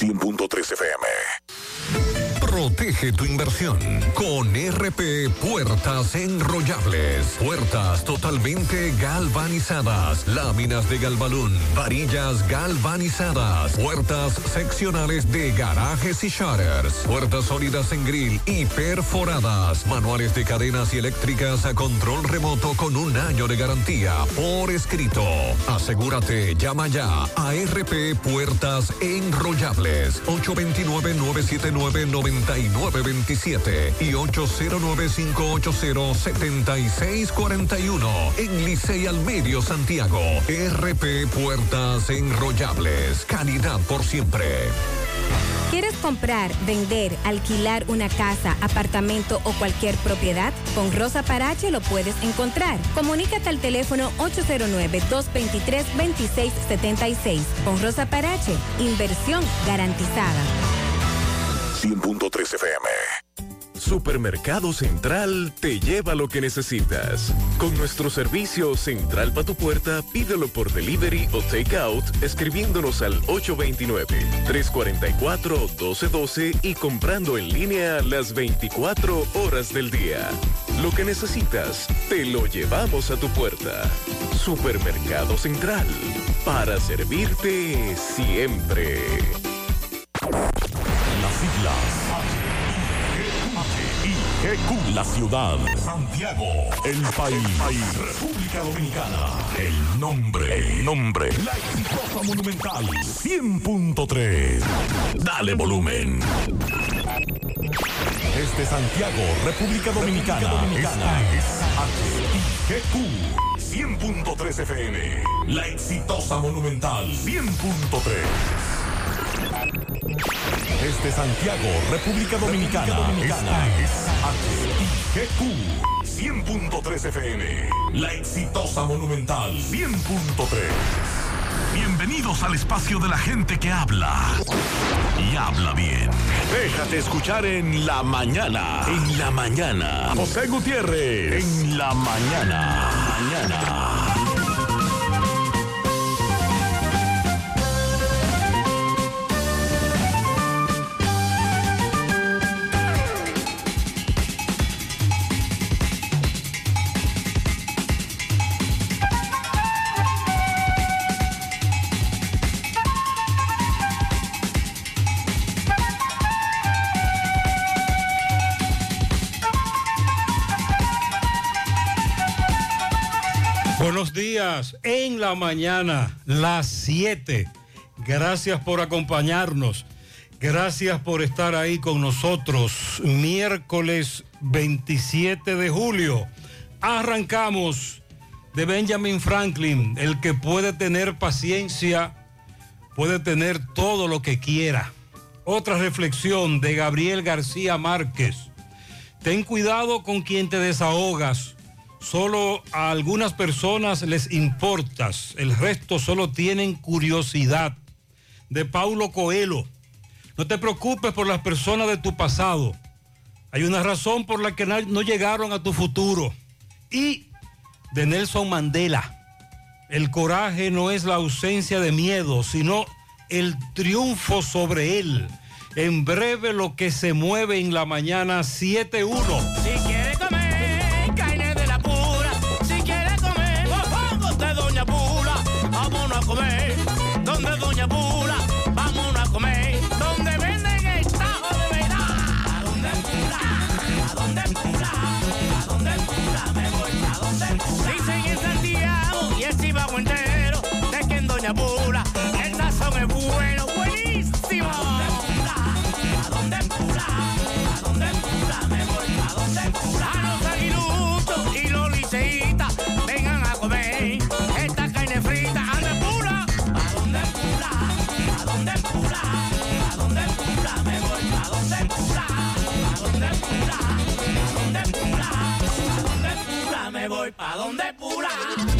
100.3 FM. Protege tu inversión con RP Puertas Enrollables. Puertas totalmente galvanizadas. Láminas de galvalún. Varillas galvanizadas. Puertas seccionales de garajes y shutters. Puertas sólidas en grill y perforadas. Manuales de cadenas y eléctricas a control remoto con un año de garantía. Por escrito. Asegúrate. Llama ya a RP Puertas Enrollables. 829 979 9927 y 809-580-7641 en Licey al Medio Santiago. RP Puertas Enrollables. Calidad por siempre. ¿Quieres comprar, vender, alquilar una casa, apartamento o cualquier propiedad? Con Rosa Parache lo puedes encontrar. Comunícate al teléfono 809-223-2676. Con Rosa Parache, inversión garantizada. 100.3 FM. Supermercado Central te lleva lo que necesitas. Con nuestro servicio Central para tu puerta, pídelo por delivery o takeout escribiéndonos al 829-344-1212 y comprando en línea las 24 horas del día. Lo que necesitas, te lo llevamos a tu puerta. Supermercado Central, para servirte siempre. Las siglas HIGQ, la ciudad. Santiago, el país. República Dominicana. El nombre. El nombre. La exitosa monumental. 100.3. Dale volumen. Desde Santiago, República Dominicana. Dominicana. Esta es HIGQ. 100.3 FM. La exitosa monumental. 100.3. Desde Santiago, República Dominicana. Dominicana. Esta es HIGQ 100.3 FM. La exitosa monumental 100.3. Bienvenidos al espacio de la gente que habla y habla bien. Déjate escuchar en la mañana. En la mañana. José Gutiérrez. En la mañana. Mañana. En la mañana, las 7. Gracias por acompañarnos. Gracias por estar ahí con nosotros. Miércoles 27 de julio. Arrancamos de Benjamin Franklin. El que puede tener paciencia, puede tener todo lo que quiera. Otra reflexión de Gabriel García Márquez. Ten cuidado con quien te desahogas Solo a algunas personas les importas, el resto solo tienen curiosidad. De Paulo Coelho. No te preocupes por las personas de tu pasado. Hay una razón por la que no llegaron a tu futuro. Y de Nelson Mandela. El coraje no es la ausencia de miedo, sino el triunfo sobre él. En breve lo que se mueve en la mañana 7-1. El sazón es bueno, buenísimo. ¿A dónde pula? ¿A dónde pula? Me voy a dónde pula. A los a. ¿A dónde? ¿A dónde pula? ¿A dónde? ¿A? Me voy a dónde pula. ¿A dónde pula? ¿A dónde? ¿A dónde? Me voy pa' dónde pula.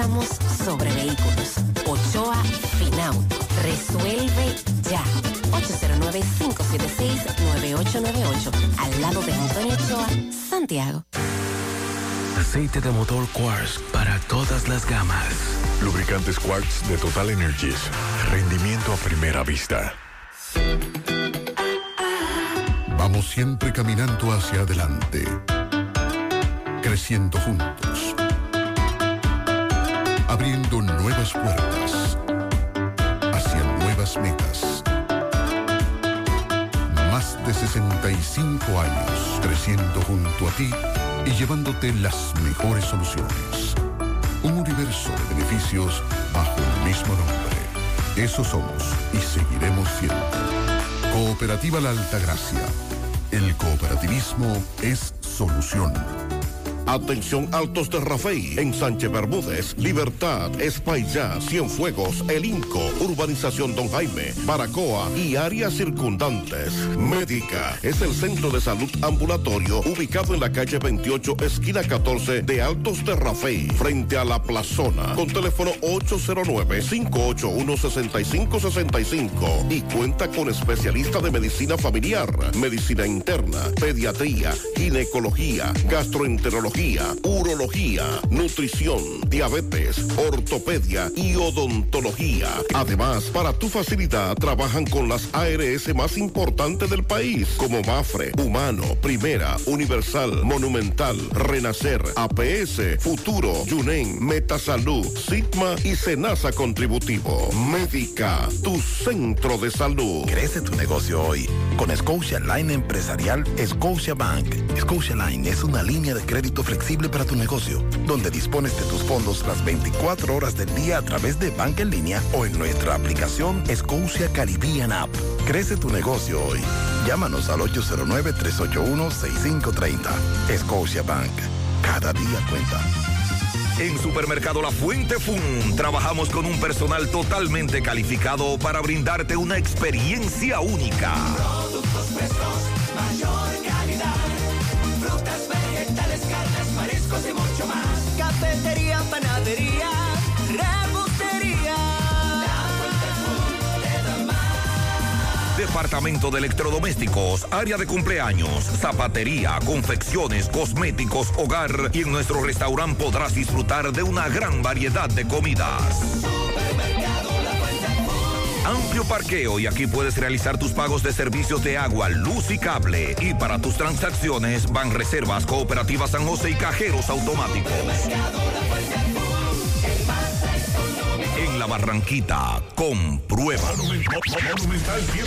Préstamos sobre vehículos. Ochoa Finauto. Resuelve ya. 809-576-9898. Al lado de Antonio Ochoa, Santiago. Aceite de motor Quartz para todas las gamas. Lubricantes Quartz de Total Energies. Rendimiento a primera vista. Vamos siempre caminando hacia adelante, creciendo juntos, abriendo nuevas puertas hacia nuevas metas. Más de 65 años creciendo junto a ti y llevándote las mejores soluciones. Un universo de beneficios bajo el mismo nombre. Eso somos y seguiremos siendo. Cooperativa La Altagracia. El cooperativismo es solución. Atención Altos de Rafey, en Sánchez Bermúdez, Libertad, Espaillá, Cienfuegos, El Inco, Urbanización Don Jaime, Baracoa y áreas circundantes. Médica es el centro de salud ambulatorio ubicado en la calle 28, esquina 14 de Altos de Rafey, frente a la plazona, con teléfono 809-581-6565 y cuenta con especialistas de medicina familiar, medicina interna, pediatría, ginecología, gastroenterología, urología, nutrición, diabetes, ortopedia y odontología. Además, para tu facilidad, trabajan con las ARS más importantes del país, como Mafre, Humano, Primera, Universal, Monumental, Renacer, APS, Futuro, Yunen, Metasalud, Sigma y Senasa Contributivo. Médica, tu centro de salud. Crece tu negocio hoy con Scotia Line Empresarial Scotia Bank. Scotia Line es una línea de crédito flexible para tu negocio, donde dispones de tus fondos las 24 horas del día a través de banca en línea o en nuestra aplicación Scotia Caribbean App. Crece tu negocio hoy. Llámanos al 809-381-6530. Scotia Bank. Cada día cuenta. En Supermercado La Fuente Fun trabajamos con un personal totalmente calificado para brindarte una experiencia única. Productos frescos, mayor calidad. Panadería, repostería. Departamento de Electrodomésticos, área de cumpleaños, zapatería, confecciones, cosméticos, hogar y en nuestro restaurante podrás disfrutar de una gran variedad de comidas. Amplio parqueo y aquí puedes realizar tus pagos de servicios de agua, luz y cable. Y para tus transacciones van reservas, cooperativas San José y cajeros automáticos. La Barranquita, comprueba. Monumental 100.13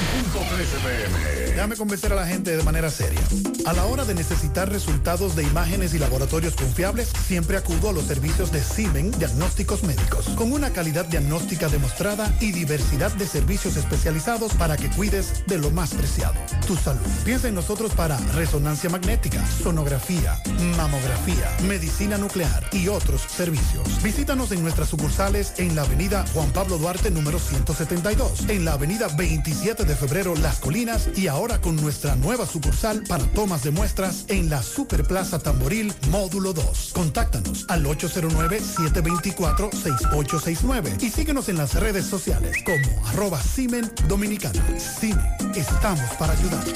pm. Déjame convencer a la gente de manera seria. A la hora de necesitar resultados de imágenes y laboratorios confiables, siempre acudo a los servicios de Simen Diagnósticos Médicos, con una calidad diagnóstica demostrada y diversidad de servicios especializados para que cuides de lo más preciado, tu salud. Piensa en nosotros para resonancia magnética, sonografía, mamografía, medicina nuclear y otros servicios. Visítanos en nuestras sucursales en la avenida Juan Pablo Duarte número 172, en la avenida 27 de febrero Las Colinas y ahora con nuestra nueva sucursal para tomas de muestras en la Superplaza Tamboril Módulo 2. Contáctanos al 809-724-6869 y síguenos en las redes sociales como arroba Simen Dominicana. Simen, estamos para ayudarte.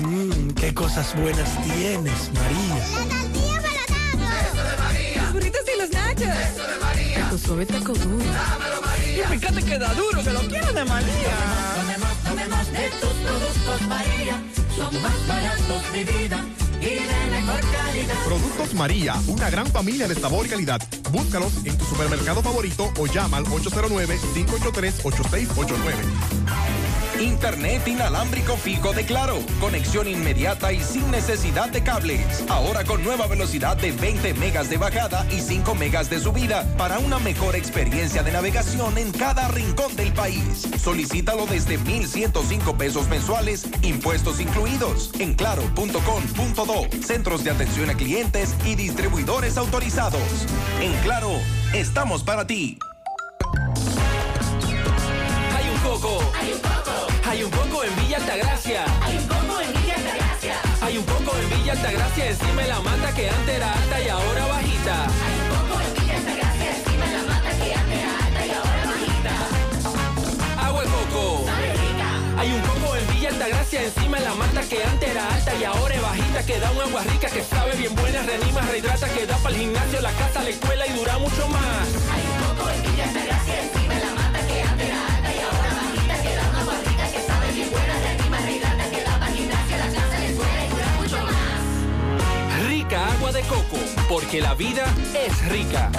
Mmm, qué cosas buenas tienes, María. tortilla para Los burritos y los nachos. Eso de María. Suave taco duro. Dámelo, María. Y fíjate que da duro, que lo quiero de María. Tomemos, tomemos de tus productos María. Son más baratos de vida y de mejor calidad. Productos María, una gran familia de sabor y calidad. Búscalos en tu supermercado favorito o llama al 809-583-8689. Internet inalámbrico fijo de Claro. Conexión inmediata y sin necesidad de cables. Ahora con nueva velocidad de 20 megas de bajada y 5 megas de subida para una mejor experiencia de navegación en cada rincón del país. Solicítalo desde 1,105 pesos mensuales, impuestos incluidos, en claro.com.do. Centros de atención a clientes y distribuidores autorizados. En Claro, estamos para ti. Hay un coco. Hay un coco. Hay un poco en Villa Altagracia. Hay un poco en Villa Altagracia. Hay un poco en Villa Altagracia, encima la mata que antes era alta y ahora bajita. Hay un poco en Villa Altagracia, encima la mata que antes era alta y ahora bajita. Agua de coco. Hay un poco en Villa Altagracia, encima la mata que antes era alta y ahora es bajita. Que da un agua rica, que sabe bien buena, reanima, rehidrata, que da para el gimnasio, la casa, la escuela y dura mucho más. Hay un poco en Villa Altagracia, encima de la agua de coco, porque la vida es rica.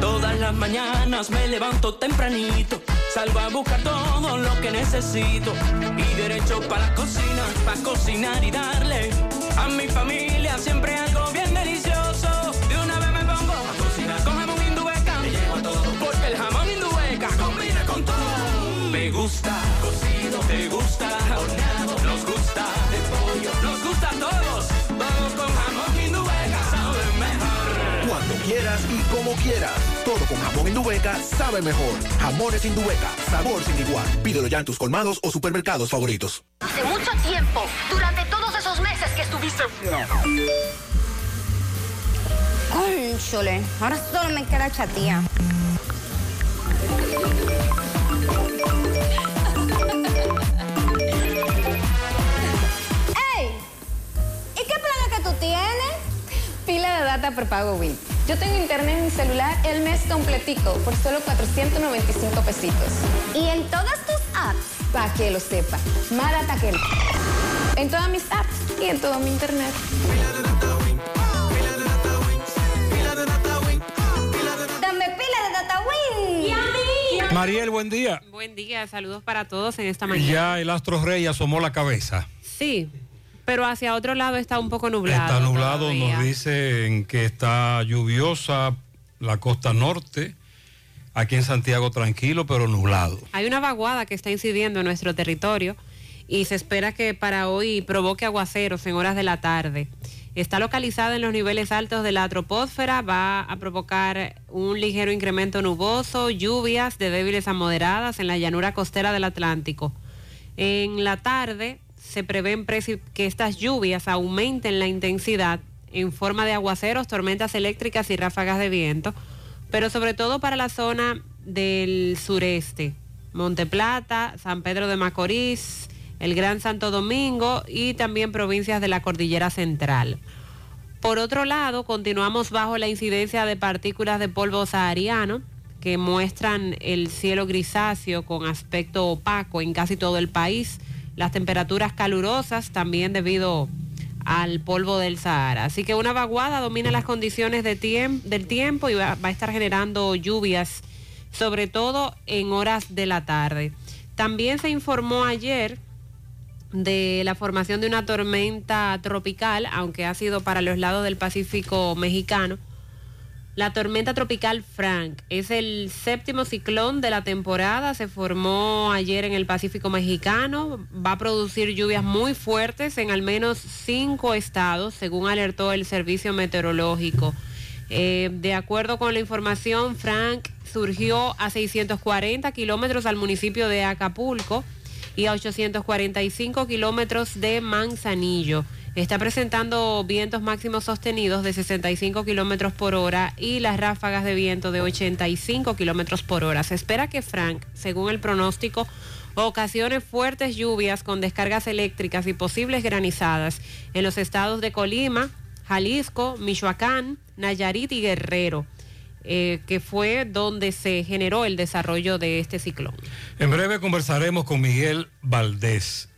Todas las mañanas me levanto tempranito, salgo a buscar todo lo que necesito y derecho para la cocina, para cocinar y darle a mi familia siempre algo bien delicioso. De una vez me pongo a cocinar con jamón indueca, me llevo todo porque el jamón indueca combina con todo. Me gusta cocido, te gusta quieras y como quieras. Todo con jamón Indubeca sabe mejor. Jamones Indubeca, sabor sin igual. Pídelo ya en tus colmados o supermercados favoritos. Hace mucho tiempo, durante todos esos meses que estuviste... Cónchole, ahora solo me queda chatía. ¡Ey! ¿Y qué plan que tú tienes? Pila de data por pago Win. Yo tengo internet en mi celular el mes completico por solo 495 pesitos. ¿Y en todas tus apps? Para que lo sepa. Más data que no. En todas mis apps y en todo mi internet. Dame pila de data Win. ¿Y a mí? Mariel, buen día. Buen día, saludos para todos en esta mañana. Ya el astro rey asomó la cabeza. Sí, pero hacia otro lado está un poco nublado. Está nublado, todavía. nos dicen que está lluviosa la costa norte. Aquí en Santiago tranquilo, pero nublado. Hay una vaguada que está incidiendo en nuestro territorio y se espera que para hoy provoque aguaceros en horas de la tarde. Está localizada en los niveles altos de la troposfera, va a provocar un ligero incremento nuboso, lluvias de débiles a moderadas en la llanura costera del Atlántico. En la tarde se prevén que estas lluvias aumenten la intensidad en forma de aguaceros, tormentas eléctricas y ráfagas de viento, pero sobre todo para la zona del sureste, Monte Plata, San Pedro de Macorís, el Gran Santo Domingo y también provincias de la Cordillera Central. Por otro lado, continuamos bajo la incidencia de partículas de polvo sahariano que muestran el cielo grisáceo con aspecto opaco en casi todo el país. Las temperaturas calurosas también debido al polvo del Sahara. Así que una vaguada domina las condiciones de del tiempo y va a estar generando lluvias, sobre todo en horas de la tarde. También se informó ayer de la formación de una tormenta tropical, aunque ha sido para los lados del Pacífico mexicano. La tormenta tropical Frank es el séptimo ciclón de la temporada, se formó ayer en el Pacífico mexicano, va a producir lluvias muy fuertes en al menos cinco estados, según alertó el servicio meteorológico. Eh, de acuerdo con la información, Frank surgió a 640 kilómetros al municipio de Acapulco y a 845 kilómetros de Manzanillo. Está presentando vientos máximos sostenidos de 65 kilómetros por hora y las ráfagas de viento de 85 kilómetros por hora. Se espera que Frank, según el pronóstico, ocasione fuertes lluvias con descargas eléctricas y posibles granizadas en los estados de Colima, Jalisco, Michoacán, Nayarit y Guerrero, eh, que fue donde se generó el desarrollo de este ciclón. En breve conversaremos con Miguel Valdés.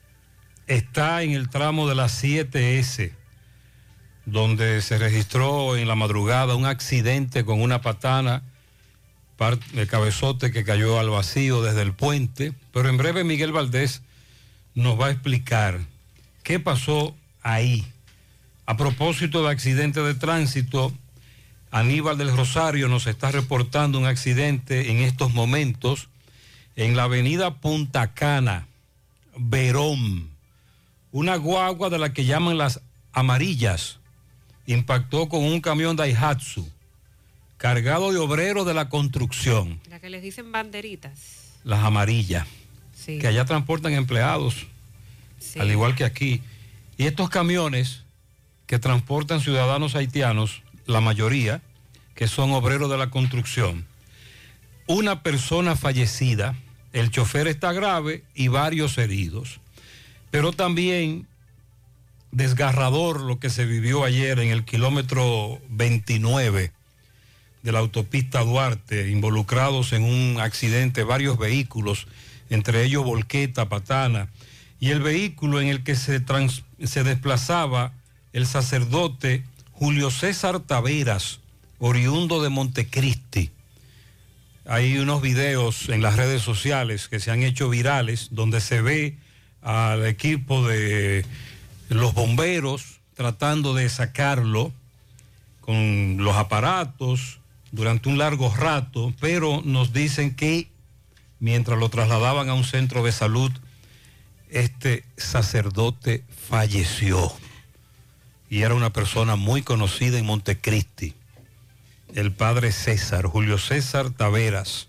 Está en el tramo de la 7S, donde se registró en la madrugada un accidente con una patana de cabezote que cayó al vacío desde el puente. Pero en breve Miguel Valdés nos va a explicar qué pasó ahí. A propósito de accidente de tránsito, Aníbal del Rosario nos está reportando un accidente en estos momentos en la avenida Punta Cana, Verón. Una guagua de la que llaman las amarillas impactó con un camión Daihatsu cargado de obreros de la construcción, La que les dicen banderitas. las amarillas, Sí. que allá transportan empleados, Sí. al igual que aquí. Y estos camiones que transportan ciudadanos haitianos, la mayoría, que son obreros de la construcción, una persona fallecida El chofer está grave y varios heridos. Pero también desgarrador lo que se vivió ayer en el kilómetro 29 de la autopista Duarte, involucrados en un accidente varios vehículos, entre ellos Volqueta, Patana, y el vehículo en el que se, trans- se desplazaba el sacerdote Julio César Taveras, oriundo de Montecristi. Hay unos videos en las redes sociales que se han hecho virales donde se ve al equipo de los bomberos tratando de sacarlo con los aparatos durante un largo rato, pero nos dicen que mientras lo trasladaban a un centro de salud, este sacerdote falleció. Y era una persona muy conocida en Montecristi, el padre César, Julio César Taveras.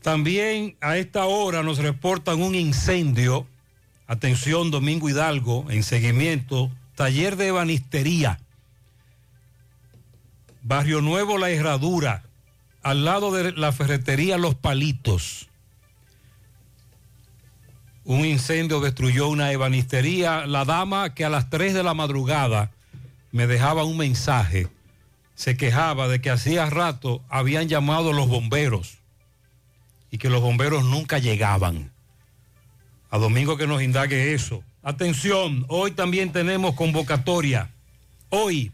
También a esta hora nos reportan un incendio. Atención, Domingo Hidalgo, en seguimiento, taller de ebanistería. Barrio Nuevo La Herradura, al lado de la ferretería Los Palitos. Un incendio destruyó una ebanistería. La dama que a las 3 de la madrugada me dejaba un mensaje, se quejaba de que hacía rato habían llamado los bomberos y que los bomberos nunca llegaban. A Domingo que nos indague eso. Atención, hoy también tenemos convocatoria. Hoy,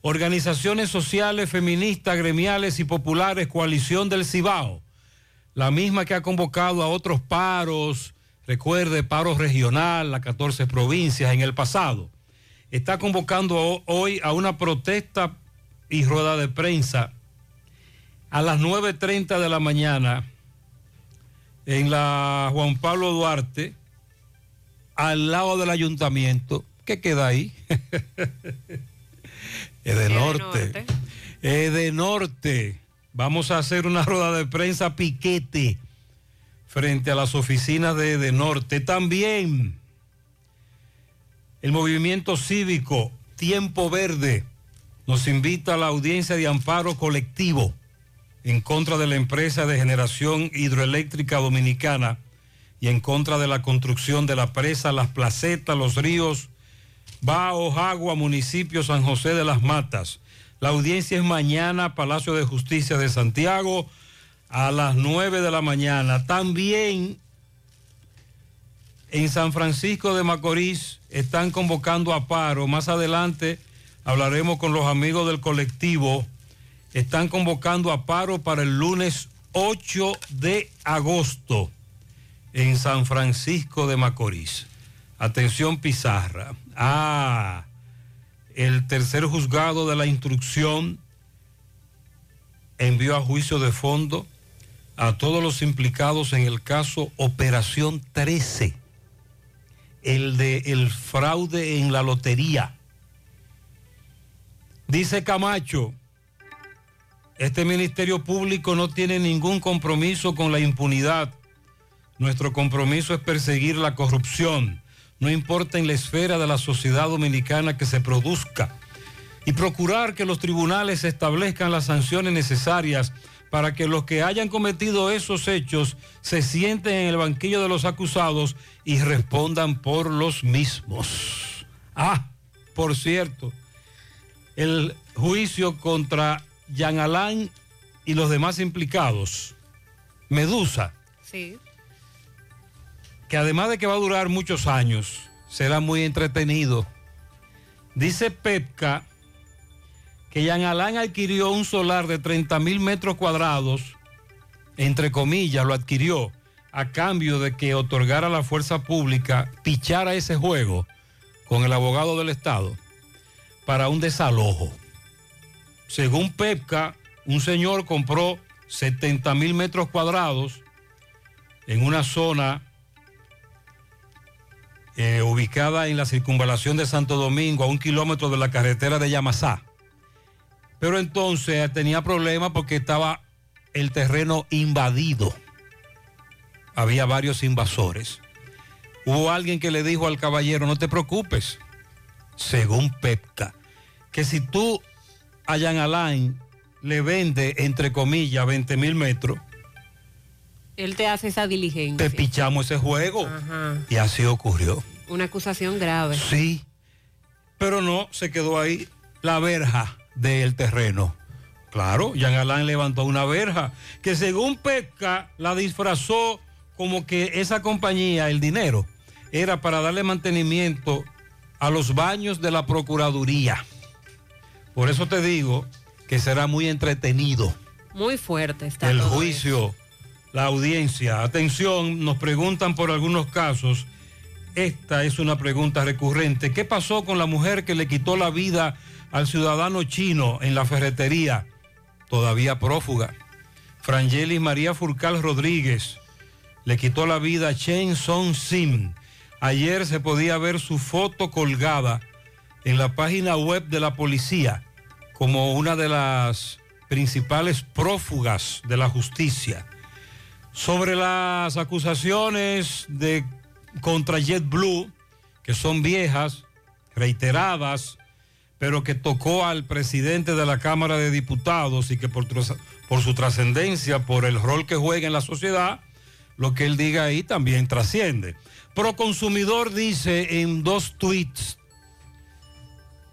organizaciones sociales, feministas, gremiales y populares, coalición del Cibao, la misma que ha convocado a otros paros, recuerde, paro regional, las 14 provincias en el pasado, está convocando ho- hoy a una protesta y rueda de prensa a las 9.30 de la mañana en la Juan Pablo Duarte, al lado del ayuntamiento. ¿Qué queda ahí? es de norte. Es de norte. Vamos a hacer una rueda de prensa piquete frente a las oficinas de, de norte. También el movimiento cívico Tiempo Verde nos invita a la audiencia de amparo colectivo en contra de la empresa de generación hidroeléctrica dominicana y en contra de la construcción de la presa Las Placetas, Los Ríos, Bao, Agua, municipio San José de las Matas. La audiencia es mañana, Palacio de Justicia de Santiago, a las 9 de la mañana. También en San Francisco de Macorís están convocando a paro. Más adelante hablaremos con los amigos del colectivo. Están convocando a paro para el lunes 8 de agosto en San Francisco de Macorís. Atención Pizarra. Ah, el tercer juzgado de la instrucción envió a juicio de fondo a todos los implicados en el caso Operación 13, el de el fraude en la lotería. Dice Camacho, este Ministerio Público no tiene ningún compromiso con la impunidad. Nuestro compromiso es perseguir la corrupción, no importa en la esfera de la sociedad dominicana que se produzca, y procurar que los tribunales establezcan las sanciones necesarias para que los que hayan cometido esos hechos se sienten en el banquillo de los acusados y respondan por los mismos. Ah, por cierto, el juicio contra Jean Alain y los demás implicados, Medusa, Sí. que además de que va a durar muchos años, será muy entretenido. Dice Pepca que Jean Alain adquirió un solar de 30 mil metros cuadrados, entre comillas, lo adquirió a cambio de que otorgara a la fuerza pública, pichara ese juego con el abogado del Estado para un desalojo. Según Pepca, un señor compró 70 mil metros cuadrados en una zona eh, ubicada en la circunvalación de Santo Domingo, a un kilómetro de la carretera de Yamasá. Pero entonces tenía problemas porque estaba el terreno invadido. Había varios invasores. Hubo alguien que le dijo al caballero, no te preocupes, según Pepca, que si tú a Jean Alain le vende, entre comillas, 20 mil metros, Él te hace esa diligencia. te pichamos ese juego. Ajá. Y así ocurrió. Una acusación grave. Sí, pero no se quedó ahí la verja del terreno. Claro, Jean Alain levantó una verja que según Pesca la disfrazó como que esa compañía, el dinero, era para darle mantenimiento a los baños de la Procuraduría. Por eso te digo que será muy entretenido Muy fuerte está el todo juicio, la audiencia. Atención, nos preguntan por algunos casos. Esta es una pregunta recurrente. ¿Qué pasó con la mujer que le quitó la vida al ciudadano chino en la ferretería? Todavía prófuga. Frangelis María Furcal Rodríguez le quitó la vida a Chen Song Sim. Ayer se podía ver su foto colgada en la página web de la policía como una de las principales prófugas de la justicia. Sobre las acusaciones de contra JetBlue, que son viejas, reiteradas, pero que tocó al presidente de la Cámara de Diputados y que por, por su trascendencia, por el rol que juega en la sociedad, lo que él diga ahí también trasciende. Proconsumidor dice en dos tweets,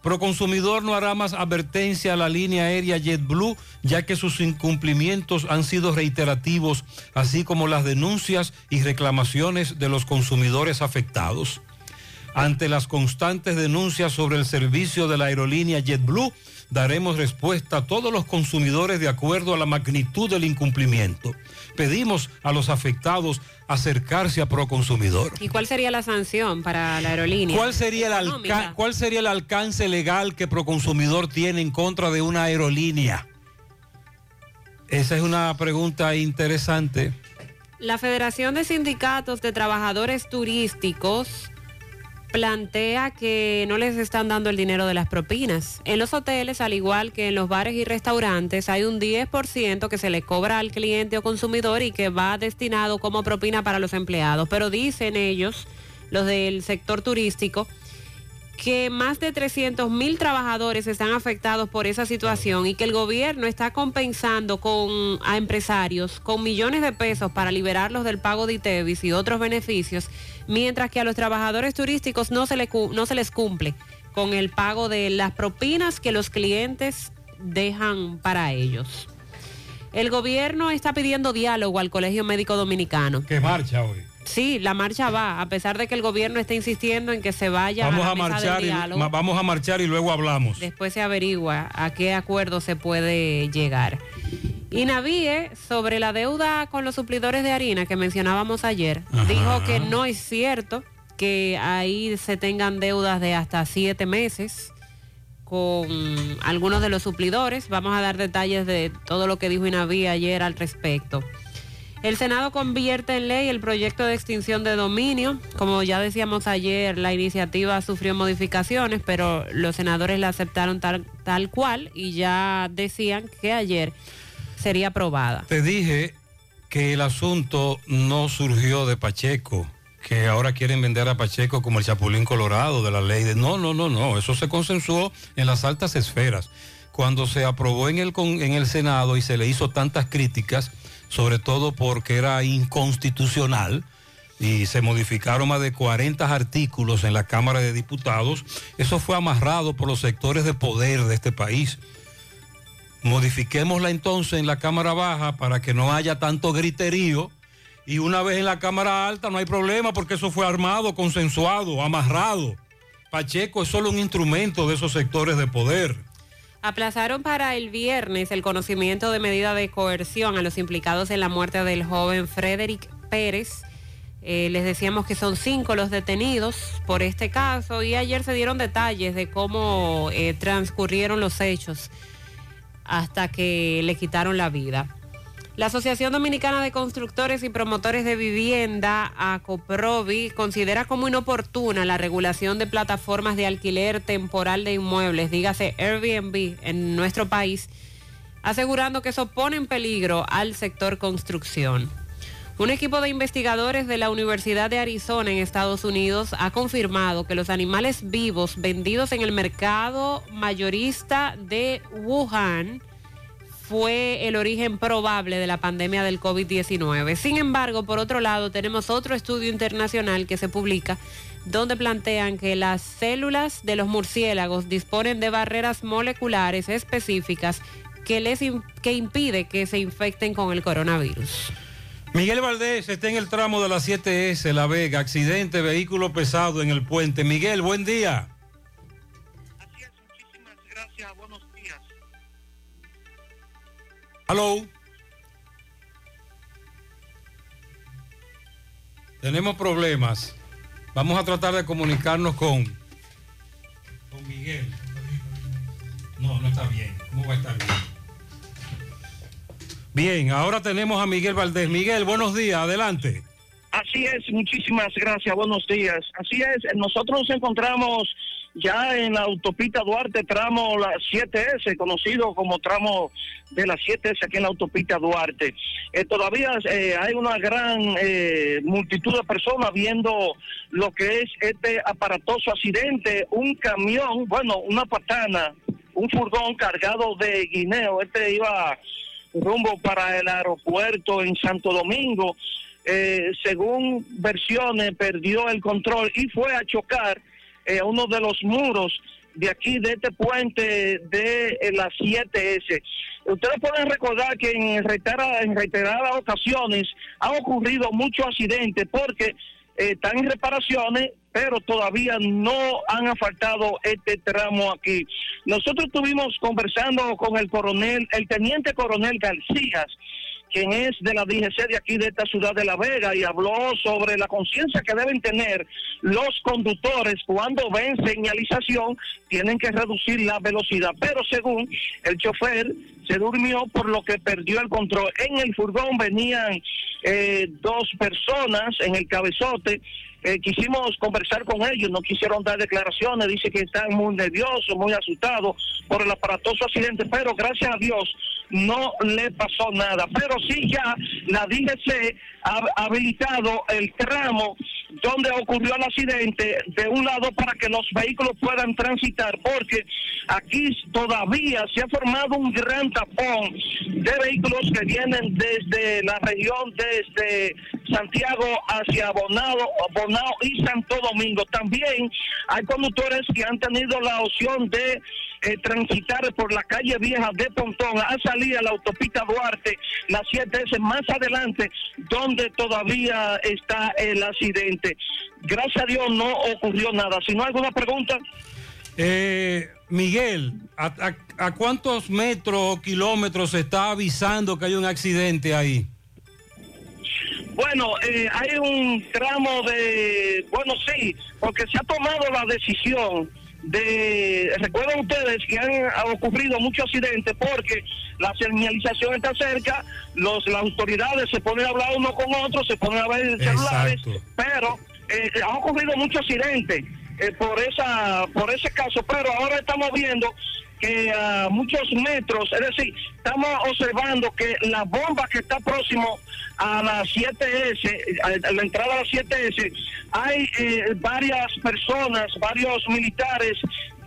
Proconsumidor no hará más advertencia a la línea aérea JetBlue, ya que sus incumplimientos han sido reiterativos, así como las denuncias y reclamaciones de los consumidores afectados. Ante las constantes denuncias sobre el servicio de la aerolínea JetBlue, daremos respuesta a todos los consumidores de acuerdo a la magnitud del incumplimiento. Pedimos a los afectados acercarse a Proconsumidor. ¿Y cuál sería la sanción para la aerolínea? ¿Cuál sería, el Económica. alca- ¿Cuál sería el alcance legal que Proconsumidor tiene en contra de una aerolínea? Esa es una pregunta interesante. La Federación de Sindicatos de Trabajadores Turísticos plantea que no les están dando el dinero de las propinas. En los hoteles, al igual que en los bares y restaurantes, hay un 10% que se le cobra al cliente o consumidor y que va destinado como propina para los empleados. Pero dicen ellos, los del sector turístico, que más de 300 mil trabajadores están afectados por esa situación y que el gobierno está compensando con, a empresarios con millones de pesos para liberarlos del pago de ITEVIS y otros beneficios, mientras que a los trabajadores turísticos no se, le no se les cumple con el pago de las propinas que los clientes dejan para ellos. El gobierno está pidiendo diálogo al Colegio Médico Dominicano. ¿Qué marcha hoy? Sí, la marcha va, a pesar de que el gobierno está insistiendo en que se vaya Vamos a a la mesa marchar del y, diálogo. ma- vamos a marchar y luego hablamos. Después se averigua a qué acuerdo se puede llegar. Y Navíe, sobre la deuda con los suplidores de harina que mencionábamos ayer, dijo que no es cierto que ahí se tengan deudas de hasta siete meses con algunos de los suplidores. Vamos a dar detalles de todo lo que dijo Inaví ayer al respecto. El Senado convierte en ley el proyecto de extinción de dominio. Como ya decíamos ayer, la iniciativa sufrió modificaciones, pero los senadores la aceptaron tal, tal cual y ya decían que ayer sería aprobada. Te dije que el asunto no surgió de Pacheco, que ahora quieren vender a Pacheco como el Chapulín Colorado de la ley de... No, no, no, no, eso se consensuó en las altas esferas. Cuando se aprobó en el, en el Senado y se le hizo tantas críticas, sobre todo porque era inconstitucional, y se modificaron más de 40 artículos en la Cámara de Diputados, eso fue amarrado por los sectores de poder de este país. Modifiquémosla entonces en la Cámara Baja para que no haya tanto griterío y una vez en la Cámara Alta no hay problema porque eso fue armado, consensuado, amarrado. Pacheco es solo un instrumento de esos sectores de poder. Aplazaron para el viernes el conocimiento de medida de coerción a los implicados en la muerte del joven Frederick Pérez. Eh, les decíamos que son cinco los detenidos por este caso y ayer se dieron detalles de cómo eh, transcurrieron los hechos hasta que le quitaron la vida. La Asociación Dominicana de Constructores y Promotores de Vivienda, ACOPROVI, considera como inoportuna la regulación de plataformas de alquiler temporal de inmuebles, dígase Airbnb, en nuestro país, asegurando que eso pone en peligro al sector construcción. Un equipo de investigadores de la Universidad de Arizona en Estados Unidos ha confirmado que los animales vivos vendidos en el mercado mayorista de Wuhan fue el origen probable de la pandemia del COVID-19. Sin embargo, por otro lado, tenemos otro estudio internacional que se publica donde plantean que las células de los murciélagos disponen de barreras moleculares específicas que les que impide que se infecten con el coronavirus. Miguel Valdés está en el tramo de la 7S, La Vega, accidente, vehículo pesado en el puente. Miguel, buen día. Gracias, buenos días. Hello. Tenemos problemas. Vamos a tratar de comunicarnos con, con Miguel. No, no está bien. ¿Cómo va a estar bien? Bien, ahora tenemos a Miguel Valdés. Miguel, buenos días, adelante. Así es, muchísimas gracias, buenos días. Así es, nosotros nos encontramos ya en la autopista Duarte, tramo la 7S, conocido como tramo de la 7S aquí en la autopista Duarte. Eh, todavía eh, hay una gran eh, multitud de personas viendo lo que es este aparatoso accidente, un camión, bueno, una patana, un furgón cargado de guineo, este iba rumbo para el aeropuerto en Santo Domingo. Eh, según versiones, perdió el control y fue a chocar eh, a uno de los muros de aquí, de este puente de eh, la 7S. Ustedes pueden recordar que en, reitera- en reiteradas ocasiones han ocurrido muchos accidentes porque eh, están en reparaciones, pero todavía no han asfaltado este tramo aquí. Nosotros estuvimos conversando con el coronel, el teniente coronel García, quien es de la DGC de aquí de esta ciudad de La Vega y habló sobre la conciencia que deben tener los conductores cuando ven señalización, tienen que reducir la velocidad. Pero según el chofer, se durmió por lo que perdió el control. En el furgón venían eh, dos personas en el cabezote. Eh, quisimos conversar con ellos, no quisieron dar declaraciones, dice que están muy nerviosos, muy asustados por el aparatoso accidente, pero gracias a Dios no le pasó nada. Pero sí ya la DGC ha habilitado el tramo donde ocurrió el accidente de un lado para que los vehículos puedan transitar, porque aquí todavía se ha formado un gran tapón de vehículos que vienen desde la región, desde Santiago hacia Bonao, Bonao y Santo Domingo. También hay conductores que han tenido la opción de eh, transitar por la calle vieja de Pontón a salir a la autopista Duarte, la 7S más adelante, donde todavía está el accidente. Gracias a Dios no ocurrió nada. Si no hay alguna pregunta. Eh, Miguel, ¿a, a- a cuántos metros o kilómetros se está avisando que hay un accidente ahí? Bueno, eh, hay un tramo de, bueno, sí, porque se ha tomado la decisión de, recuerdan ustedes que han ha ocurrido muchos accidentes porque la señalización está cerca, los, las autoridades se ponen a hablar uno con otro, se ponen a ver celulares, pero eh, han ocurrido muchos accidentes eh, por esa por ese caso, pero ahora estamos viendo que a muchos metros, es decir, estamos observando que la bomba que está próximo a la 7S, a a la entrada a la 7S, hay eh, varias personas, varios militares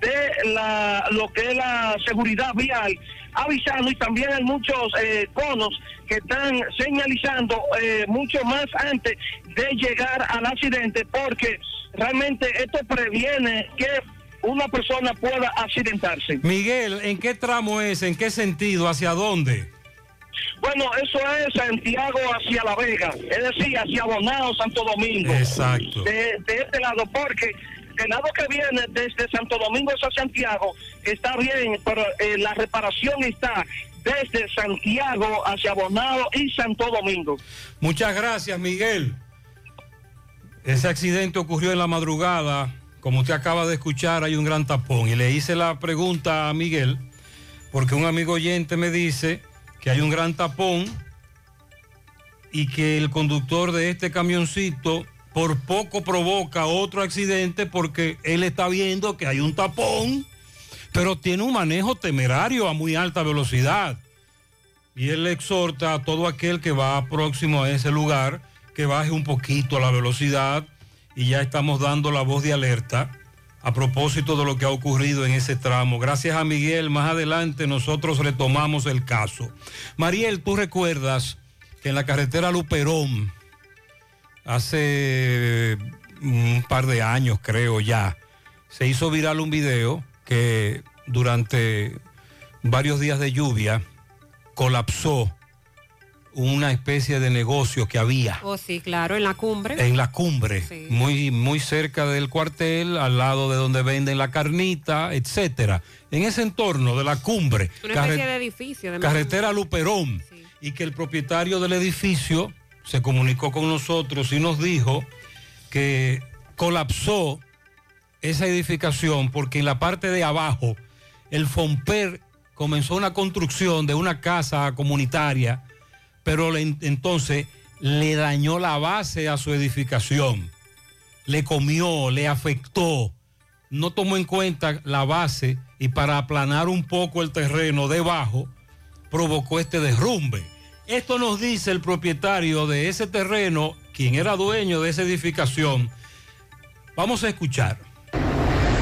de la, lo que es la seguridad vial avisando y también hay muchos eh, conos que están señalizando eh, mucho más antes de llegar al accidente porque realmente esto previene que una persona pueda accidentarse. Miguel, ¿en qué tramo es? ¿En qué sentido? ¿Hacia dónde? Bueno, eso es Santiago hacia La Vega, es decir, hacia Bonao, Santo Domingo. Exacto. De, de este lado, porque el lado que viene desde Santo Domingo hacia Santiago está bien, pero eh, la reparación está desde Santiago hacia Bonao y Santo Domingo. Muchas gracias, Miguel. Ese accidente ocurrió en la madrugada. Como usted acaba de escuchar, hay un gran tapón. Y le hice la pregunta a Miguel, porque un amigo oyente me dice que hay un gran tapón y que el conductor de este camioncito por poco provoca otro accidente porque él está viendo que hay un tapón, pero tiene un manejo temerario a muy alta velocidad. Y él le exhorta a todo aquel que va próximo a ese lugar que baje un poquito la velocidad y ya estamos dando la voz de alerta a propósito de lo que ha ocurrido en ese tramo. Gracias a Miguel, más adelante nosotros retomamos el caso. Mariel, tú recuerdas que en la carretera Luperón, hace un par de años creo ya, se hizo viral un video que durante varios días de lluvia colapsó una especie de negocio que había Oh, sí, claro, en la cumbre. en la cumbre, muy, muy cerca del cuartel, al lado de donde venden la carnita, etcétera. En ese entorno de la cumbre, Una carre- especie de edificio. de carretera Luperón, y que el propietario del edificio se comunicó con nosotros y nos dijo que colapsó esa edificación porque en la parte de abajo el FOMPER comenzó una construcción de una casa comunitaria, pero entonces le dañó la base a su edificación, le comió, le afectó, no tomó en cuenta la base y para aplanar un poco el terreno debajo provocó este derrumbe. Esto nos dice el propietario de ese terreno, quien era dueño de esa edificación. Vamos a escuchar.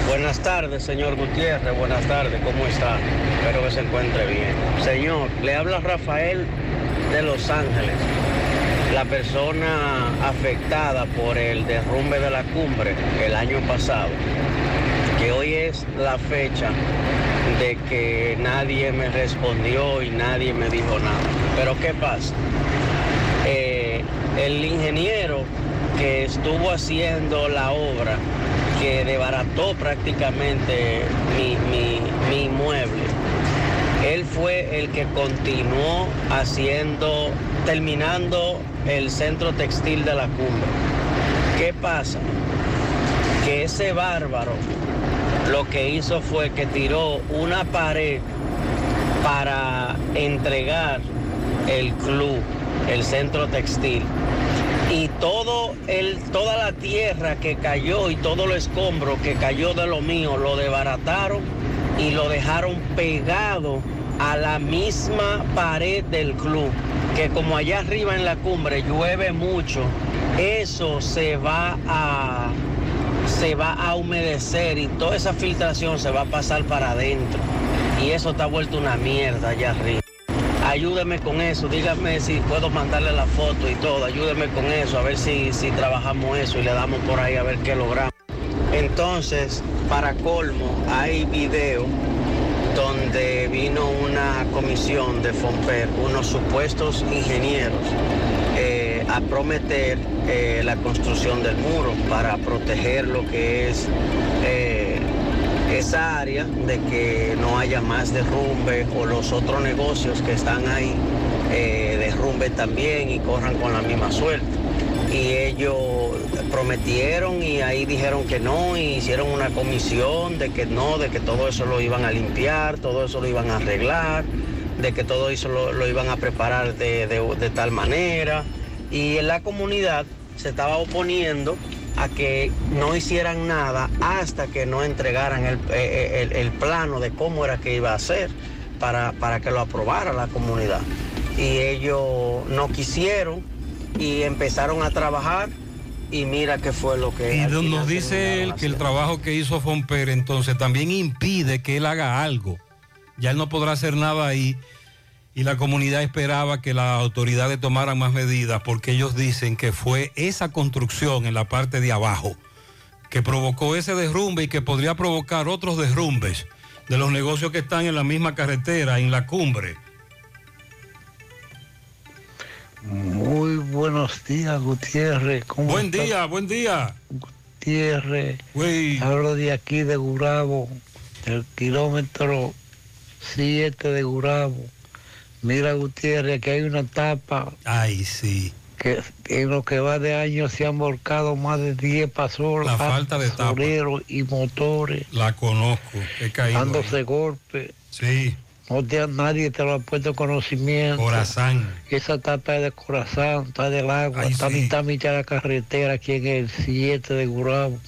Buenas tardes, señor Gutiérrez. Buenas tardes, ¿cómo está? Espero que se encuentre bien. Señor, le habla Rafael de Los Ángeles, la persona afectada por el derrumbe de la cumbre el año pasado, que hoy es la fecha de que nadie me respondió y nadie me dijo nada. Pero ¿qué pasa? Eh, el ingeniero que estuvo haciendo la obra, que desbarató prácticamente mi, mi, mi inmueble, él fue el que continuó haciendo, terminando el centro textil de la cumbre. ¿Qué pasa? Que ese bárbaro lo que hizo fue que tiró una pared para entregar el club, el centro textil. Y todo el, toda la tierra que cayó y todo el escombro que cayó de lo mío lo desbarataron y lo dejaron pegado a la misma pared del club. Que como allá arriba en la cumbre llueve mucho, eso se va a se va a humedecer y toda esa filtración se va a pasar para adentro. Y eso está vuelto una mierda allá arriba. Ayúdeme con eso, dígame si puedo mandarle la foto y todo, ayúdeme con eso, a ver si, si trabajamos eso y le damos por ahí a ver qué logramos. Entonces, para colmo, hay video donde vino una comisión de FOMPER, unos supuestos ingenieros, eh, a prometer eh, la construcción del muro para proteger lo que es eh, esa área de que no haya más derrumbe o los otros negocios que están ahí derrumben también y corran con la misma suerte. Y ellos prometieron y ahí dijeron que no y hicieron una comisión de que no, de que todo eso lo iban a limpiar, todo eso lo iban a arreglar, de que todo eso lo, iban a preparar de, de- tal manera. Y en la comunidad se estaba oponiendo a que no hicieran nada hasta que no entregaran el, eh, el- el plano de cómo era que iba a hacer para, para que lo aprobara la comunidad. Y ellos no quisieron y empezaron a trabajar y mira qué fue lo que... Y nos dice él que el trabajo que hizo Fomper entonces también impide que él haga algo. Ya él no podrá hacer nada ahí y la comunidad esperaba que las autoridades tomaran más medidas porque ellos dicen que fue esa construcción en la parte de abajo que provocó ese derrumbe y que podría provocar otros derrumbes de los negocios que están en la misma carretera, en la cumbre. Muy buenos días, Gutiérrez. ¿Cómo Buen está? día, buen día. Gutiérrez. Hablo de aquí de Gurabo, del kilómetro 7 de Gurabo. Mira, Gutiérrez, que hay una tapa. Ay, sí. Que, en lo que va de año se han volcado más de 10 pasolas. La falta de tapa. y motores. La conozco, he caído. dándose golpes. Sí. No te- nadie te lo ha puesto conocimiento. Corazán. Esa tapa es de corazón, está del agua, Ay, está sí. mitad mitad de la carretera aquí en el 7 de Gurabo.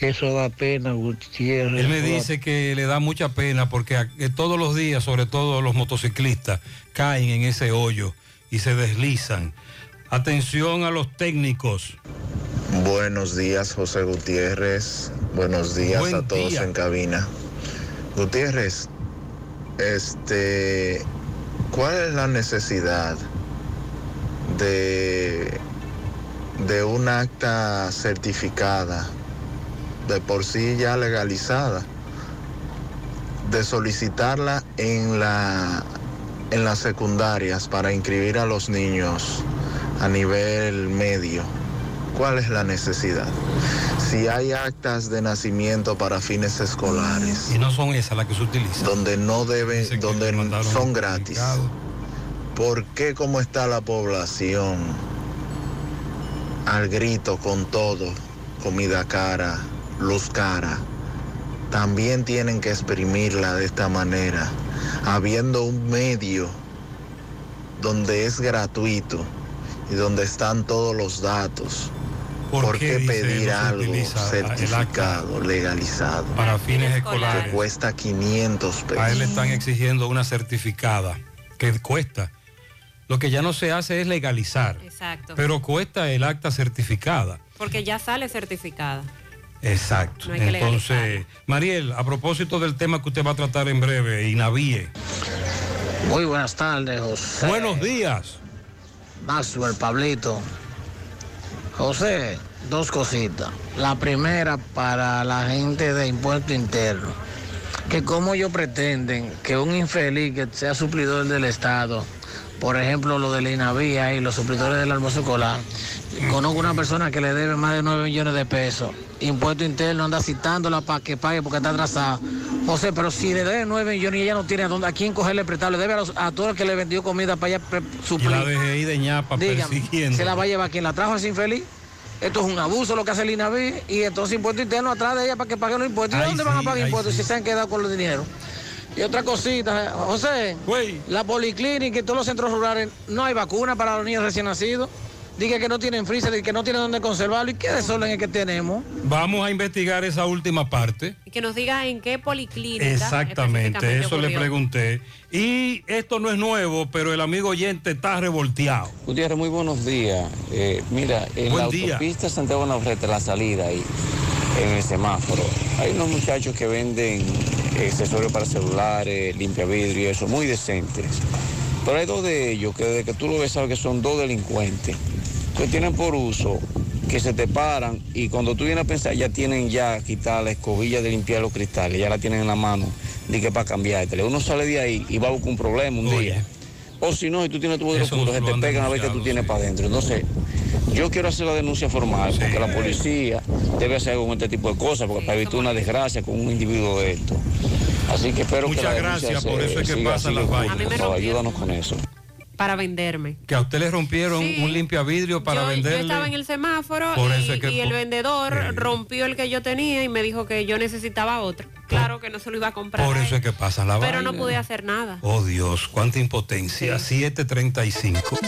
Eso da pena, Gutiérrez. Él me dice que le da mucha pena porque a- que todos los días, sobre todo los motociclistas, caen en ese hoyo y se deslizan. Atención a los técnicos. Buenos días, José Gutiérrez. Buenos días Buen a todos día. en cabina. Gutiérrez, este, ¿cuál es la necesidad de, de un acta certificada, de por sí ya legalizada, de solicitarla en la en las secundarias para inscribir a los niños a nivel medio? ¿Cuál es la necesidad? Si hay actas de nacimiento para fines escolares. Y no son esas las que se utilizan. Donde no deben, donde son gratis. ¿Por qué como está la población al grito con todo, comida cara, luz cara? También tienen que exprimirla de esta manera, habiendo un medio donde es gratuito y donde están todos los datos. ¿Por, qué pedir algo certificado, legalizado? Para fines escolares. Que cuesta 500 pesos. A él le están exigiendo una certificada que cuesta. Lo que ya no se hace es legalizar, Exacto. pero cuesta el acta certificada. Porque ya sale certificada. Exacto. No Entonces, Mariel, a propósito del tema que usted va a tratar en breve, Inavíe. Muy buenas tardes, José. Buenos días. Maxwell, Pablito. José, dos cositas. La primera para la gente de impuesto interno. Que como ellos pretenden que un infeliz que sea suplidor del Estado, por ejemplo lo de la INAVIA y los suplidores del almuerzo escolar, conozco una persona que le debe más de 9 millones de pesos. Impuesto interno anda citándola para que pague porque está atrasada. José, pero si le debe 9 millones y ella no tiene a, dónde, a quién cogerle prestado, le debe a, los- a todo el que le vendió comida para ella pre- Y suplir. la DGI de ñapa Dígame, persiguiendo. ¿se la va a llevar quien la trajo ese infeliz? Esto es un abuso lo que hace el INAVI y entonces impuesto interno atrás de ella para que pague los impuestos. ¿Y dónde van a pagar impuestos sí. si se han quedado con los dinero? Y otra cosita, José, la policlínica y todos los centros rurales, no hay vacuna para los niños recién nacidos. Diga que no tienen freezer y que no tienen dónde conservarlo. ¿Y qué desorden es que tenemos? Vamos a investigar esa última parte. Y que nos diga en qué policlínica. Exactamente, eso le pregunté. Y esto no es nuevo, pero el amigo oyente está revolteado. Gutiérrez, muy buenos días. Eh, mira, en Buen la día. autopista Santiago Navarrete, la salida ahí, en el semáforo, hay unos muchachos que venden eh, accesorios para celulares, limpia vidrio y eso, muy decentes. Pero hay dos de ellos que desde que tú lo ves sabes que son dos delincuentes, que tienen por uso que se te paran y cuando tú vienes a pensar ya tienen ya quitar la escobilla de limpiar los cristales, ya la tienen en la mano, di que para cambiarte. Uno sale de ahí y va a buscar un problema un día. O si no, si tú tienes tu vidrio oscuro, se te pegan a ver qué tú tienes para adentro. Entonces, yo quiero hacer la denuncia formal, porque la policía debe hacer algo con este tipo de cosas, porque para evitar una desgracia con un individuo de esto. Así que espero que Muchas la denuncia gracias, por se- eso es que pasan las de vainas. ayúdanos con eso. Para venderme. Que a usted le rompieron Sí. un limpia vidrio para yo, yo estaba en el semáforo Por y, eso es que- y el vendedor rompió el que yo tenía y me dijo que yo necesitaba otro. Claro que no se lo iba a comprar. Por a eso él, es que pasa la pero no pude hacer nada. Oh Dios, cuánta impotencia. 735.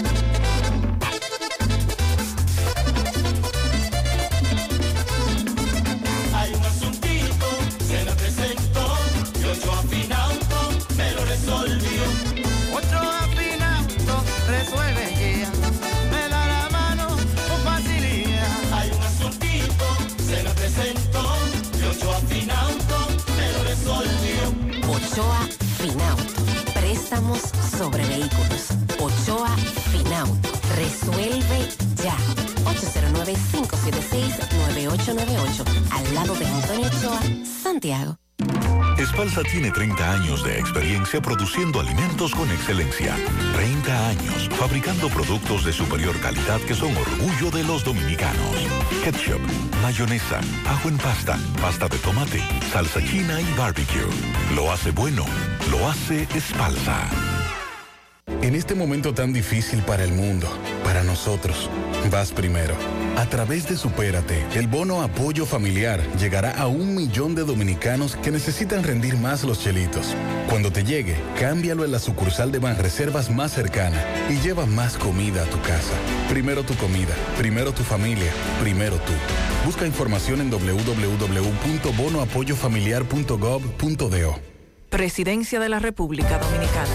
Sobre vehículos. Ochoa Finauto. Resuelve ya. 809-576-9898. Al lado de Antonio Ochoa, Santiago. Espalsa tiene 30 años de experiencia produciendo alimentos con excelencia. 30 años fabricando productos de superior calidad que son orgullo de los dominicanos. Ketchup, mayonesa, ajo en pasta, pasta de tomate, salsa china y barbecue. Lo hace bueno, lo hace Espalsa. En este momento tan difícil para el mundo, para nosotros, vas primero. A través de Supérate, el bono apoyo familiar llegará a un millón de dominicanos que necesitan rendir más los chelitos. Cuando te llegue, cámbialo en la sucursal de Banreservas más cercana y lleva más comida a tu casa. Primero tu comida, primero tu familia, primero tú. Busca información en www.bonoapoyofamiliar.gov.do. Presidencia de la República Dominicana.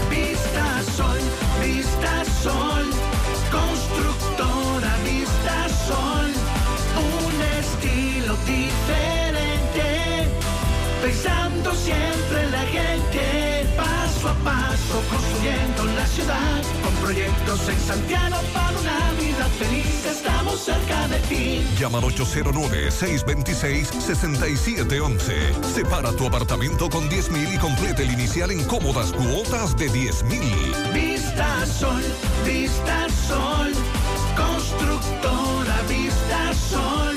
Pensando siempre en la gente, paso a paso construyendo la ciudad, con proyectos en Santiago para una vida feliz, estamos cerca de ti. Llama al 809-626-6711. Separa tu apartamento con 10 mil y complete el inicial en cómodas cuotas de 10 mil. Vista Sol, Vista Sol, constructora Vista Sol.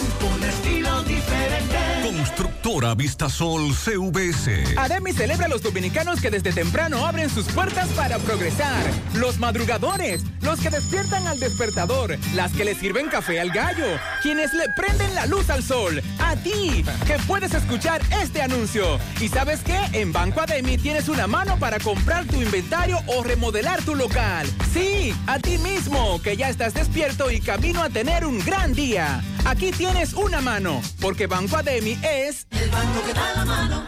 Constructora Vistasol CVS. Ademi celebra a los dominicanos que desde temprano abren sus puertas para progresar. Los madrugadores, los que despiertan al despertador, las que le sirven café al gallo, quienes le prenden la luz al sol. A ti, que puedes escuchar este anuncio. ¿Y sabes qué? En Banco Ademi tienes una mano para comprar tu inventario o remodelar tu local. Sí, a ti mismo, que ya estás despierto y camino a tener un gran día. Aquí tienes una mano, porque Banco Ademi es... El banco que da la mano.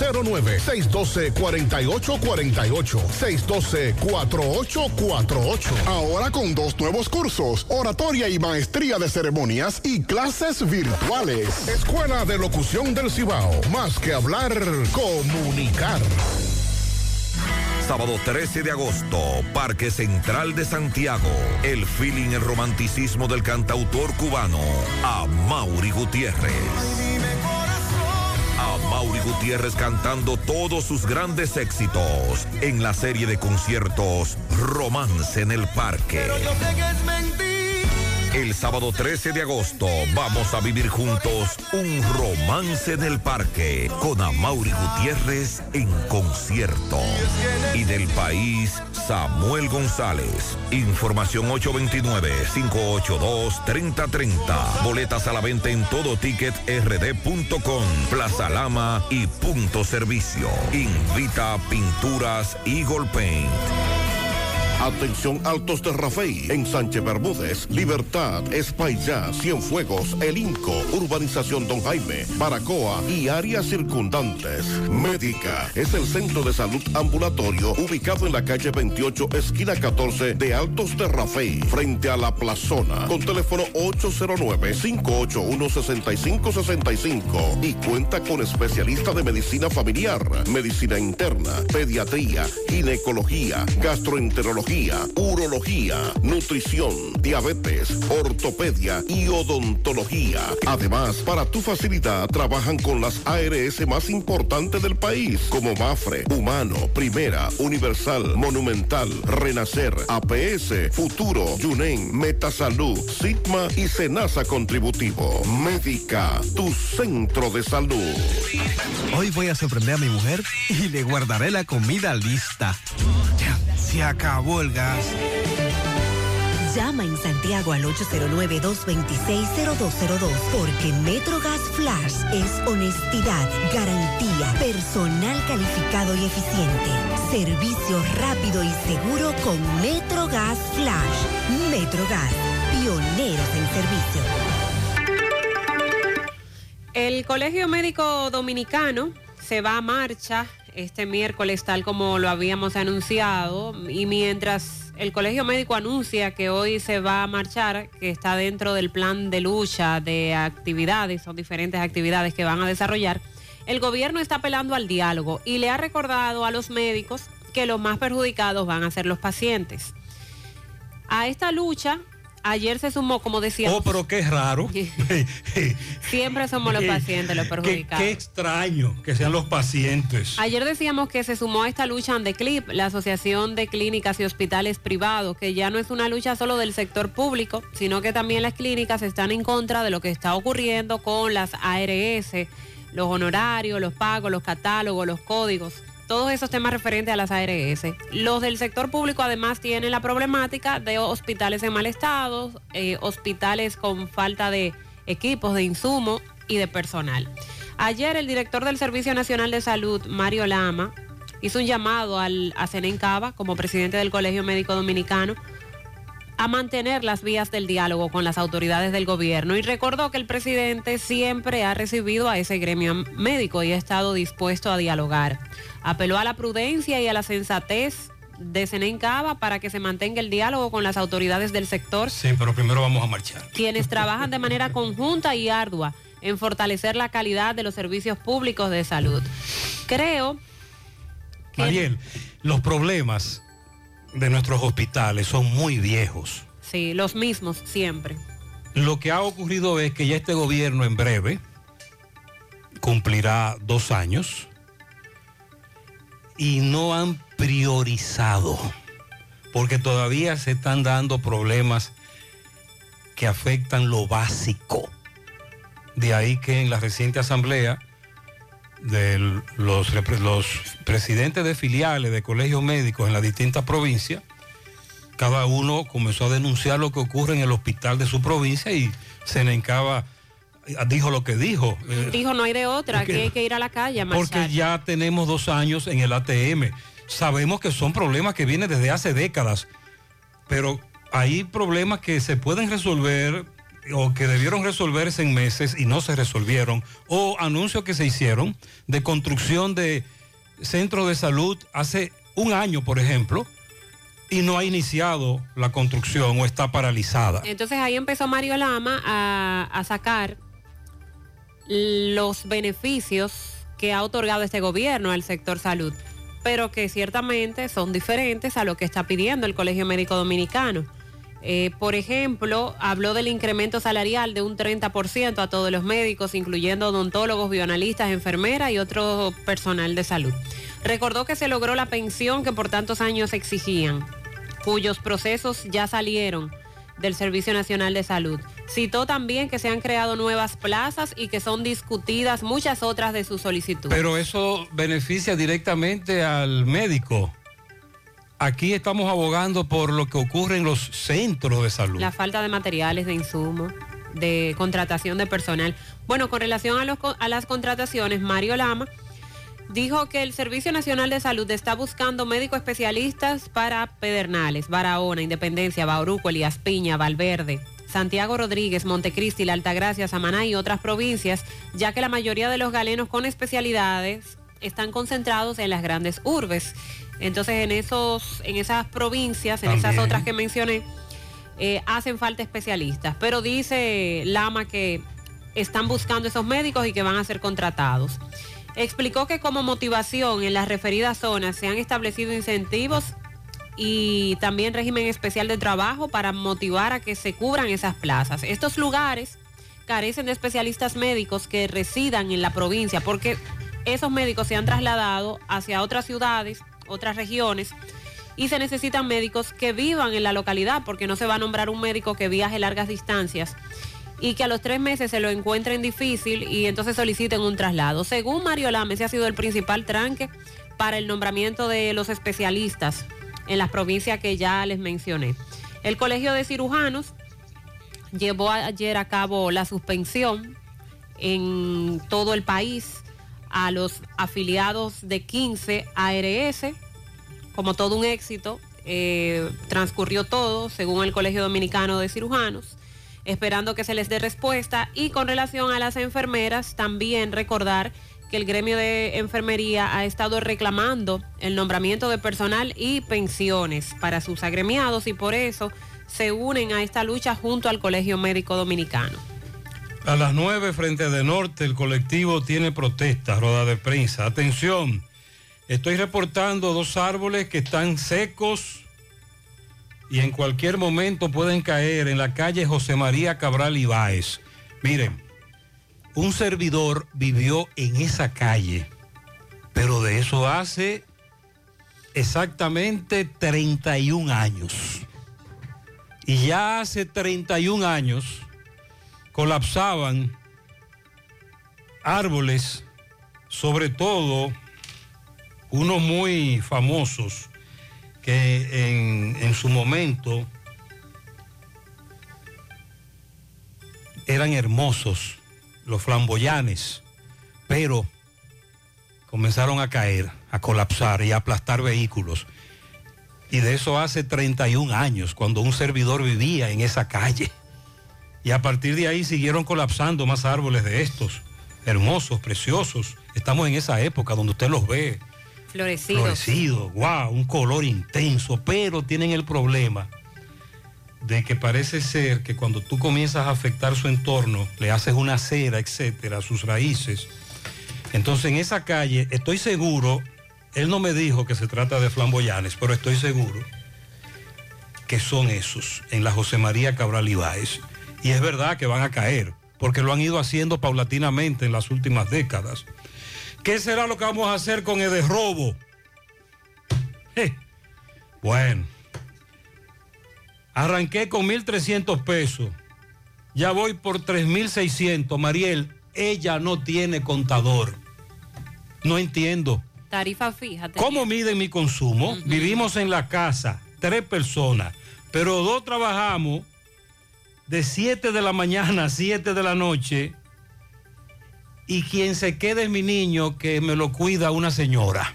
612-4848. Ahora con dos nuevos cursos, oratoria y maestría de ceremonias y clases virtuales. Escuela de Locución del Cibao. Más que hablar, comunicar. Sábado 13 de agosto, Parque Central de Santiago. El feeling, el romanticismo del cantautor cubano, a Mauri Gutiérrez. Mauri Gutiérrez cantando todos sus grandes éxitos en la serie de conciertos Romance en el Parque. El sábado 13 de agosto vamos a vivir juntos un romance en el parque con Amaury Gutiérrez en concierto. Y del país, Samuel González. Información 829-582-3030. Boletas a la venta en todo ticket rd.com, Plaza Lama y Punto Servicio. Invita Pinturas Eagle Paint. Atención Altos de Rafey, en Sánchez Bermúdez, Libertad, Espaillá, Cienfuegos, El Inco, Urbanización Don Jaime, Baracoa y áreas circundantes. Médica es el centro de salud ambulatorio ubicado en la calle 28, esquina 14 de Altos de Rafey, frente a la plazona, con teléfono 809-581-6565 y cuenta con especialistas de medicina familiar, medicina interna, pediatría, ginecología, gastroenterología, urología, nutrición, diabetes, ortopedia y odontología. Además, para tu facilidad trabajan con las ARS más importantes del país, como Mafre, Humano, Primera, Universal, Monumental, Renacer, APS, Futuro, Yunen, Metasalud, Sigma y Senasa Contributivo. Médica, tu centro de salud. Hoy voy a sorprender a mi mujer y le guardaré la comida lista. Ya, se acabó el gas. Llama en Santiago al 809-226-0202 porque MetroGas Flash es honestidad, garantía, personal calificado y eficiente, servicio rápido y seguro con MetroGas Flash. MetroGas, pioneros en servicio. El Colegio Médico Dominicano se va a marcha este miércoles tal como lo habíamos anunciado y mientras el Colegio Médico anuncia que hoy se va a marchar, que está dentro del plan de lucha de actividades, son diferentes actividades que van a desarrollar, el gobierno está apelando al diálogo y le ha recordado a los médicos que los más perjudicados van a ser los pacientes. A esta lucha ayer se sumó, como decía, Oh, pero qué raro. siempre somos los Qué- pacientes los Qué, perjudicados. qué extraño que sean los pacientes. Ayer decíamos que se sumó a esta lucha Andeclip, la Asociación de Clínicas y Hospitales Privados, que ya no es una lucha solo del sector público, sino que también las clínicas están en contra de lo que está ocurriendo con las ARS, los honorarios, los pagos, los catálogos, los códigos. Todos esos temas referentes a las ARS. Los del sector público además tienen la problemática de hospitales en mal estado, eh, hospitales con falta de equipos, de insumos y de personal. Ayer el director del Servicio Nacional de Salud, Mario Lama, hizo un llamado al, a Cava, como presidente del Colegio Médico Dominicano, a mantener las vías del diálogo con las autoridades del gobierno y recordó que el presidente siempre ha recibido a ese gremio médico y ha estado dispuesto a dialogar. Apeló a la prudencia y a la sensatez de Zenén Cava para que se mantenga el diálogo con las autoridades del sector, Sí, pero primero vamos a marchar. quienes trabajan de manera conjunta y ardua en fortalecer la calidad de los servicios públicos de salud. Creo Mariel, los problemas de nuestros hospitales son muy viejos. Sí, los mismos siempre. Lo que ha ocurrido es que ya este gobierno en breve cumplirá dos años y no han priorizado porque todavía se están dando problemas que afectan lo básico. De ahí que en la reciente asamblea de los, los presidentes de filiales de colegios médicos en las distintas provincias, cada uno comenzó a denunciar lo que ocurre en el hospital de su provincia y Senencaba dijo lo que dijo. eh, Dijo, no hay de otra, Es que- que hay que ir a la calle a porque ya tenemos dos años en el ATM. Sabemos que son problemas que vienen desde hace décadas, pero hay problemas que se pueden resolver o que debieron resolverse en meses y no se resolvieron, o anuncios que se hicieron de construcción de centros de salud hace un año, por ejemplo, y no ha iniciado la construcción o está paralizada. Entonces ahí empezó Mario Lama a, a sacar los beneficios que ha otorgado este gobierno al sector salud, pero que ciertamente son diferentes a lo que está pidiendo el Colegio Médico Dominicano. Eh, por ejemplo, habló del incremento salarial de un 30% a todos los médicos, incluyendo odontólogos, bioanalistas, enfermeras y otro personal de salud. Recordó que se logró la pensión que por tantos años exigían, cuyos procesos ya salieron del Servicio Nacional de Salud. Citó también que se han creado nuevas plazas y que son discutidas muchas otras de sus solicitudes. Pero eso beneficia directamente al médico. Aquí estamos abogando por lo que ocurre en los centros de salud. La falta de materiales, de insumos, de contratación de personal. Bueno, con relación a, las contrataciones, Mario Lama dijo que el Servicio Nacional de Salud está buscando médicos especialistas para Pedernales, Barahona, Independencia, Bauruco, Elías Piña, Valverde, Santiago Rodríguez, Montecristi, La Altagracia, Samaná y otras provincias, ya que la mayoría de los galenos con especialidades están concentrados en las grandes urbes. Entonces, en, esos, en esas provincias, en esas otras que mencioné, eh, hacen falta especialistas. Pero dice Lama que están buscando esos médicos y que van a ser contratados. Explicó que como motivación en las referidas zonas se han establecido incentivos y también régimen especial de trabajo para motivar a que se cubran esas plazas. Estos lugares carecen de especialistas médicos que residan en la provincia porque esos médicos se han trasladado hacia otras ciudades, otras regiones y se necesitan médicos que vivan en la localidad porque no se va a nombrar un médico que viaje largas distancias y que a los tres meses se lo encuentren difícil y entonces soliciten un traslado. Según Mario Lame, ese ha sido el principal tranque para el nombramiento de los especialistas en las provincias que ya les mencioné. El Colegio de Cirujanos llevó ayer a cabo la suspensión en todo el país a los afiliados de 15 ARS, como todo un éxito, eh, transcurrió todo según el Colegio Dominicano de Cirujanos, esperando que se les dé respuesta y con relación a las enfermeras, también recordar que el gremio de enfermería ha estado reclamando el nombramiento de personal y pensiones para sus agremiados y por eso se unen a esta lucha junto al Colegio Médico Dominicano. A las 9 frente de Norte, el colectivo tiene protesta, rueda de prensa. Atención, estoy reportando dos árboles que están secos y en cualquier momento pueden caer en la calle José María Cabral Ibáez. Miren, un servidor vivió en esa calle, pero de eso hace exactamente 31 años. Y ya hace 31 años colapsaban árboles, sobre todo unos muy famosos que en, en su momento eran hermosos, los flamboyanes, pero comenzaron a caer, a colapsar y a aplastar vehículos. Y de eso hace 31 años, cuando un servidor vivía en esa calle. Y a partir de ahí siguieron colapsando más árboles de estos, hermosos, preciosos. Estamos en esa época donde usted los ve Florecidos. florecidos, wow, un color intenso, pero tienen el problema de que parece ser que cuando tú comienzas a afectar su entorno, le haces una cera, etcétera, sus raíces. Entonces en esa calle, estoy seguro, él no me dijo que se trata de flamboyanes, pero estoy seguro que son esos en la José María Cabral Ibáez. Y es verdad que van a caer, porque lo han ido haciendo paulatinamente en las últimas décadas. ¿Qué será lo que vamos a hacer con el robo? Eh, Bueno, arranqué con 1.300 pesos. Ya voy por 3.600. Mariel, ella no tiene contador. No entiendo. Tarifa fija. ¿Cómo miden mi consumo? Vivimos en la casa, tres personas, pero dos trabajamos de 7 de la mañana a 7 de la noche y quien se queda es mi niño que me lo cuida una señora.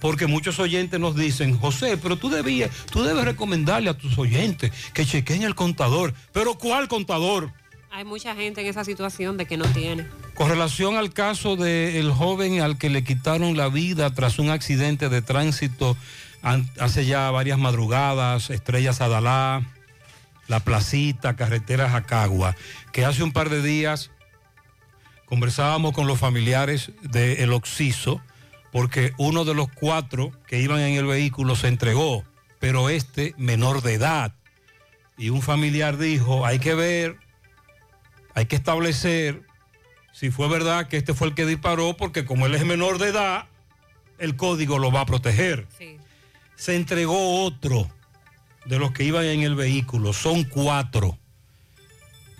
Porque muchos oyentes nos dicen, José, pero tú debías, tú debes recomendarle a tus oyentes que chequen el contador. Pero ¿cuál contador? Hay mucha gente en esa situación de que no tiene. Con relación al caso del joven al que le quitaron la vida tras un accidente de tránsito hace ya varias madrugadas, Estrellas Adalá, La Placita, Carretera Jacagua, que hace un par de días conversábamos con los familiares del Oxiso, porque uno de los cuatro que iban en el vehículo se entregó, pero este menor de edad. Y un familiar dijo, hay que ver, hay que establecer si fue verdad que este fue el que disparó, porque como él es menor de edad, el código lo va a proteger. Se entregó otro de los que iban en el vehículo, son cuatro.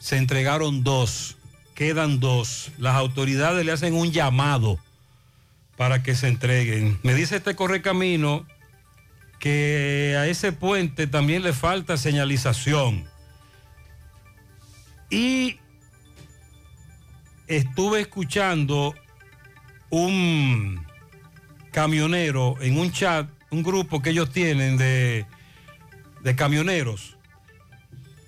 Se entregaron dos, quedan dos. Las autoridades le hacen un llamado para que se entreguen. Me dice este correcamino que a ese puente también le falta señalización. Y estuve escuchando un camionero en un chat, un grupo que ellos tienen de, de camioneros,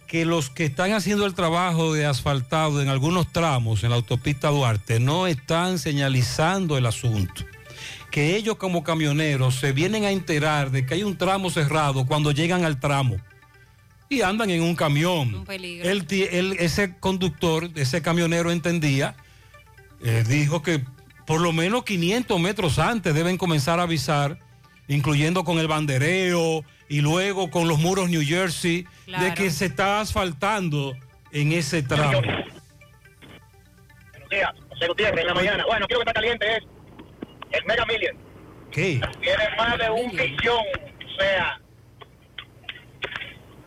que los que están haciendo el trabajo de asfaltado en algunos tramos en la autopista Duarte no están señalizando el asunto. Que ellos como camioneros se vienen a enterar de que hay un tramo cerrado cuando llegan al tramo y andan en un camión. Él ti- él- ese conductor, ese camionero entendía, eh, dijo que por lo menos 500 metros antes deben comenzar a avisar, incluyendo con el bandereo y luego con los muros New Jersey, de Claro. que se está asfaltando en ese tramo. Buenos días, José Gutiérrez, en la mañana. Bueno, quiero que está caliente es el Mega Million. ¿Qué? Tiene más de un billón, o sea,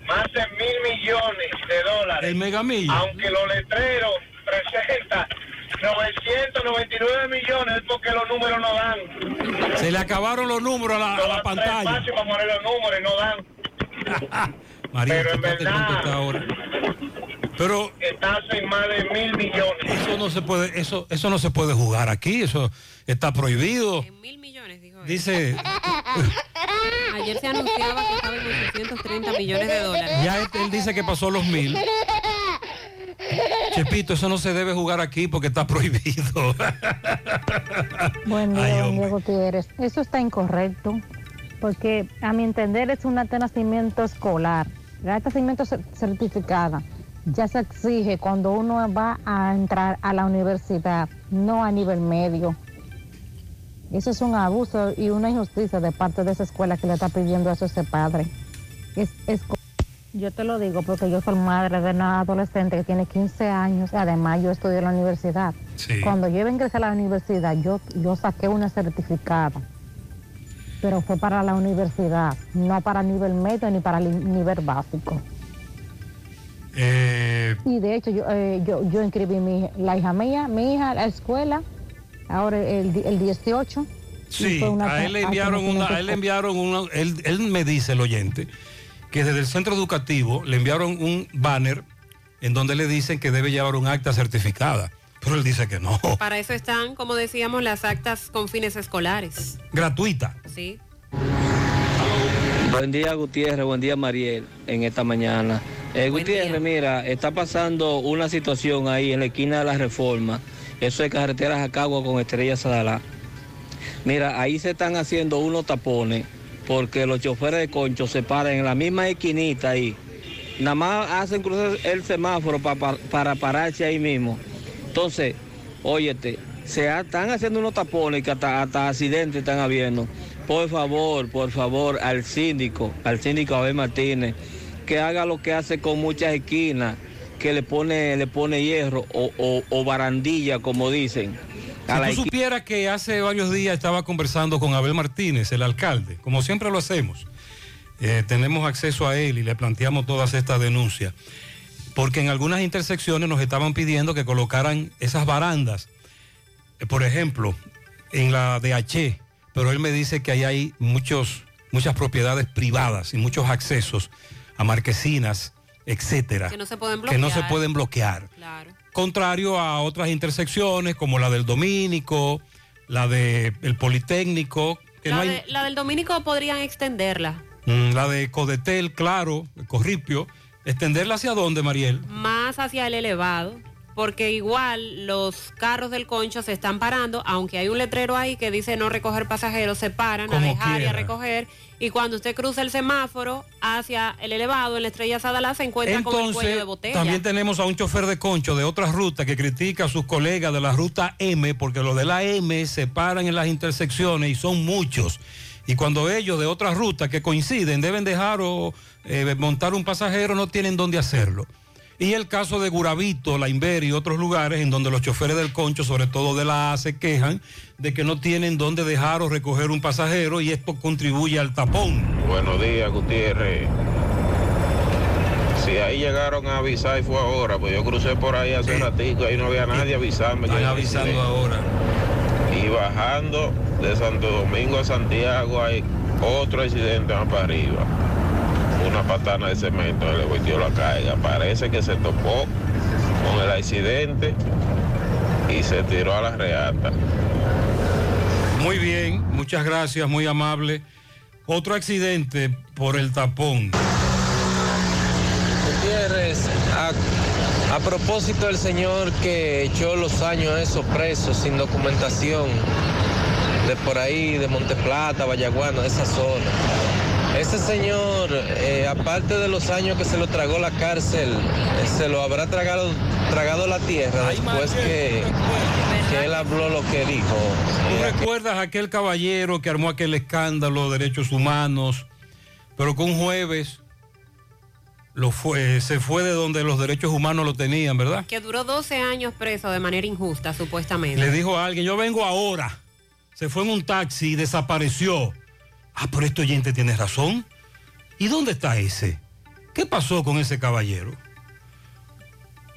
más de mil millones de dólares. El Mega Million. Aunque los letreros presentan 999 millones, es porque los números no dan. Se le acabaron los números a la, a pantalla. espacios para poner los números y no dan. María, Pero en verdad- está ahora. Pero Está en más de mil millones. eso no se puede, eso, eso no se puede jugar aquí, eso está prohibido. Dice, Ayer se anunciaba que estaba en 830 millones de dólares. ya él, él dice que pasó los mil. Chepito, eso no se debe jugar aquí porque está prohibido. Buen día. Diego Gutiérrez. Eso está incorrecto, porque a mi entender es un acta de nacimiento escolar. La acta de nacimiento cer- certificada ya se exige cuando uno va a entrar a la universidad, no a nivel medio. Eso es un abuso y una injusticia de parte de esa escuela que le está pidiendo eso a ese padre. Es, es yo te lo digo porque yo soy madre de una adolescente que tiene 15 años y además yo estudio en la universidad. Sí. Cuando yo iba a ingresar a la universidad, yo, yo saqué una certificada, pero fue para la universidad, no para nivel medio ni para el nivel básico. Eh, Y de hecho, yo, eh, yo, yo inscribí mi, la hija mía, mi hija a la escuela, ahora el, el 18. y sí, a él le enviaron una, a él le enviaron una, él, él me dice el oyente que desde el centro educativo le enviaron un banner en donde le dicen que debe llevar un acta certificada. Pero él dice que no. Para eso están, como decíamos, las actas con fines escolares. Gratuita. Sí. Buen día Gutiérrez, buen día Mariel en esta mañana. Eh, Gutiérrez, mira, está pasando una situación ahí en la esquina de la Reforma, eso es carreteras a Cagua con Estrella Sadalá. Mira, ahí se están haciendo unos tapones porque los choferes de concho se paran en la misma esquinita ahí. Nada más hacen cruzar el semáforo pa- pa- para pararse ahí mismo. Entonces, óyete, se están haciendo unos tapones que hasta, hasta accidentes están habiendo. Por favor, por favor, al síndico, al síndico Abel Martínez, que haga lo que hace con muchas esquinas, que le pone, le pone hierro o- o barandilla, como dicen. A la Si tú supieras que hace varios días estaba conversando con Abel Martínez, el alcalde, como siempre lo hacemos. Eh, tenemos acceso a él y le planteamos todas estas denuncias. Porque en algunas intersecciones nos estaban pidiendo que colocaran esas barandas. Eh, por ejemplo, en la de H, pero él me dice que ahí hay muchos, muchas propiedades privadas y muchos accesos a marquesinas, etcétera, Que no se pueden que no se bloquear. pueden bloquear Claro. Contrario a otras intersecciones como la del Domínico, la del Politécnico, que La, no hay, de- la del dominico podrían extenderla Mm, la de Codetel, claro, Corripio, extenderla hacia dónde, Mariel? más hacia el elevado, porque igual los carros del concho se están parando, aunque hay un letrero ahí que dice no recoger pasajeros, se paran a dejar y a recoger. Y cuando usted cruza el semáforo hacia el elevado, en la estrella Sadalá se encuentra con el cuello de Entonces, botella. también tenemos a un chofer de concho de otra ruta que critica a sus colegas de la ruta M, porque los de la M se paran en las intersecciones y son muchos. Y cuando ellos de otras rutas que coinciden deben dejar o eh, montar un pasajero, no tienen dónde hacerlo. Y el caso de Guravito, La Inver y otros lugares en donde los choferes del concho, sobre todo de la A, se quejan de que no tienen dónde dejar o recoger un pasajero y esto contribuye al tapón. Buenos días, Gutiérrez. Si ahí llegaron a avisar y fue ahora, pues yo crucé por ahí hace ratico, ahí no había nadie avisando. Están avisando ahora. Y bajando de Santo Domingo a Santiago hay otro accidente más para arriba. Una patana de cemento le volteó la carga. Parece que se topó con el accidente y se tiró a la reata. Muy bien, muchas gracias, muy amable. Otro accidente por el tapón. Gutiérrez, a, a propósito del señor que echó los años a esos presos sin documentación, de por ahí, de Monteplata, Vallaguana, de esa zona. Ese señor, eh, aparte de los años que se lo tragó la cárcel, eh, se lo habrá tragado, tragado la tierra después que, que él habló lo que dijo. ¿Tú recuerdas aquel caballero que armó aquel escándalo de derechos humanos, pero que un jueves lo fue, se fue de donde los derechos humanos lo tenían, ¿verdad? Que duró 12 años preso de manera injusta, supuestamente. Le dijo a alguien, yo vengo ahora. Se fue en un taxi y desapareció. Ah, pero este oyente tiene razón. ¿Y dónde está ese? ¿Qué pasó con ese caballero?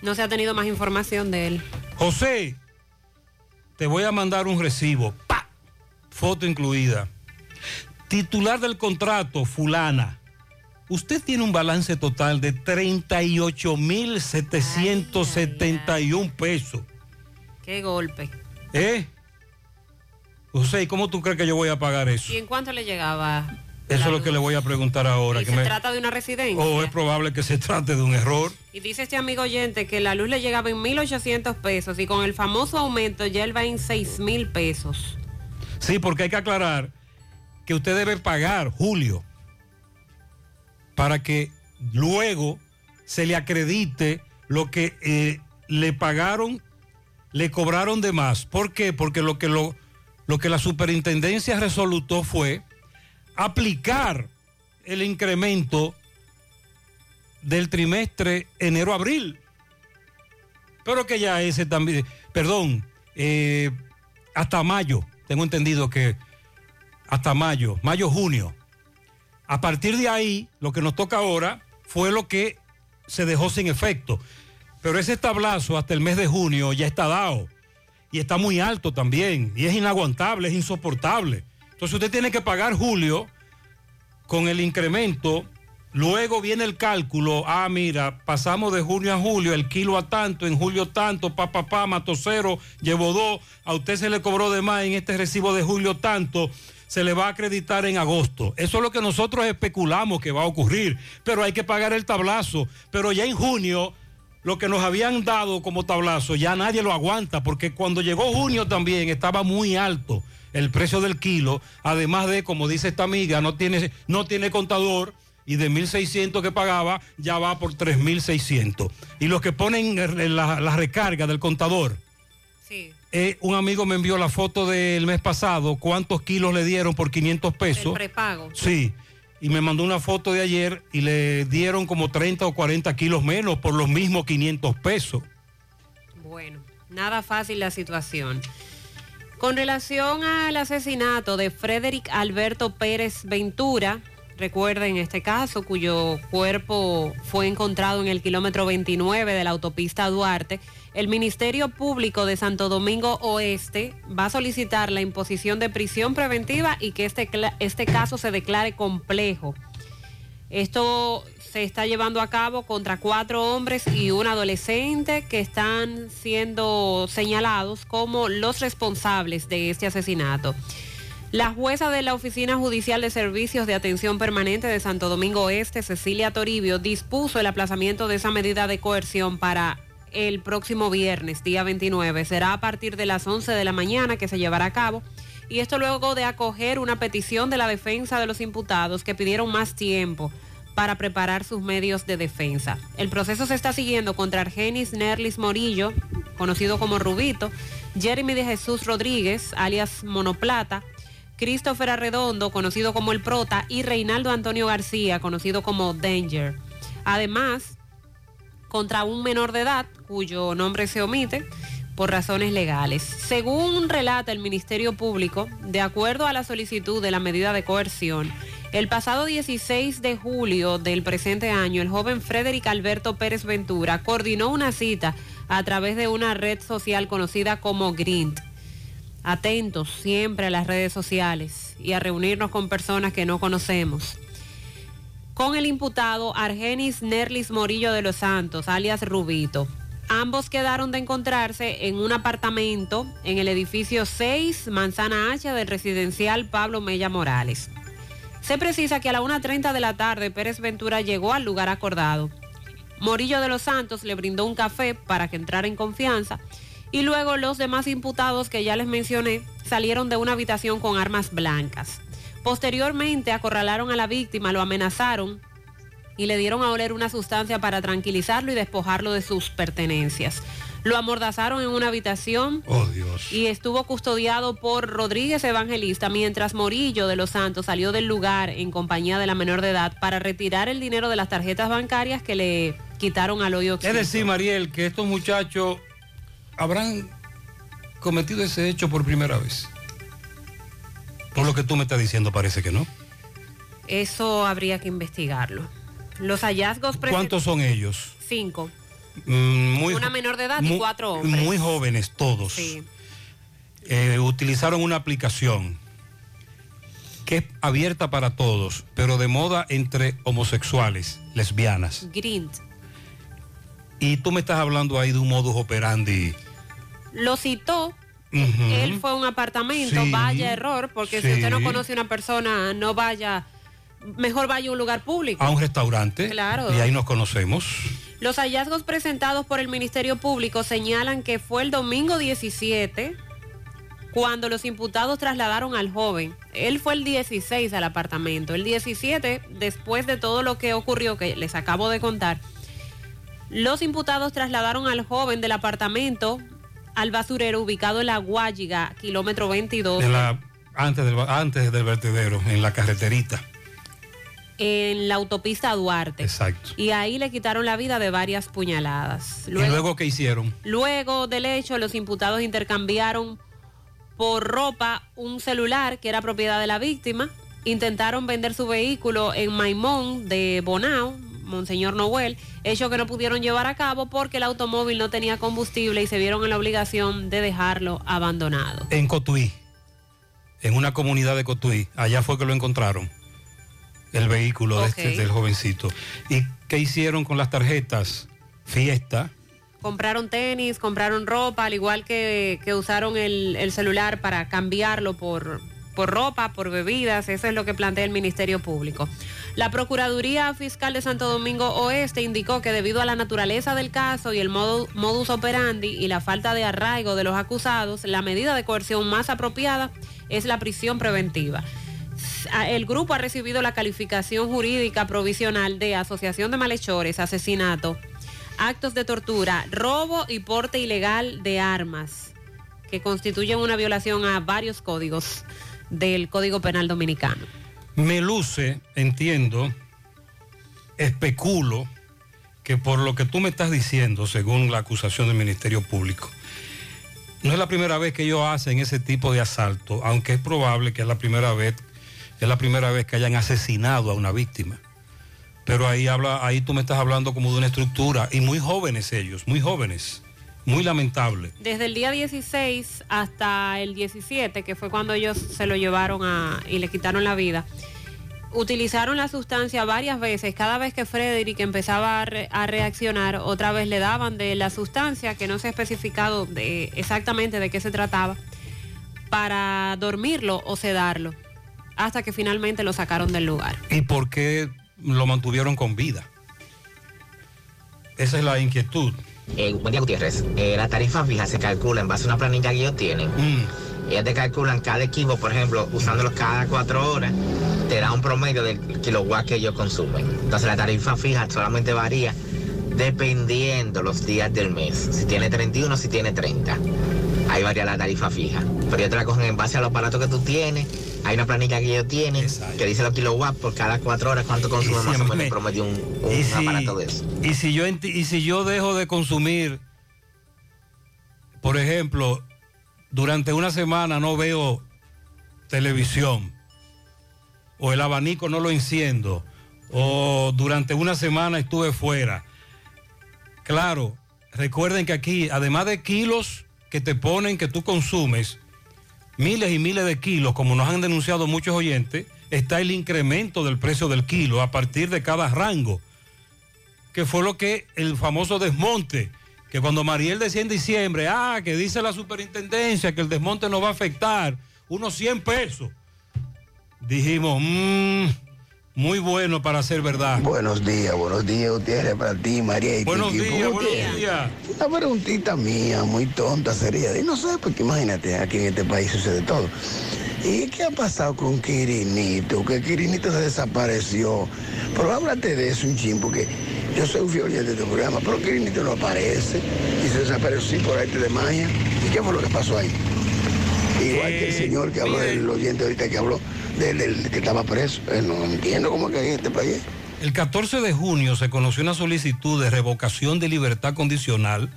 No se ha tenido más información de él. José, te voy a mandar un recibo. ¡Pa! Foto incluida. Titular del contrato, fulana. Usted tiene un balance total de 38.771 pesos. Qué golpe. ¿Eh? José, ¿y cómo tú crees que yo voy a pagar eso? ¿Y en cuánto le llegaba? Eso es lo que le voy a preguntar ahora. ¿Y que se me- trata de una residencia? O es probable que se trate de un error. Y dice este amigo oyente que la luz le llegaba en 1.800 pesos y con el famoso aumento ya él va en 6.000 pesos. Sí, porque hay que aclarar que usted debe pagar, Julio, para que luego se le acredite lo que eh, le pagaron, le cobraron de más. ¿Por qué? Porque lo que, lo, lo que la superintendencia resolutó fue aplicar el incremento del trimestre enero-abril. Pero que ya ese también, perdón, eh, hasta mayo, tengo entendido que hasta mayo, mayo-junio. A partir de ahí, lo que nos toca ahora fue lo que se dejó sin efecto. Pero ese tablazo hasta el mes de junio ya está dado. Y está muy alto también. Y es inaguantable, es insoportable. Entonces usted tiene que pagar julio con el incremento Luego viene el cálculo, ah, mira, pasamos de junio a julio, el kilo a tanto, en julio tanto, pa, pa, pa, cero, llevó dos, a usted se le cobró de más en este recibo de julio tanto, se le va a acreditar en agosto. Eso es lo que nosotros especulamos que va a ocurrir, pero hay que pagar el tablazo. Pero ya en junio, lo que nos habían dado como tablazo, ya nadie lo aguanta, porque cuando llegó junio también estaba muy alto el precio del kilo, además de, como dice esta amiga, no tiene, no tiene contador y de 1.600 que pagaba ya va por 3.600. Y los que ponen la, la recarga del contador, Sí. eh, un amigo me envió la foto del mes pasado, cuántos kilos le dieron por 500 El pesos. prepago. Sí, y me mandó una foto de ayer y le dieron como 30 o 40 kilos menos por los mismos 500 pesos. Bueno, nada fácil la situación. Con relación al asesinato de Frederick Alberto Pérez Ventura, recuerden este caso cuyo cuerpo fue encontrado en el kilómetro 29 de la autopista Duarte, el Ministerio Público de Santo Domingo Oeste va a solicitar la imposición de prisión preventiva y que este, este caso se declare complejo. Esto se está llevando a cabo contra cuatro hombres y un adolescente que están siendo señalados como los responsables de este asesinato. La jueza de la Oficina Judicial de Servicios de Atención Permanente de Santo Domingo Oeste, Cecilia Toribio, dispuso el aplazamiento de esa medida de coerción para el próximo viernes, día 29. Será a partir de las 11 de la mañana que se llevará a cabo. Y esto luego de acoger una petición de la defensa de los imputados que pidieron más tiempo para preparar sus medios de defensa. El proceso se está siguiendo contra Argenis Nerlis Morillo, conocido como Rubito, Jeremy de Jesús Rodríguez, alias Monoplata, Christopher Arredondo, conocido como El Prota, y Reinaldo Antonio García, conocido como Danger. Además, contra un menor de edad, cuyo nombre se omite por razones legales. Según relata el Ministerio Público, de acuerdo a la solicitud de la medida de coerción, el pasado 16 de julio del presente año, el joven Frederick Alberto Pérez Ventura coordinó una cita a través de una red social conocida como Grint. Atentos siempre a las redes sociales y a reunirnos con personas que no conocemos con el imputado Argenis Nerlis Morillo de los Santos, alias Rubito. Ambos quedaron de encontrarse en un apartamento en el edificio 6, Manzana H del residencial Pablo Mella Morales. Se precisa que a la 1.30 de la tarde Pérez Ventura llegó al lugar acordado. Morillo de los Santos le brindó un café para que entrara en confianza y luego los demás imputados que ya les mencioné salieron de una habitación con armas blancas. Posteriormente acorralaron a la víctima, lo amenazaron y le dieron a oler una sustancia para tranquilizarlo y despojarlo de sus pertenencias. Lo amordazaron en una habitación Oh Dios. y estuvo custodiado por Rodríguez Evangelista mientras Morillo de los Santos salió del lugar en compañía de la menor de edad para retirar el dinero de las tarjetas bancarias que le quitaron al hoyo. Es decir, Mariel, que estos muchachos habrán cometido ese hecho por primera vez. Por lo que tú me estás diciendo, parece que no. Eso habría que investigarlo. Los hallazgos ¿Cuántos son ellos? Cinco. Mm, muy, Una menor de edad y cuatro hombres. Muy jóvenes todos. Sí. Eh, utilizaron una aplicación que es abierta para todos, pero de moda entre homosexuales, lesbianas. Grint. Y tú me estás hablando ahí de un modus operandi. Lo citó. Él fue a un apartamento, Sí. vaya error, porque si usted no conoce a una persona, no vaya, mejor vaya a un lugar público. a un restaurante Claro. y ahí nos conocemos. Los hallazgos presentados por el Ministerio Público señalan que fue el domingo 17 cuando los imputados trasladaron al joven. Él fue el 16 al apartamento. El 17, después de todo lo que ocurrió, que les acabo de contar, los imputados trasladaron al joven del apartamento al basurero ubicado en la Guayiga, kilómetro 22. En la- antes, del, antes del vertedero, en la carreterita. en la autopista Duarte. Exacto. Y ahí le quitaron la vida de varias puñaladas. ¿Y luego qué hicieron? Luego del hecho, los imputados intercambiaron por ropa un celular que era propiedad de la víctima. Intentaron vender su vehículo en Maimón de Bonao, Monseñor Noel, hecho que no pudieron llevar a cabo porque el automóvil no tenía combustible y se vieron en la obligación de dejarlo abandonado. En Cotuí, en una comunidad de Cotuí. Allá fue que lo encontraron. el vehículo de este- del jovencito. ¿Y qué hicieron con las tarjetas? Fiesta. Compraron tenis, compraron ropa, al igual que, que usaron el, el celular para cambiarlo por, por ropa, por bebidas. Eso es lo que plantea el Ministerio Público. La Procuraduría Fiscal de Santo Domingo Oeste indicó que debido a la naturaleza del caso y el modus operandi y la falta de arraigo de los acusados, la medida de coerción más apropiada es la prisión preventiva. Ah, El grupo ha recibido la calificación jurídica provisional de asociación de malhechores, asesinato, actos de tortura, robo y porte ilegal de armas, que constituyen una violación a varios códigos del Código Penal Dominicano. Me luce, entiendo, especulo que por lo que tú me estás diciendo, según la acusación del Ministerio Público, no es la primera vez que ellos hacen ese tipo de asalto, aunque es probable que es la primera vez, es la primera vez que hayan asesinado a una víctima. Pero ahí habla, ahí tú me estás hablando como de una estructura y muy jóvenes ellos, muy jóvenes, muy lamentable. Desde el día 16 hasta el 17, que fue cuando ellos se lo llevaron a, y le quitaron la vida, utilizaron la sustancia varias veces. Cada vez que Frederick empezaba a, re- a reaccionar, otra vez le daban de la sustancia, que no se ha especificado de- exactamente de qué se trataba, para dormirlo o sedarlo, hasta que finalmente lo sacaron del lugar. ¿Y por qué lo mantuvieron con vida? Esa es la inquietud. Eh, buen día, Gutiérrez. Eh, la tarifa fija se calcula en base a una planilla que ellos tienen. Ellos te calculan cada equipo, por ejemplo, usándolo cada cuatro horas, te da un promedio del kilowatt que ellos consumen. Entonces la tarifa fija solamente varía dependiendo los días del mes. Si tiene 31, si tiene 30. Ahí varía la tarifa fija. Pero ellos te la cogen en base a los aparatos que tú tienes. Hay una planilla que ellos tienen que dice los kilowatts por cada cuatro horas cuánto consume más o menos en promedio un, un Y si- aparato de eso. Y si yo y si yo dejo de consumir, por ejemplo, durante una semana no veo televisión, o el abanico no lo enciendo, o durante una semana estuve fuera. Claro, recuerden que aquí, además de kilos que te ponen que tú consumes, miles y miles de kilos, como nos han denunciado muchos oyentes, está el incremento del precio del kilo a partir de cada rango, que fue lo que el famoso desmonte, que cuando Mariel decía en diciembre, ah, que dice la superintendencia que el desmonte nos va a afectar unos 100 pesos, dijimos, "Mm, muy bueno para ser verdad. Buenos días, buenos días, Gutiérrez, para ti, María y Buenos días, buenos días. Una preguntita mía, muy tonta sería. Y no sé, porque imagínate, aquí en este país sucede todo. ¿Y qué ha pasado con Quirinito? Que Quirinito se desapareció. Pero háblate de eso un chin, porque yo soy un fiel de tu programa, pero Quirinito no aparece y se desapareció por arte de magia. ¿Y qué fue lo que pasó ahí? Igual que el señor que habló, el oyente ahorita que habló, del, que estaba preso. Eh, no entiendo cómo que hay este país. El 14 de junio se conoció una solicitud de revocación de libertad condicional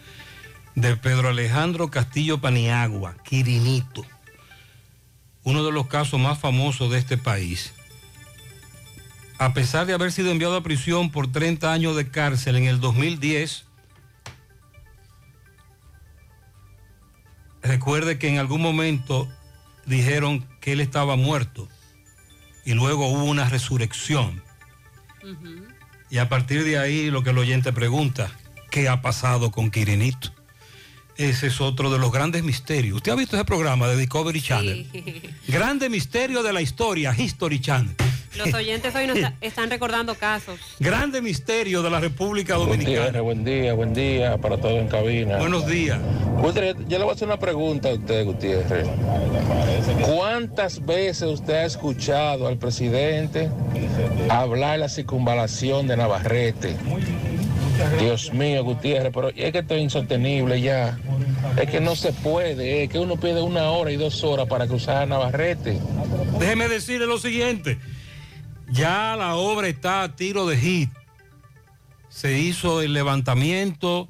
de Pedro Alejandro Castillo Paniagua, Quirinito, uno de los casos más famosos de este país. A pesar de haber sido enviado a prisión por 30 años de cárcel en el 2010, recuerde que en algún momento dijeron que él estaba muerto y luego hubo una resurrección. Y a partir de ahí lo que el oyente pregunta, ¿qué ha pasado con Quirinito? Ese es otro de los grandes misterios. ¿Usted ha visto ese programa de Discovery Channel? Grande misterio de la historia, History Channel. Los oyentes hoy nos está- están recordando casos. Grande misterio de la República Dominicana. Buen día, buen día para todos en cabina. Buenos días. Gutiérrez, yo le voy a hacer una pregunta a usted, Gutiérrez. ¿Cuántas veces usted ha escuchado al presidente hablar de la circunvalación de Navarrete? Dios mío, Gutiérrez, pero es que esto es insostenible ya. Es que no se puede, es que uno pide una hora y dos horas para cruzar a Navarrete. Déjeme decirle lo siguiente. Ya la obra está a tiro de hit. Se hizo el levantamiento.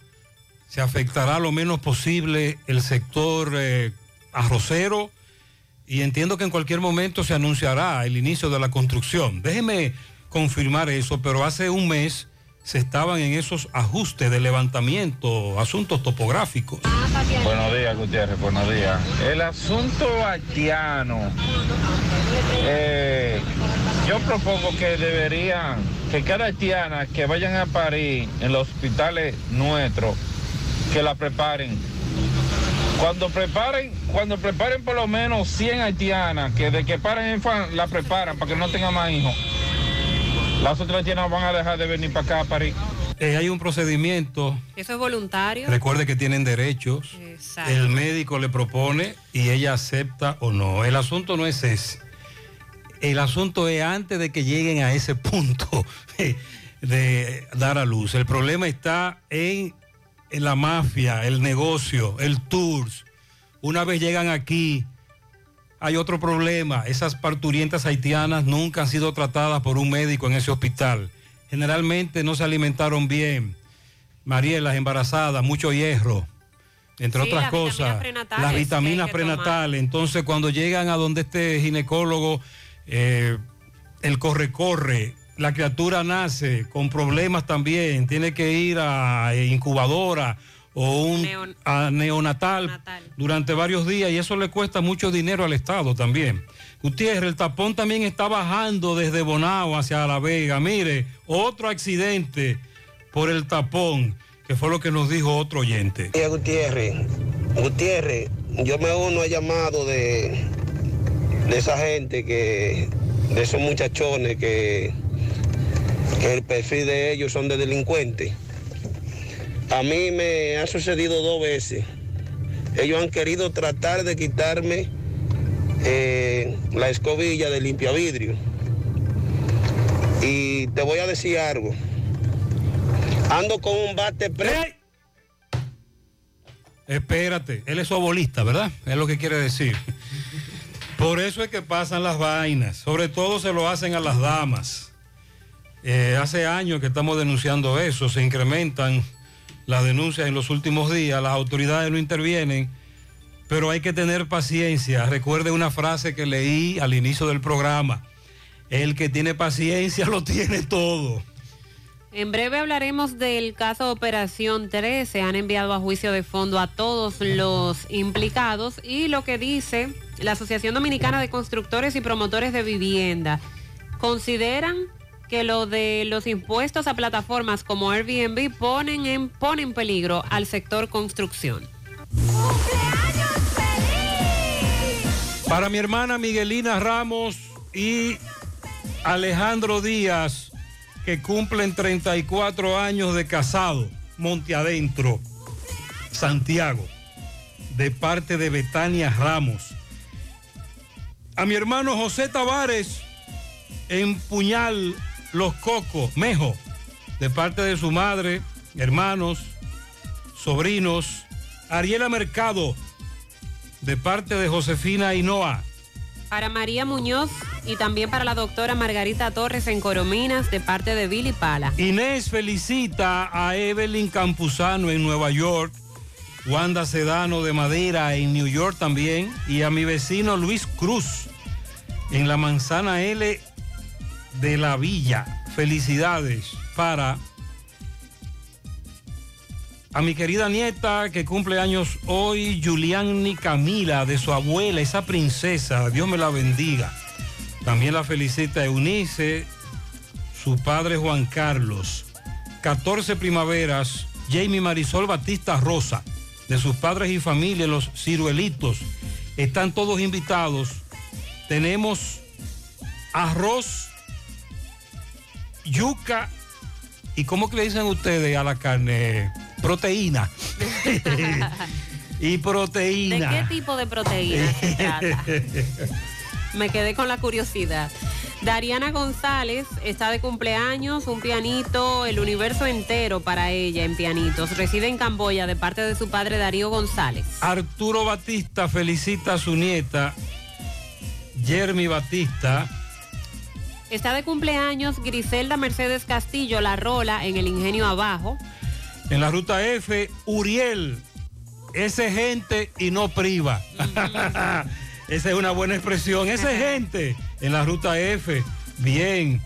Se afectará lo menos posible el sector eh, arrocero. Y entiendo que en cualquier momento se anunciará el inicio de la construcción. Déjeme confirmar eso, pero hace un mes se estaban en esos ajustes de levantamiento, asuntos topográficos. Buenos días, Gutiérrez, buenos días. El asunto haitiano, eh, Yo propongo que deberían, que cada haitiana que vayan a parir en los hospitales nuestros, que la preparen. Cuando preparen, cuando preparen por lo menos 100 haitianas, que de que paren en fan, la preparan para que no tenga más hijos. Las otras haitianas van a dejar de venir para acá a parir. Eh, hay un procedimiento, Eso es voluntario. recuerde que tienen derechos, Exacto. el médico le propone y ella acepta o no. El asunto no es ese. El asunto es antes de que lleguen a ese punto de dar a luz. El problema está en, en la mafia, el negocio, el tours. Una vez llegan aquí, hay otro problema. Esas parturientas haitianas nunca han sido tratadas por un médico en ese hospital. Generalmente no se alimentaron bien. Mariela, embarazadas, mucho hierro, entre Sí, otras las cosas. vitaminas prenatales Las vitaminas prenatales. Entonces, cuando llegan a donde este ginecólogo, eh, el corre-corre, la criatura nace con problemas también, tiene que ir a eh, incubadora o un Neon- a neonatal durante varios días y eso le cuesta mucho dinero al Estado también. Gutiérrez, el tapón también está bajando desde Bonao hacia La Vega. Mire, otro accidente por el tapón, que fue lo que nos dijo otro oyente. Gutiérrez, Gutiérrez, yo me uno a llamado de, de esa gente que, de esos muchachones que, que el perfil de ellos son de delincuentes. A mí me ha sucedido dos veces. Ellos han querido tratar de quitarme eh, la escobilla de limpia vidrio. Y te voy a decir algo. Ando con un bate pre... Espérate, él es obolista, ¿verdad? Es lo que quiere decir. Por eso es que pasan las vainas. Sobre todo se lo hacen a las damas. Eh, hace años que estamos denunciando eso. Se incrementan las denuncias en los últimos días. Las autoridades no intervienen. Pero hay que tener paciencia. Recuerde una frase que leí al inicio del programa. El que tiene paciencia lo tiene todo. En breve hablaremos del caso Operación 13. Han enviado a juicio de fondo a todos los implicados y lo que dice la Asociación Dominicana de Constructores y Promotores de Vivienda. Consideran que lo de los impuestos a plataformas como Airbnb ponen en, pone en peligro al sector construcción. Para mi hermana Miguelina Ramos y Alejandro Díaz, que cumplen 34 años de casado, Monte Adentro, Santiago, de parte de Betania Ramos. A mi hermano José Tavares, en Puñal, Los Cocos, Mejo, de parte de su madre, hermanos, sobrinos. Ariela Mercado, de parte de Josefina Hinoa. Para María Muñoz y también para la doctora Margarita Torres en Corominas de parte de Billy Pala. Inés felicita a Evelyn Campuzano en Nueva York, Wanda Sedano de Madera en New York también, y a mi vecino Luis Cruz en la manzana L de la Villa. Felicidades para a mi querida nieta que cumple años hoy, Juliani Camila, de su abuela, esa princesa, Dios me la bendiga. También la felicita Eunice, su padre Juan Carlos. 14 primaveras, Jamie Marisol Batista Rosa, de sus padres y familia, los ciruelitos. Están todos invitados. Tenemos arroz, yuca y ¿cómo que le dicen ustedes a la carne? Proteína. y ¿De proteína. qué tipo de proteína se trata? Me quedé con la curiosidad. Dariana González está de cumpleaños, un pianito, el universo entero para ella en pianitos. Reside en Camboya de parte de su padre Darío González. Arturo Batista felicita a su nieta, Jeremy Batista. Está de cumpleaños Griselda Mercedes Castillo, La Rola, en el Ingenio Abajo. En la ruta F, Uriel, ese gente y no priva. Esa es una buena expresión. Ese gente en la ruta F. Bien.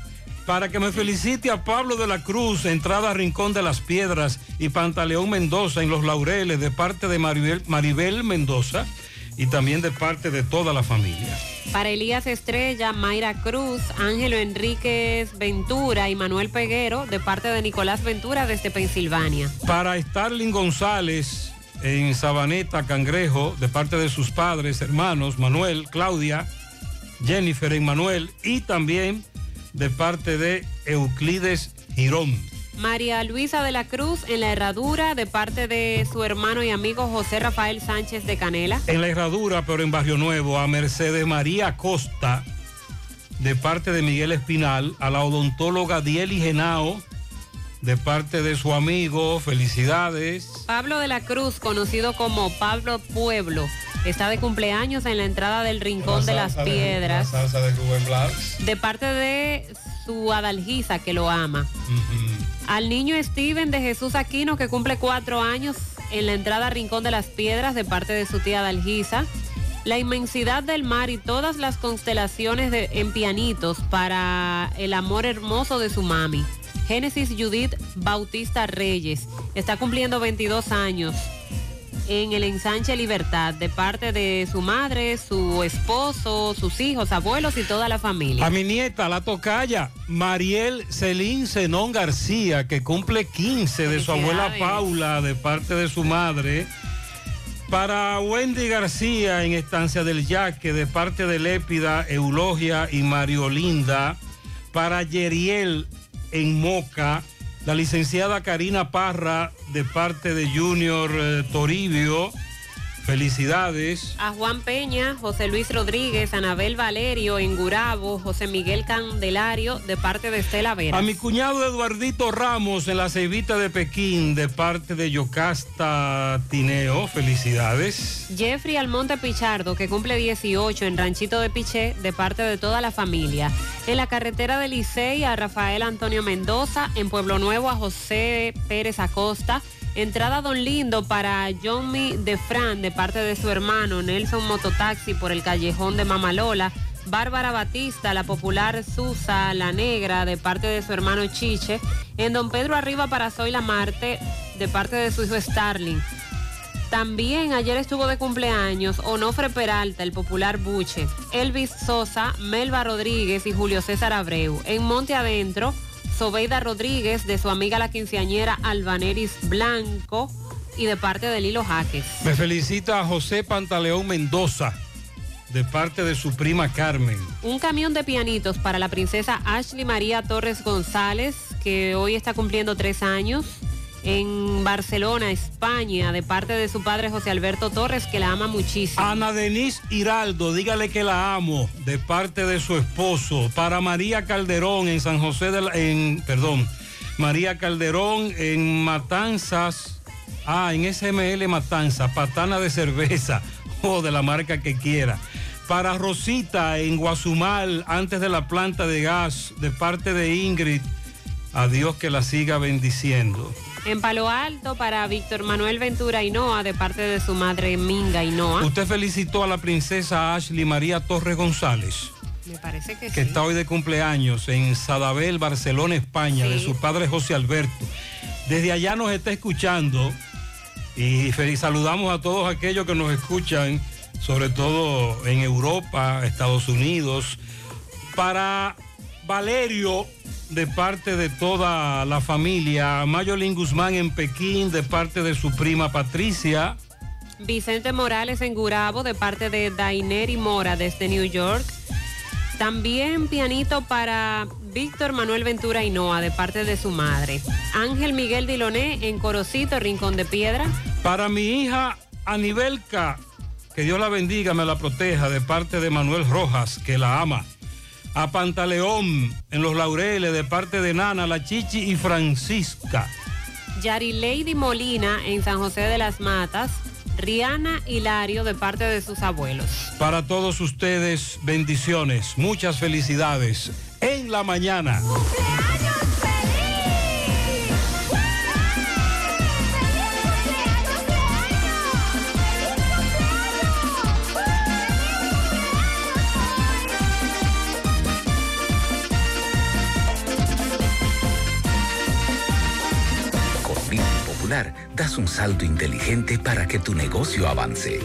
Para que me felicite a Pablo de la Cruz, entrada a Rincón de las Piedras y Pantaleón Mendoza en Los Laureles de parte de Maribel, Maribel Mendoza. Y también de parte de toda la familia. Para Elías Estrella, Mayra Cruz, Ángelo Enríquez Ventura y Manuel Peguero, de parte de Nicolás Ventura desde Pensilvania. Para Starling González en Sabaneta, Cangrejo, de parte de sus padres, hermanos, Manuel, Claudia, Jennifer, Manuel y también de parte de Euclides Girón. María Luisa de la Cruz en la herradura de parte de su hermano y amigo José Rafael Sánchez de Canela. En la herradura, pero en Barrio Nuevo, a Mercedes María Costa, de parte de Miguel Espinal, a la odontóloga Dieli Genao, de parte de su amigo, felicidades. Pablo de la Cruz, conocido como Pablo Pueblo, está de cumpleaños en la entrada del Rincón de las Piedras. La salsa de Rubén Blas. De parte de su adalgisa que lo ama. Al niño Steven de Jesús Aquino que cumple cuatro años en la entrada Rincón de las Piedras de parte de su tía Adalgisa. La inmensidad del mar y todas las constelaciones de, en pianitos para el amor hermoso de su mami. Génesis Judith Bautista Reyes está cumpliendo 22 años en el ensanche Libertad de parte de su madre, su esposo, sus hijos, abuelos y toda la familia. A mi nieta, la tocaya, Mariel Celín Zenón García, que cumple 15 de su abuela. Paula, de parte de su madre. Para Wendy García en Estancia del Yaque, de parte de Lépida, Eulogia y Mario Linda. Para Yeriel en Moca, la licenciada Karina Parra, de parte de Junior eh, Toribio. Felicidades. A Juan Peña, José Luis Rodríguez, Anabel Valerio en Gurabo, José Miguel Candelario de parte de Estela Vera. A mi cuñado Eduardito Ramos en la Ceibita de Pekín, de parte de Yocasta Tineo. Felicidades. Jeffrey Almonte Pichardo, que cumple 18 en Ranchito de Piché, de parte de toda la familia. En la carretera de Licey a Rafael Antonio Mendoza, en Pueblo Nuevo a José Pérez Acosta. Entrada Don Lindo para Johnny de Fran, de parte de su hermano Nelson Mototaxi por el callejón de Mamalola. Bárbara Batista, la popular Susa, la negra, de parte de su hermano Chiche. En Don Pedro Arriba para Zoila Marte, de parte de su hijo Starling. También ayer estuvo de cumpleaños Onofre Peralta, el popular Buche, Elvis Sosa, Melba Rodríguez y Julio César Abreu. En Monte Adentro, Sobeida Rodríguez de su amiga la quinceañera Albaneris Blanco y de parte de Lilo Jaques. Me felicita a José Pantaleón Mendoza, de parte de su prima Carmen. Un camión de pianitos para la princesa Ashley María Torres González, que hoy está cumpliendo tres años. En Barcelona, España, de parte de su padre José Alberto Torres, que la ama muchísimo. Ana Denise Hiraldo, dígale que la amo, de parte de su esposo. Para María Calderón en San José de la, en, perdón, María Calderón en Matanzas, ah, en SML Matanzas, patana de cerveza o de la marca que quiera. Para Rosita en Guazumal, antes de la planta de gas, de parte de Ingrid, a Dios que la siga bendiciendo. En Palo Alto, para Víctor Manuel Ventura Hinoa, de parte de su madre Minga Hinoa. Usted felicitó a la princesa Ashley María Torres González. Me parece que, que sí. está hoy de cumpleaños en Sadabel, Barcelona, España, de su padre José Alberto. Desde allá nos está escuchando y saludamos a todos aquellos que nos escuchan, sobre todo en Europa, Estados Unidos. Para Valerio, de parte de toda la familia, Mayolín Guzmán en Pekín, de parte de su prima Patricia. Vicente Morales en Gurabo, de parte de Daineri Mora, desde New York. También pianito para Víctor Manuel Ventura Hinoa, de parte de su madre. Ángel Miguel Diloné en Corocito, Rincón de Piedra. Para mi hija Anibelca, que Dios la bendiga, me la proteja, de parte de Manuel Rojas, que la ama. A Pantaleón, en Los Laureles, de parte de Nana, la Chichi y Francisca. Yari Lady Molina en San José de las Matas. Rihanna Hilario, de parte de sus abuelos. Para todos ustedes, bendiciones, muchas felicidades. En la mañana. Das un salto inteligente para que tu negocio avance.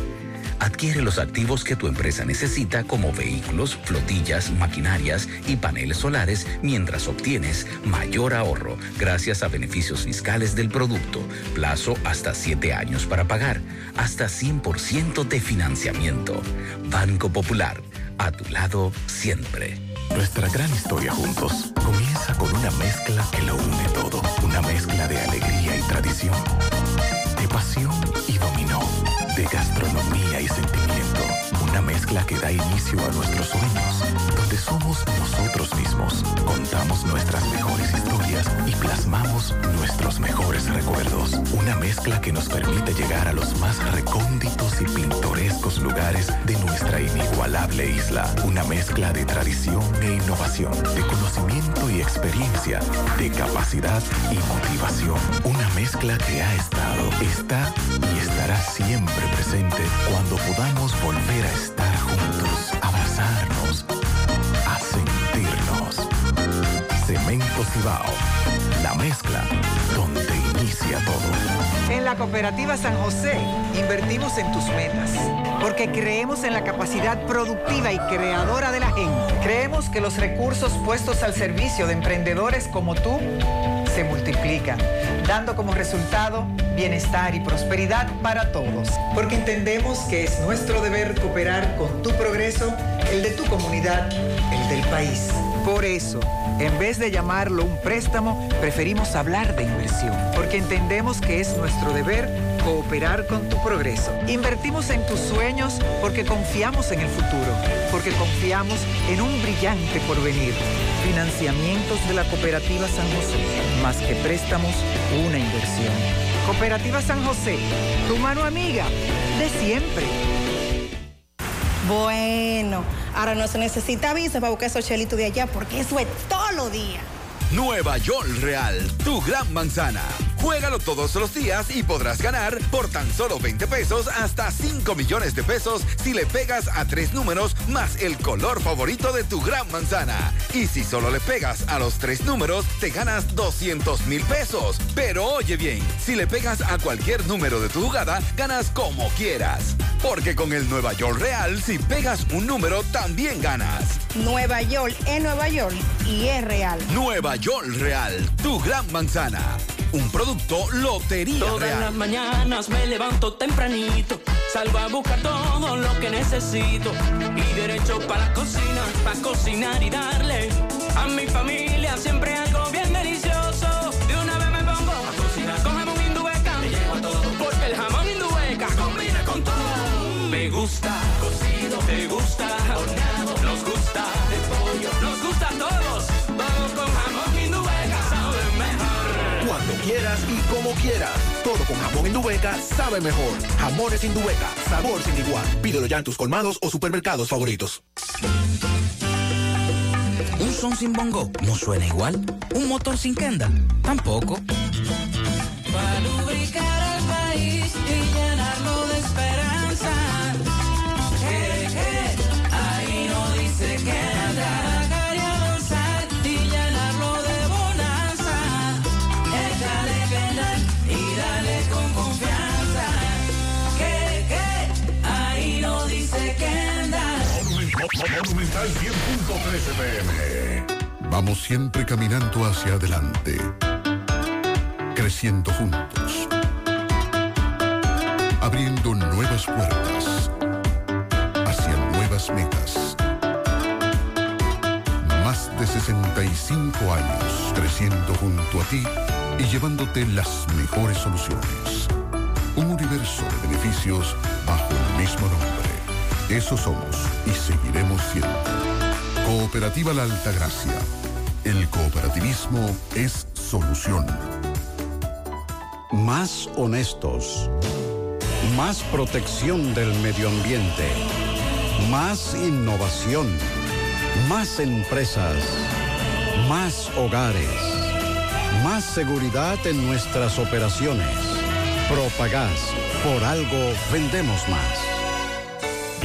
Adquiere los activos que tu empresa necesita como vehículos, flotillas, maquinarias y paneles solares mientras obtienes mayor ahorro gracias a beneficios fiscales del producto, plazo hasta 7 años para pagar, hasta 100% de financiamiento. Banco Popular, a tu lado siempre. Nuestra gran historia juntos comienza con una mezcla que lo une todo. Una mezcla de alegría y tradición, de pasión y dominó, de gastronomía y sentimiento. Una mezcla que da inicio a nuestros sueños, donde somos nosotros mismos, contamos nuestras mejores historias y plasmamos nuestros mejores recuerdos. Una mezcla que nos permite llegar a los más recónditos y pintorescos lugares de nuestra inigualable isla. Una mezcla de tradición e innovación, de conocimiento y experiencia, de capacidad y motivación. Una mezcla que ha estado, está y estará siempre presente cuando podamos volver a estar juntos, Cemento Cibao, la mezcla donde inicia todo. En la cooperativa San José invertimos en tus metas, porque creemos en la capacidad productiva y creadora de la gente. Creemos que los recursos puestos al servicio de emprendedores como tú se multiplican, dando como resultado bienestar y prosperidad para todos. Porque entendemos que es nuestro deber cooperar con tu progreso, el de tu comunidad, el del país. Por eso, en vez de llamarlo un préstamo, preferimos hablar de inversión, porque entendemos que es nuestro deber cooperar con tu progreso. Invertimos en tus sueños porque confiamos en el futuro, porque confiamos en un brillante porvenir. Financiamientos de la Cooperativa San José, más que préstamos, una inversión. Cooperativa San José, tu mano amiga de siempre. Bueno, ahora no se necesita visa para buscar esos chelitos de allá porque eso es todos los días. Nueva York Real, tu gran manzana. Juégalo todos los días y podrás ganar por tan solo 20 pesos hasta 5 millones de pesos si le pegas a tres números más el color favorito de tu gran manzana. Y si solo le pegas a los tres números, te ganas 200 mil pesos. Pero oye bien, si le pegas a cualquier número de tu jugada, ganas como quieras. Porque con el Nueva York Real, si pegas un número, también ganas. Nueva York es Nueva York y es real. Nueva York Real, tu gran manzana. Un producto Lotería Todas Real. las mañanas me levanto tempranito, salgo a buscar todo lo que necesito y derecho para la cocina, para cocinar y darle a mi familia siempre algo bien delicioso. Gusta cocido, me gusta horneado, nos gusta de pollo, nos gusta a todos, todos con jamón indueca saben mejor. Cuando quieras y como quieras. Todo con jamón Indubeca sabe mejor. Jamones Indubeca, sabor sin igual. Pídelo ya en tus colmados o supermercados favoritos. Un son sin bongo no suena igual. Un motor sin kenda tampoco. Para 100.13 pm. Vamos siempre caminando hacia adelante, creciendo juntos, abriendo nuevas puertas hacia nuevas metas. Más de 65 años creciendo junto a ti y llevándote las mejores soluciones. Un universo de beneficios bajo el mismo nombre. Eso somos y seguiremos siendo. Cooperativa La Altagracia. El cooperativismo es solución. Más honestos. Más protección del medio ambiente. Más innovación. Más empresas. Más hogares. Más seguridad en nuestras operaciones. Propagás. Por algo vendemos más.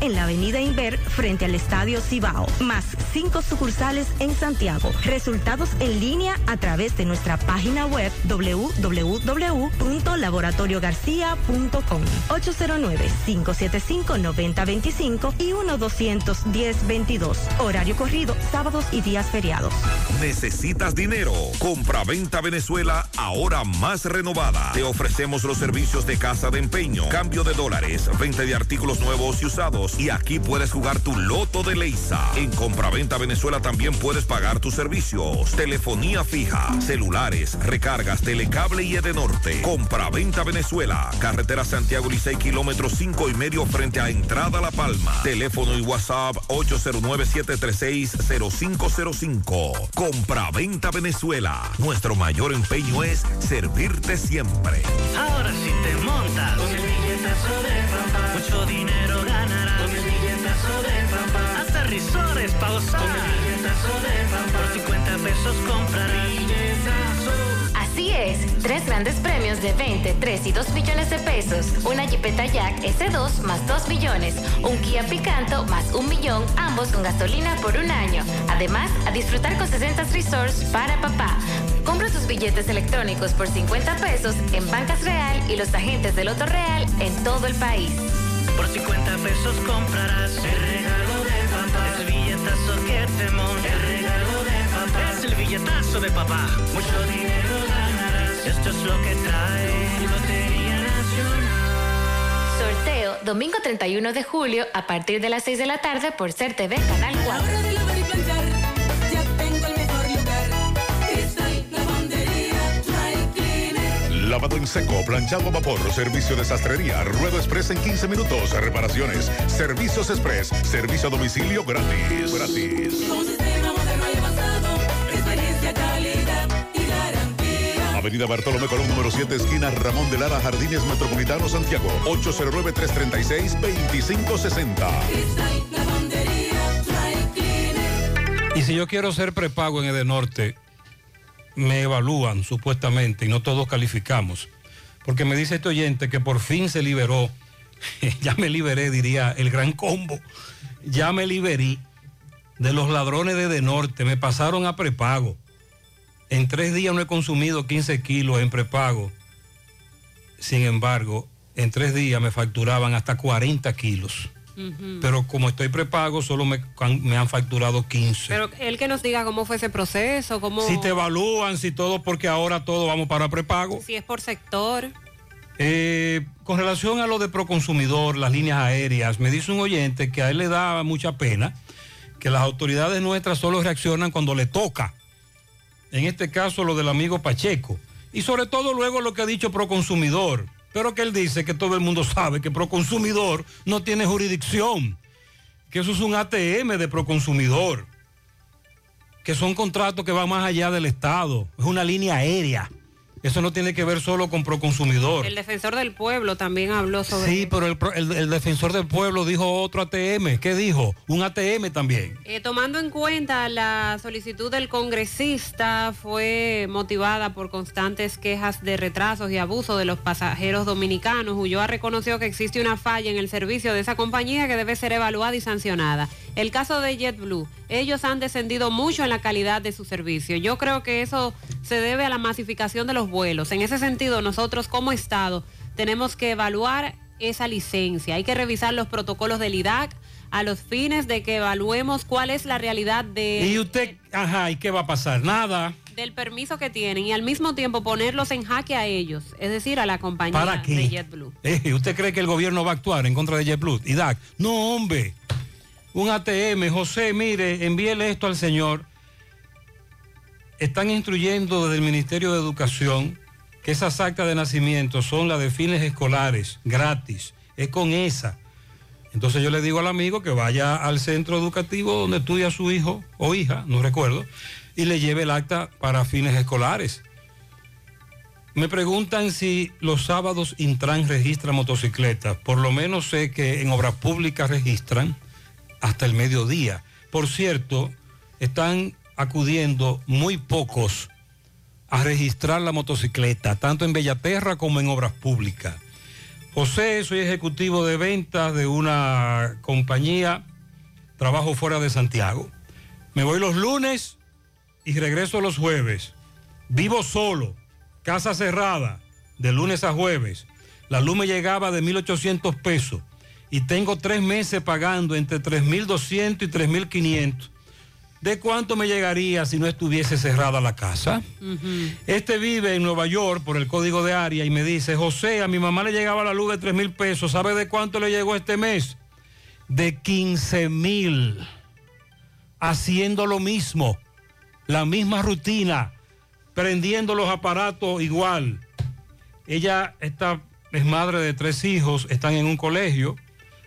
en la avenida Inver frente al Estadio Cibao. Más cinco sucursales en Santiago. Resultados en línea a través de nuestra página web www.laboratoriogarcia.com 809-575-9025 y 1-210-22. Horario corrido, sábados y días feriados. ¿Necesitas dinero? Compra-venta Venezuela, ahora más renovada. Te ofrecemos los servicios de casa de empeño, cambio de dólares, venta de artículos nuevos y Y aquí puedes jugar tu loto de Leisa. En Compra-venta Venezuela también puedes pagar tus servicios. Telefonía fija, celulares, recargas, telecable y Edenorte. Compra-venta Venezuela. Carretera Santiago Licey, kilómetro 5 y medio frente a Entrada La Palma. Teléfono y WhatsApp 809-736-0505. Compra-venta Venezuela. Nuestro mayor empeño es servirte siempre. Ahora sí te montas Mucho dinero ganarás con el billetazo de papá. Hasta risores pa' con de papá. Por 50 pesos comprar billetazo. Así es, tres grandes premios de 20, 3 y 2 millones de pesos. Una Jeepeta Jack S2 más 2 millones. Un Kia Picanto más un millón, ambos con gasolina por un año. Además, a disfrutar con 60 resorts para papá. Compra tus billetes electrónicos por 50 pesos en Bancas Real y los agentes del Loto Real en todo el país. Por 50 pesos comprarás el regalo de papá. El billetazo que te monta. El regalo de papá. Es el billetazo de papá. Mucho dinero. Esto es lo que trae Lotería Nacional. Sorteo domingo 31 de julio a partir de las 6 de la tarde por Ser TV Canal 4. Ya tengo el mejor lugar. Cristal, lavandería, dry cleaner. Lavado en seco, planchado a vapor, servicio de sastrería, ruedo express en 15 minutos, reparaciones, servicios express, servicio a domicilio gratis. Gratis. Avenida Bartolomé Colón, número 7, esquina Ramón de Lara, Jardines Metropolitano, Santiago. 809-336-2560. Cristal, lavandería, dry cleaner. Y si yo quiero ser prepago en Edenorte, me evalúan supuestamente y no todos calificamos. Porque me dice este oyente que por fin se liberó. ya me liberé, diría el gran combo. Ya me liberé de los ladrones de Edenorte. Me pasaron a prepago. En tres días no he consumido 15 kilos en prepago. Sin embargo, en tres días me facturaban hasta 40 kilos. Pero como estoy prepago, solo me, me han facturado 15. Pero él que nos diga cómo fue ese proceso, cómo... Si te evalúan, si todo, porque ahora todo vamos para prepago. Si es por sector. Eh, con relación a lo de Proconsumidor, las líneas aéreas, me dice un oyente que a él le da mucha pena que las autoridades nuestras solo reaccionan cuando le toca. En este caso, lo del amigo Pacheco. Y sobre todo luego lo que ha dicho Proconsumidor. Pero que él dice que todo el mundo sabe que Proconsumidor no tiene jurisdicción. Que eso es un ATM de Proconsumidor. Que son contratos que van más allá del Estado. Es una línea aérea. Eso no tiene que ver solo con Proconsumidor. El defensor del pueblo también habló sobre Sí, pero el, el defensor del pueblo dijo otro ATM. ¿Qué dijo? Un ATM también. Eh, tomando en cuenta la solicitud del congresista fue motivada por constantes quejas de retrasos y abuso de los pasajeros dominicanos. Ulloa reconoció que existe una falla en el servicio de esa compañía que debe ser evaluada y sancionada. El caso de JetBlue, ellos han descendido mucho en la calidad de su servicio. Yo creo que eso se debe a la masificación de los vuelos. En ese sentido, nosotros como Estado tenemos que evaluar esa licencia. Hay que revisar los protocolos del IDAC a los fines de que evaluemos cuál es la realidad de, Y usted, ajá, ¿y qué va a pasar? Nada. del permiso que tienen y al mismo tiempo ponerlos en jaque a ellos, es decir, a la compañía ¿Para qué? de JetBlue. Eh, ¿Usted cree que el gobierno va a actuar en contra de JetBlue y DAC? No, hombre. Un ATM, José, mire, envíele esto al señor. Están instruyendo desde el Ministerio de Educación que esas actas de nacimiento son las de fines escolares, gratis. Es con esa. Entonces yo le digo al amigo que vaya al centro educativo donde estudia su hijo o hija, no recuerdo, y le lleve el acta para fines escolares. Me preguntan si los sábados Intran registra motocicletas. Por lo menos sé que en obras públicas registran hasta el mediodía. Por cierto, están acudiendo muy pocos a registrar la motocicleta, tanto en Bellaterra como en obras públicas. José, soy ejecutivo de ventas de una compañía, trabajo fuera de Santiago. Me voy los lunes y regreso los jueves. Vivo solo, casa cerrada, de lunes a jueves. La luz me llegaba de 1.800 pesos y tengo tres meses pagando entre 3.200 y 3.500. ¿De cuánto me llegaría si no estuviese cerrada la casa? Este vive en Nueva York por el código de área y me dice, José, a mi mamá le llegaba la luz de 3 mil pesos. ¿Sabe de cuánto le llegó este mes? De 15 mil. Haciendo lo mismo, la misma rutina, prendiendo los aparatos igual. Ella esta es madre de tres hijos, están en un colegio.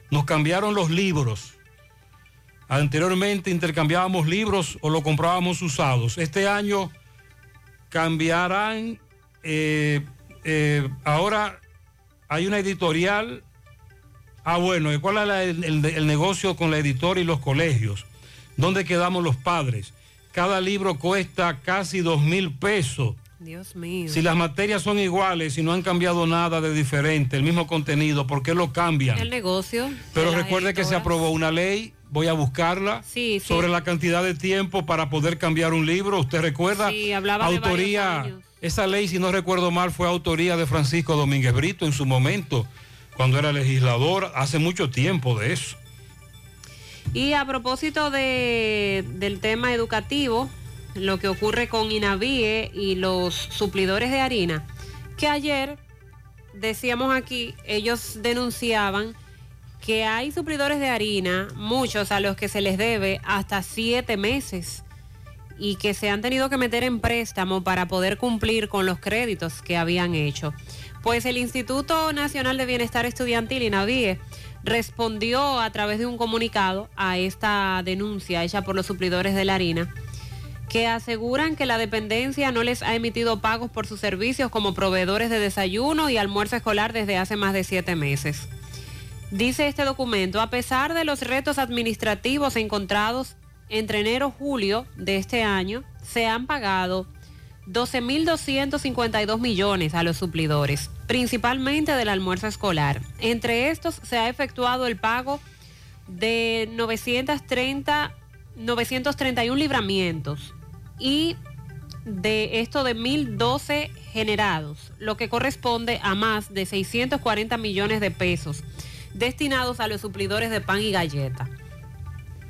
Nos cambiaron los libros. Anteriormente intercambiábamos libros o lo comprábamos usados. Este año cambiarán, eh, eh, ahora hay una editorial. Ah, bueno, ¿cuál es la- el, el- el negocio con la editora y los colegios? ¿Dónde quedamos los padres? Cada libro cuesta casi dos mil pesos. Dios mío. Si las materias son iguales y no han cambiado nada de diferente, el mismo contenido, ¿por qué lo cambian? El negocio. Pero recuerde que se aprobó una ley, voy a buscarla, Sí, sí. sobre la cantidad de tiempo para poder cambiar un libro. ¿Usted recuerda? Sí, hablaba autoría, esa ley, si no recuerdo mal, fue autoría de Francisco Domínguez Brito en su momento, cuando era legislador, hace mucho tiempo de eso. Y a propósito de, del tema educativo, lo que ocurre con Inavie y los suplidores de harina, que ayer decíamos aquí, ellos denunciaban que hay suplidores de harina, muchos a los que se les debe hasta siete meses y que se han tenido que meter en préstamo para poder cumplir con los créditos que habían hecho. Pues el Instituto Nacional de Bienestar Estudiantil, INAVIE, respondió a través de un comunicado a esta denuncia hecha por los suplidores de la harina, que aseguran que la dependencia no les ha emitido pagos por sus servicios como proveedores de desayuno y almuerzo escolar desde hace más de siete meses. Dice este documento, a pesar de los retos administrativos encontrados entre enero y julio de este año, se han pagado 12.252 millones a los suplidores, principalmente del almuerzo escolar. Entre estos se ha efectuado el pago de 930, 931 libramientos y de esto de 1.012 generados, lo que corresponde a más de 640 millones de pesos destinados a los suplidores de pan y galleta.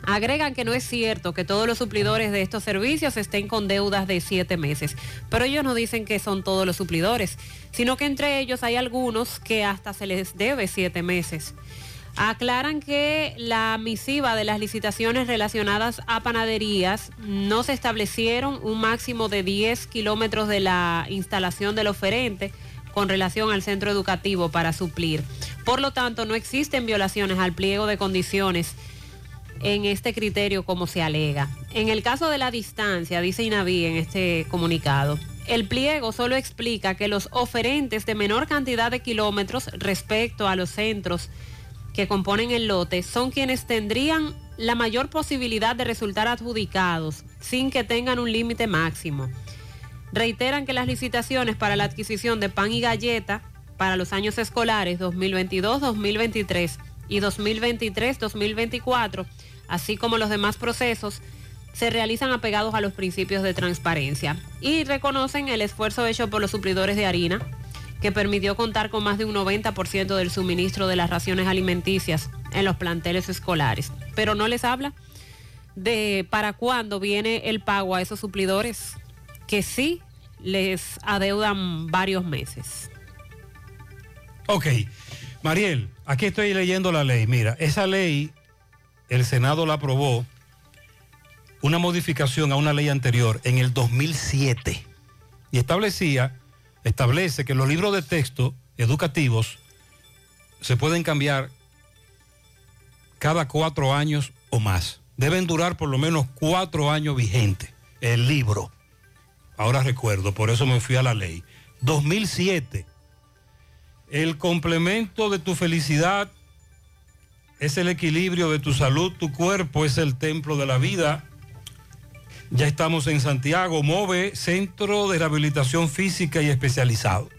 Agregan que no es cierto que todos los suplidores de estos servicios estén con deudas de siete meses, pero ellos no dicen que son todos los suplidores, sino que entre ellos hay algunos que hasta se les debe siete meses. Aclaran que la misiva de las licitaciones relacionadas a panaderías no se establecieron un máximo de 10 kilómetros de la instalación del oferente con relación al centro educativo para suplir. Por lo tanto, no existen violaciones al pliego de condiciones en este criterio como se alega. En el caso de la distancia, dice Inaví en este comunicado, el pliego solo explica que los oferentes de menor cantidad de kilómetros respecto a los centros que componen el lote son quienes tendrían la mayor posibilidad de resultar adjudicados sin que tengan un límite máximo. Reiteran que las licitaciones para la adquisición de pan y galleta para los años escolares 2022-2023 y 2023-2024, así como los demás procesos, se realizan apegados a los principios de transparencia y reconocen el esfuerzo hecho por los suplidores de harina, que permitió contar con más de un 90% del suministro de las raciones alimenticias en los planteles escolares. Pero no les habla de para cuándo viene el pago a esos suplidores, que sí les adeudan varios meses. Ok, Mariel, aquí estoy leyendo la ley. Mira, esa ley, el Senado la aprobó, una modificación a una ley anterior en el 2007 y establecía, establece que los libros de texto educativos se pueden cambiar cada cuatro años o más. Deben durar por lo menos cuatro años vigente. El libro. Ahora recuerdo, por eso me fui a la ley. 2007. El complemento de tu felicidad es el equilibrio de tu salud. Tu cuerpo es el templo de la vida. Ya estamos en Santiago, MOVE, Centro de Rehabilitación Física y Especializado.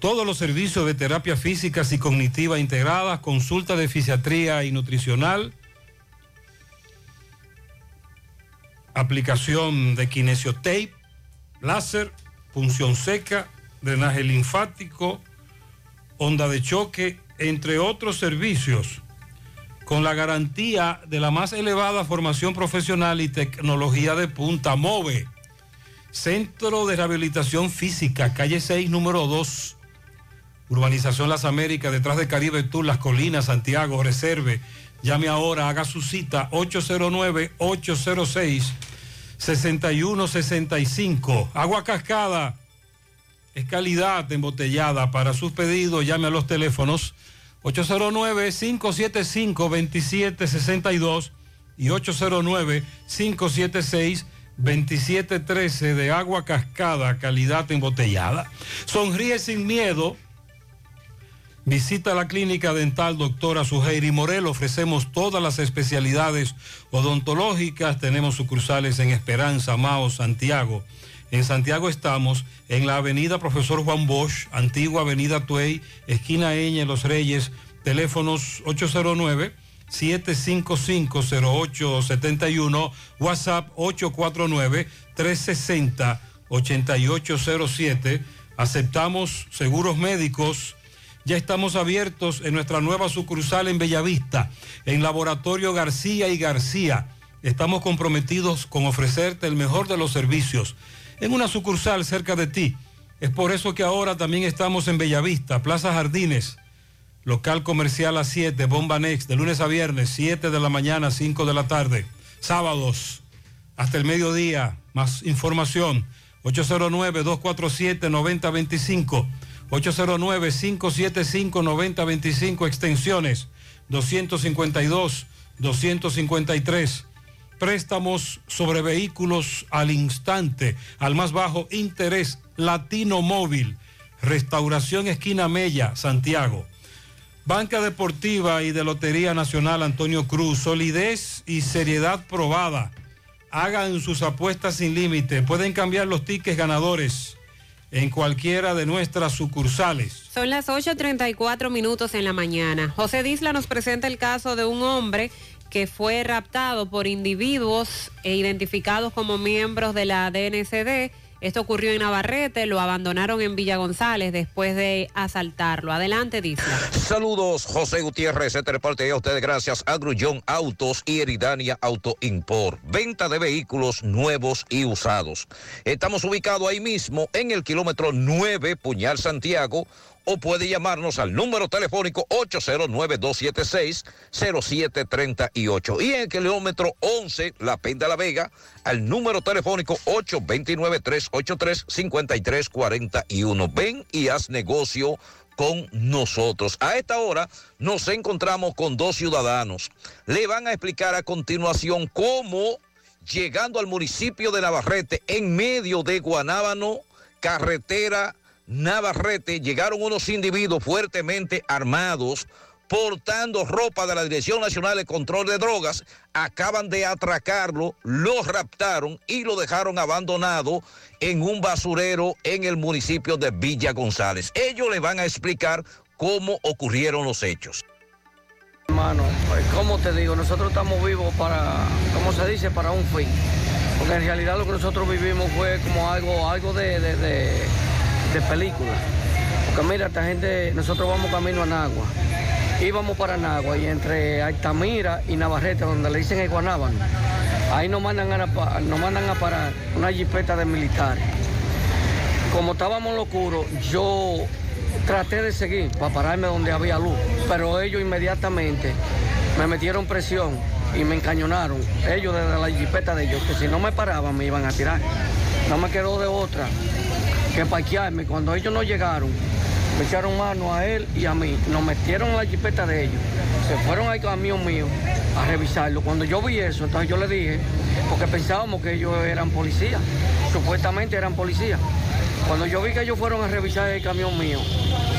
Todos los servicios de terapia física y cognitiva integradas, consulta de fisiatría y nutricional, aplicación de kinesiotape, láser, punción seca, drenaje linfático, onda de choque, entre otros servicios, con la garantía de la más elevada formación profesional y tecnología de punta MOVE. Centro de Rehabilitación Física, calle 6, número 2, Urbanización Las Américas, detrás de Caribe Tour, Las Colinas, Santiago, reserve. Llame ahora, haga su cita 809-806-6165. Agua cascada es calidad embotellada. Para sus pedidos, llame a los teléfonos 809-575-2762 y 809-576-2713 de agua cascada, calidad embotellada. Sonríe sin miedo. Visita la clínica dental doctora Suheiri Morel. Ofrecemos todas las especialidades odontológicas. Tenemos sucursales en Esperanza, Mao, Santiago. En Santiago estamos en la avenida Profesor Juan Bosch, antigua avenida Tuey, esquina Eñe, Los Reyes, teléfonos 809-755-0871, WhatsApp 849-360-8807. Aceptamos seguros médicos. Ya estamos abiertos en nuestra nueva sucursal en Bellavista, en Laboratorio García y García. Estamos comprometidos con ofrecerte el mejor de los servicios en una sucursal cerca de ti. Es por eso que ahora también estamos en Bellavista, Plaza Jardines, local comercial a 7, Bomba Next, de lunes a viernes, 7 de la mañana, 5 de la tarde, sábados hasta el mediodía. Más información, 809-247-9025, 809-575-9025, extensiones 252, 253 préstamos sobre vehículos al instante, al más bajo interés, Latino Móvil, Restauración Esquina Mella, Santiago. Banca Deportiva y de Lotería Nacional Antonio Cruz, solidez y seriedad probada. Hagan sus apuestas sin límite. Pueden cambiar los tickets ganadores en cualquiera de nuestras sucursales. Son las 8.34 minutos en la mañana. José Disla nos presenta el caso de un hombre que fue raptado por individuos e identificados como miembros de la DNCD. Esto ocurrió en Navarrete, lo abandonaron en Villa González después de asaltarlo. Adelante, dice. Saludos, José Gutiérrez. Este reporte a ustedes gracias a Grullón Autos y Eridania Auto Import. Venta de vehículos nuevos y usados. Estamos ubicados ahí mismo en el kilómetro 9, Puñal Santiago o puede llamarnos al número telefónico 809-276-0738. Y en el kilómetro 11, La Penda La Vega, al número telefónico 829-383-5341. Ven y haz negocio con nosotros. A esta hora nos encontramos con dos ciudadanos. Le van a explicar a continuación cómo, llegando al municipio de Navarrete, en medio de Guanábano, carretera Navarrete llegaron unos individuos fuertemente armados portando ropa de la Dirección Nacional de Control de Drogas, acaban de atracarlo, lo raptaron y lo dejaron abandonado en un basurero en el municipio de Villa González. Ellos le van a explicar cómo ocurrieron los hechos. Hermano, pues como te digo, nosotros estamos vivos para, como se dice, para un fin. Porque en realidad lo que nosotros vivimos fue como algo, algo de, de, de de película. Porque mira, esta gente, nosotros vamos camino a Nagua. Íbamos para Nagua y entre Altamira y Navarrete, donde le dicen el Guanábano, ahí nos mandan a, nos mandan a parar una jipeta de militares. Como estábamos en lo oscuro, yo traté de seguir para pararme donde había luz, pero ellos inmediatamente me metieron presión y me encañonaron. Ellos desde la jipeta de ellos, que si no me paraban me iban a tirar. No me quedó de otra que parquearme. Cuando ellos no llegaron, me echaron mano a él y a mí, nos metieron en la jipeta de ellos, se fueron al camión mío a revisarlo. Cuando yo vi eso, entonces yo le dije, porque pensábamos que ellos eran policías, supuestamente eran policías. Cuando yo vi que ellos fueron a revisar el camión mío,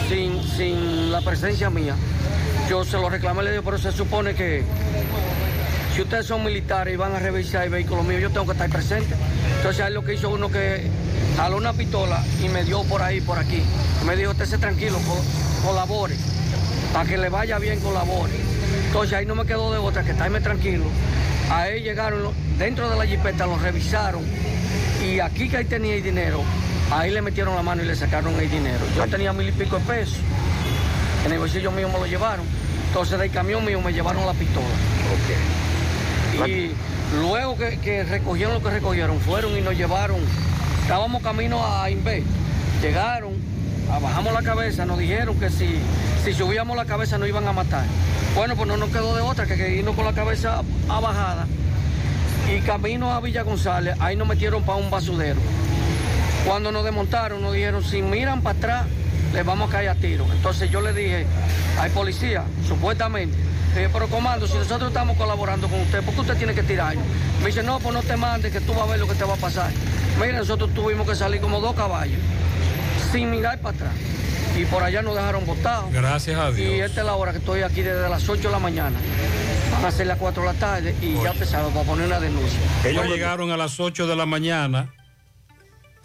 sin, sin la presencia mía, yo se lo reclamé, le digo, pero se supone que si ustedes son militares y van a revisar el vehículo mío, yo tengo que estar presente. Entonces ahí lo que hizo uno que jaló una pistola y me dio por ahí, por aquí. Me dijo, usted tranquilo, co- colabore. Para que le vaya bien, colabore. Entonces ahí no me quedó de otra que estarme tranquilo. Ahí llegaron dentro de la jipeta, lo revisaron. Y aquí que ahí tenía el dinero, ahí le metieron la mano y le sacaron el dinero. Yo tenía mil y pico de pesos. El bolsillo mío me lo llevaron. Entonces del camión mío me llevaron la pistola. Y luego que, que recogieron lo que recogieron, fueron y nos llevaron. Estábamos camino a Inve. Llegaron, ah, bajamos la cabeza, nos dijeron que si, si subíamos la cabeza nos iban a matar. Bueno, pues no nos quedó de otra que, que irnos con la cabeza abajada. Y camino a Villa González, ahí nos metieron para un basudero. Cuando nos desmontaron, nos dijeron, si miran para atrás, les vamos a caer a tiro. Entonces yo le dije al policía, supuestamente, dije, pero comando, si nosotros estamos colaborando con usted, ¿por qué usted tiene que tirarnos? Me dice, no, pues no te mandes, que tú vas a ver lo que te va a pasar. Mira, nosotros tuvimos que salir como dos caballos, sin mirar para atrás. Y por allá nos dejaron botados. Gracias a Dios. Y esta es la hora que estoy aquí desde las 8 de la mañana. Van a ser las 4 de la tarde y ya te sabes, para poner una denuncia. Ellos llegaron a las 8 de la mañana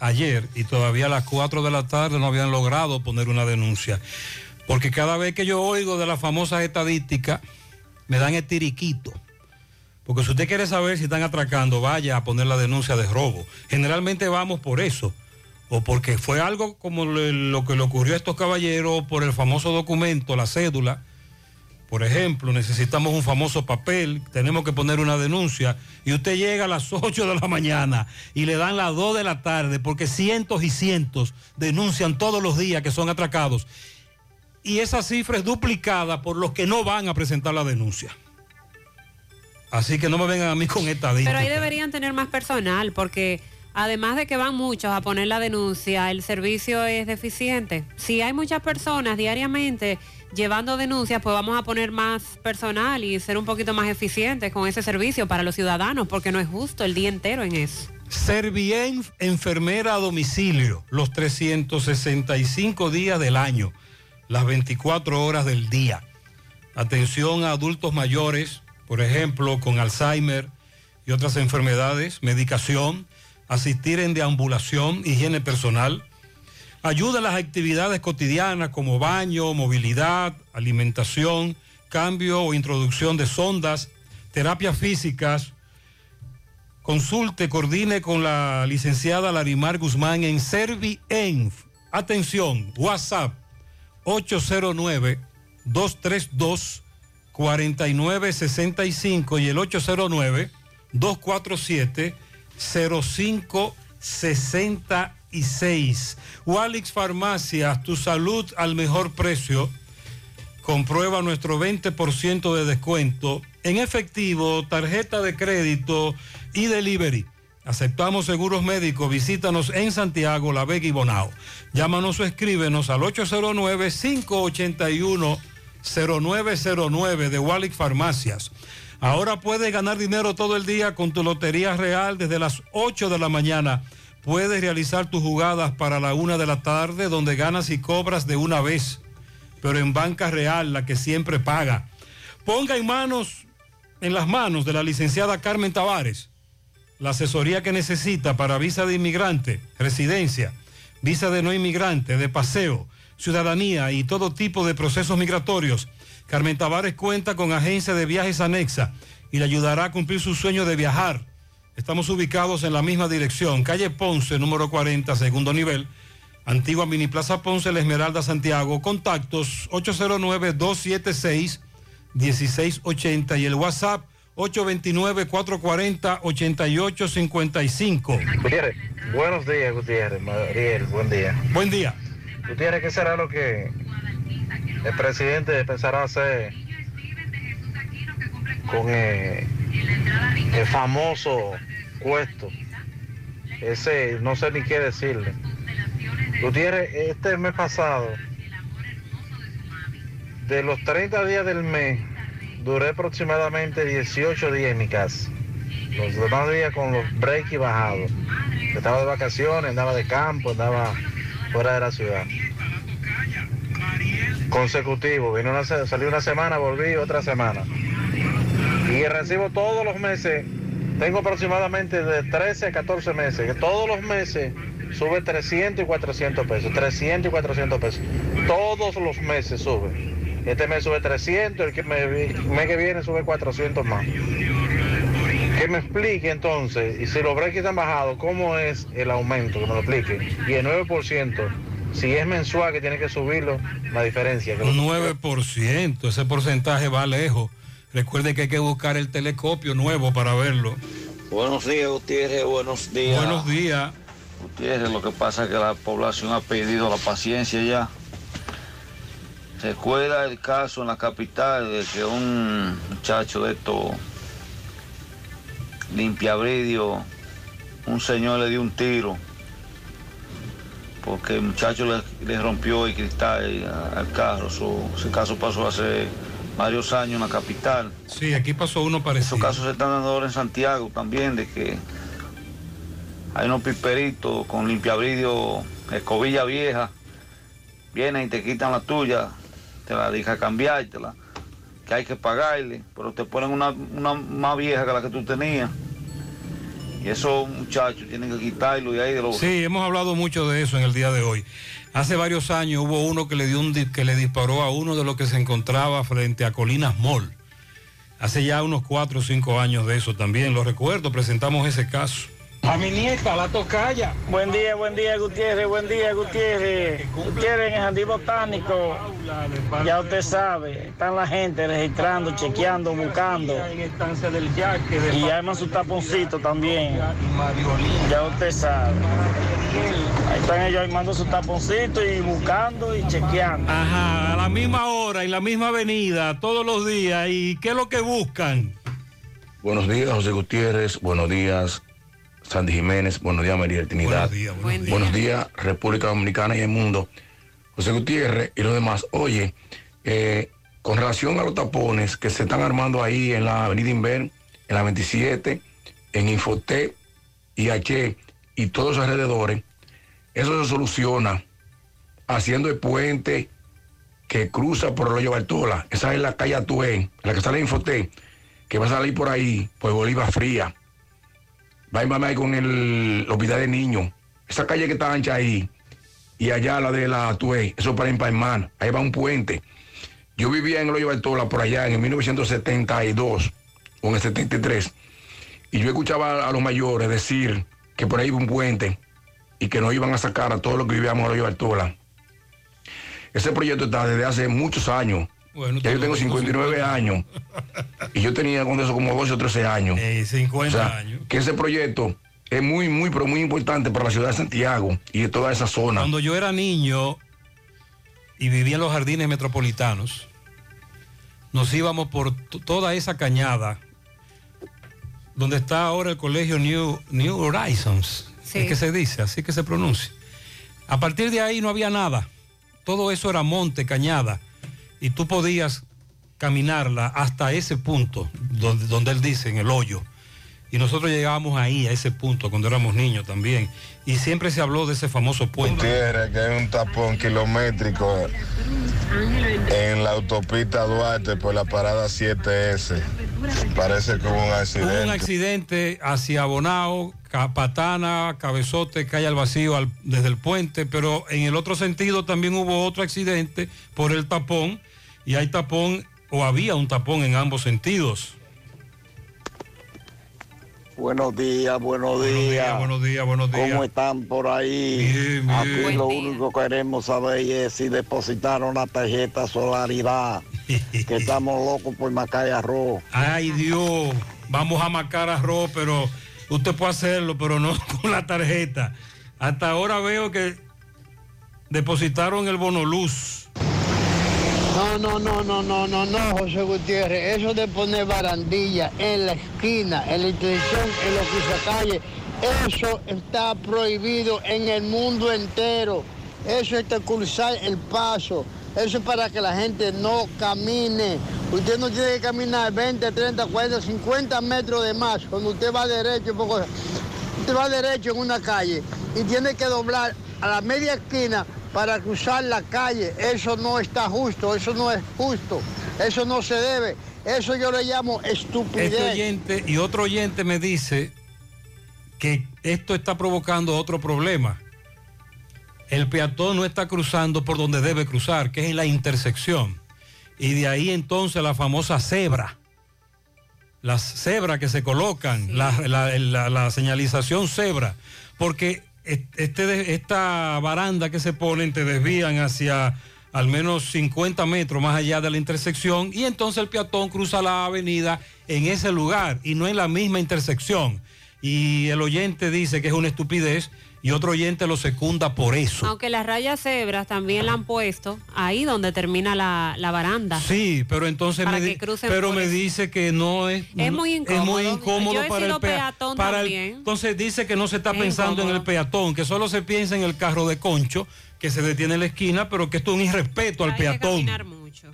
ayer y todavía a las 4 de la tarde no habían logrado poner una denuncia. Porque cada vez que yo oigo de las famosas estadísticas, me dan el tiriquito. Porque si usted quiere saber si están atracando, vaya a poner la denuncia de robo. Generalmente vamos por eso. O porque fue algo como lo que le ocurrió a estos caballeros por el famoso documento, la cédula. Por ejemplo, necesitamos un famoso papel, tenemos que poner una denuncia y usted llega a las 8 de la mañana y le dan las 2 de la tarde porque cientos y cientos denuncian todos los días que son atracados. Y esa cifra es duplicada por los que no van a presentar la denuncia. Así que no me vengan a mí con estadística. Pero ahí deberían tener más personal porque además de que van muchos a poner la denuncia, el servicio es deficiente. Si hay muchas personas diariamente llevando denuncias, pues vamos a poner más personal y ser un poquito más eficientes con ese servicio para los ciudadanos porque no es justo el día entero en eso. Servien enfermera a domicilio los 365 días del año, las 24 horas del día. Atención a adultos mayores, por ejemplo, con Alzheimer y otras enfermedades, medicación, asistir en deambulación, higiene personal. Ayuda a las actividades cotidianas como baño, movilidad, alimentación, cambio o introducción de sondas, terapias físicas, Consulte, coordine con la licenciada Larimar Guzmán en ServiEnf. Atención, WhatsApp 809-232-4965 y el 809-247-0566. Walix Farmacias, tu salud al mejor precio. Comprueba nuestro 20% de descuento en efectivo, tarjeta de crédito y delivery. Aceptamos seguros médicos. Visítanos en Santiago, La Vega y Bonao. Llámanos o escríbenos al 809-581-0909 de Wallick Farmacias. Ahora puedes ganar dinero todo el día con tu Lotería Real desde las 8 de la mañana. Puedes realizar tus jugadas para la una de la tarde donde ganas y cobras de una vez, pero en Banca Real, la que siempre paga. Ponga en manos, en las manos de la licenciada Carmen Tavares la asesoría que necesita para visa de inmigrante, residencia, visa de no inmigrante, de paseo, ciudadanía y todo tipo de procesos migratorios. Carmen Tavares cuenta con agencia de viajes anexa y le ayudará a cumplir su sueño de viajar. Estamos ubicados en la misma dirección, calle Ponce, número 40, segundo nivel, antigua Mini Plaza Ponce, La Esmeralda, Santiago. Contactos 809-276-1680 y el WhatsApp 829-440-8855. Gutiérrez, buenos días, Gutiérrez. Mariel, buen día. Buen día. Gutiérrez, ¿qué será lo que el presidente pensará hacer con eh, el famoso cuesto? Ese, no sé ni qué decirle. Gutiérrez, este mes pasado de los 30 días del mes, duré aproximadamente 18 días en mi casa. Los demás días con los breaks y bajados. Estaba de vacaciones, andaba de campo, andaba fuera de la ciudad. Consecutivo, vino una, salí una semana, volví otra semana. Y recibo todos los meses, tengo aproximadamente de 13 a 14 meses, que todos los meses sube 300 y 400 pesos, 300 y 400 pesos. Todos los meses sube. Este mes sube 300, el que me, el mes que viene sube 400 más. Que me explique entonces, y si los breaks han bajado, ¿cómo es el aumento? Que me lo explique. Y el 9%, si es mensual que tiene que subirlo, la diferencia. que lo- 9%, ese porcentaje va lejos. Recuerde que hay que buscar el telescopio nuevo para verlo. Buenos días, Gutiérrez. Buenos días. Buenos días. Gutiérrez, lo que pasa es que la población ha perdido la paciencia ya. Recuerda el caso en la capital de que un muchacho de esto limpiabridio, un señor le dio un tiro porque el muchacho le, le rompió el cristal al carro. So, ese caso pasó hace varios años en la capital. Sí, aquí pasó uno parecido. Esos casos se están dando ahora en Santiago también, de que hay unos piperitos con limpiabridio, escobilla vieja, vienen y te quitan la tuya, te la deja cambiártela, que hay que pagarle, pero te ponen una, una más vieja que la que tú tenías. Y esos muchachos tienen que quitarlo y ahí de los... Sí, hemos hablado mucho de eso en el día de hoy. Hace varios años hubo uno que le, dio un, que le disparó a uno de los que se encontraba frente a Colinas Mall. Hace ya unos cuatro o cinco años de eso también, lo recuerdo, presentamos ese caso. A mi nieta, la tocaya. Buen día, buen día, Gutiérrez, buen día, Gutiérrez. Gutiérrez en el jardín botánico. Ya usted sabe, están la gente registrando, chequeando, buscando. Y ya arman su taponcito también. Ya usted sabe. Ahí están ellos armando su taponcito y buscando y chequeando. Ajá, a la misma hora, en la misma avenida, todos los días. ¿Y qué es lo que buscan? Buenos días, José Gutiérrez. Buenos días, Sandy Jiménez. Buenos días, María Trinidad. Buenos días, buenos, buenos días. días, República Dominicana y el mundo. José Gutiérrez y los demás. Oye, eh, con relación a los tapones que se están armando ahí en la Avenida Inver, en la 27, en Infotep y H y todos los alrededores, eso se soluciona haciendo el puente que cruza por el hoyo Bartola. Esa es la calle Atuén, la que sale en Infotep, que va a salir por ahí, por Bolívar Fría. Va a con el hospital de niños. Esa calle que está ancha ahí, y allá la de la Atué, eso para Empaimán, ahí va un puente. Yo vivía en el hoyo Bartola por allá en el 1972 o en el 73, y yo escuchaba a los mayores decir que por ahí iba un puente y que no iban a sacar a todos los que vivíamos en el hoyo Bartola. Ese proyecto está desde hace muchos años. Bueno, ya yo tengo 59 años. Y yo tenía con eso como 12 o 13 años. 50 O sea, años. Que ese proyecto es muy, muy, pero muy importante para la ciudad de Santiago y de toda esa zona. Cuando yo era niño y vivía en los jardines metropolitanos, nos íbamos por toda esa cañada donde está ahora el colegio New, New Horizons, Sí. es que se dice, así que se pronuncia. A partir de ahí no había nada. Todo eso era monte, cañada. Y tú podías caminarla hasta ese punto donde, donde él dice, en el hoyo. Y nosotros llegábamos ahí, a ese punto, cuando éramos niños también. Y siempre se habló de ese famoso puente. Gutiérrez, que hay un tapón kilométrico en la autopista Duarte por la parada 7S. Parece como un Hubo un accidente. accidente hacia Bonao, Capatana, Cabezote, calle al vacío al- desde el puente, pero en el otro sentido también hubo otro accidente por el tapón y hay tapón o había un tapón en ambos sentidos. Buenos días, buenos días. Buenos días, buenos días. ¿Cómo están por ahí? Aquí lo único que queremos saber es si depositaron la tarjeta Solaridad, que estamos locos por Macaya Arroz. Ay Dios, vamos a marcar arroz, pero usted puede hacerlo, pero no con la tarjeta. Hasta ahora veo que depositaron el bono luz. No, no, no, no, no, no, no, José Gutiérrez. Eso de poner barandilla en la esquina, en la intersección, en la calle, eso está prohibido en el mundo entero. Eso es cruzar el paso. Eso es para que la gente no camine. Usted no tiene que caminar 20, 30, 40, 50 metros de más. Cuando usted va derecho, poco, usted va derecho en una calle y tiene que doblar a la media esquina para cruzar la calle. Eso no está justo, eso no es justo, eso no se debe. Eso yo le llamo estupidez. Este oyente y otro oyente me dice que esto está provocando otro problema. El peatón no está cruzando por donde debe cruzar, que es en la intersección. Y de ahí entonces la famosa cebra. Las cebras que se colocan, la, la- la- la señalización cebra. Porque este, esta baranda que se ponen te desvían hacia al menos 50 metros más allá de la intersección y entonces el peatón cruza la avenida en ese lugar y no en la misma intersección. Y el oyente dice que es una estupidez y otro oyente lo secunda por eso. Aunque las rayas cebras también la han puesto ahí donde termina la, la baranda. Sí, pero entonces Para me, que crucen pero me eso. dice que no es Es muy es muy incómodo. para el pea- peatón para el- entonces dice que no se está Es pensando en el peatón, que solo se piensa en el carro de concho que se detiene en la esquina, pero que esto es un irrespeto al Hay que peatón. caminar mucho.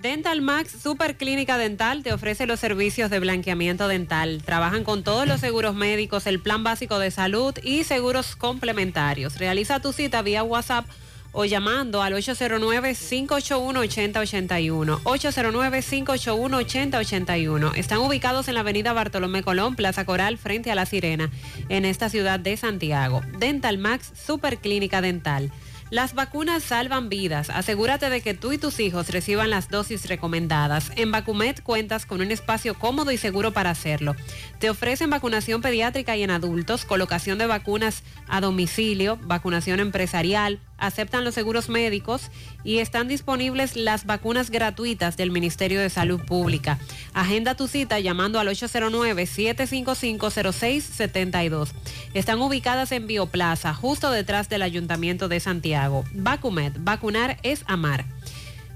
Dental Max Super Clínica Dental te ofrece los servicios de blanqueamiento dental. Trabajan con todos los seguros médicos, el plan básico de salud y seguros complementarios. Realiza tu cita vía WhatsApp o llamando al 809-581-8081. 809-581-8081. Están ubicados en la avenida Bartolomé Colón, Plaza Coral, frente a La Sirena, en esta ciudad de Santiago. Dental Max Super Clínica Dental. Las vacunas salvan vidas. Asegúrate de que tú y tus hijos reciban las dosis recomendadas. En Vacumet cuentas con un espacio cómodo y seguro para hacerlo. Te ofrecen vacunación pediátrica y en adultos, colocación de vacunas a domicilio, vacunación empresarial, aceptan los seguros médicos y están disponibles las vacunas gratuitas del Ministerio de Salud Pública. Agenda tu cita llamando al 809-755-0672. Están ubicadas en Bioplaza, justo detrás del Ayuntamiento de Santiago. Vacumet, vacunar es amar.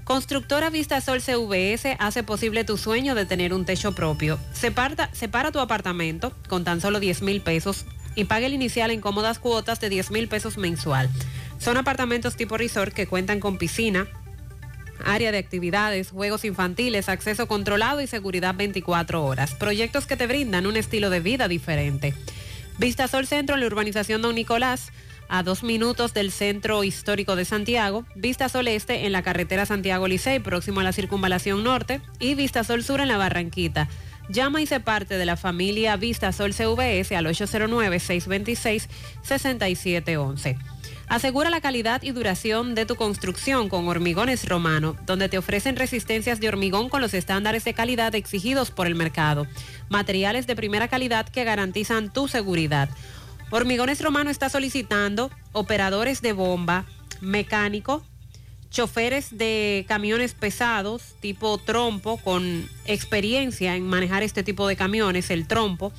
Constructora Vistasol CVS hace posible tu sueño de tener un techo propio. Separa, separa tu apartamento con tan solo 10 mil pesos y paga el inicial en cómodas cuotas de 10 mil pesos mensual. Son apartamentos tipo resort que cuentan con piscina, área de actividades, juegos infantiles, acceso controlado y seguridad 24 horas. Proyectos que te brindan un estilo de vida diferente. Vistasol Centro en la urbanización Don Nicolás, a dos minutos del centro histórico de Santiago, Vistasol Este en la carretera Santiago Licey, próximo a la circunvalación norte, y Vistasol Sur en la Barranquita. Llama y se parte de la familia Vistasol CVS al 809-626-6711. Asegura la calidad y duración de tu construcción con Hormigones Romano, donde te ofrecen resistencias de hormigón con los estándares de calidad exigidos por el mercado. Materiales de primera calidad que garantizan tu seguridad. Hormigones Romano está solicitando operadores de bomba, mecánico, choferes de camiones pesados tipo trompo con experiencia en manejar este tipo de camiones, el trompo.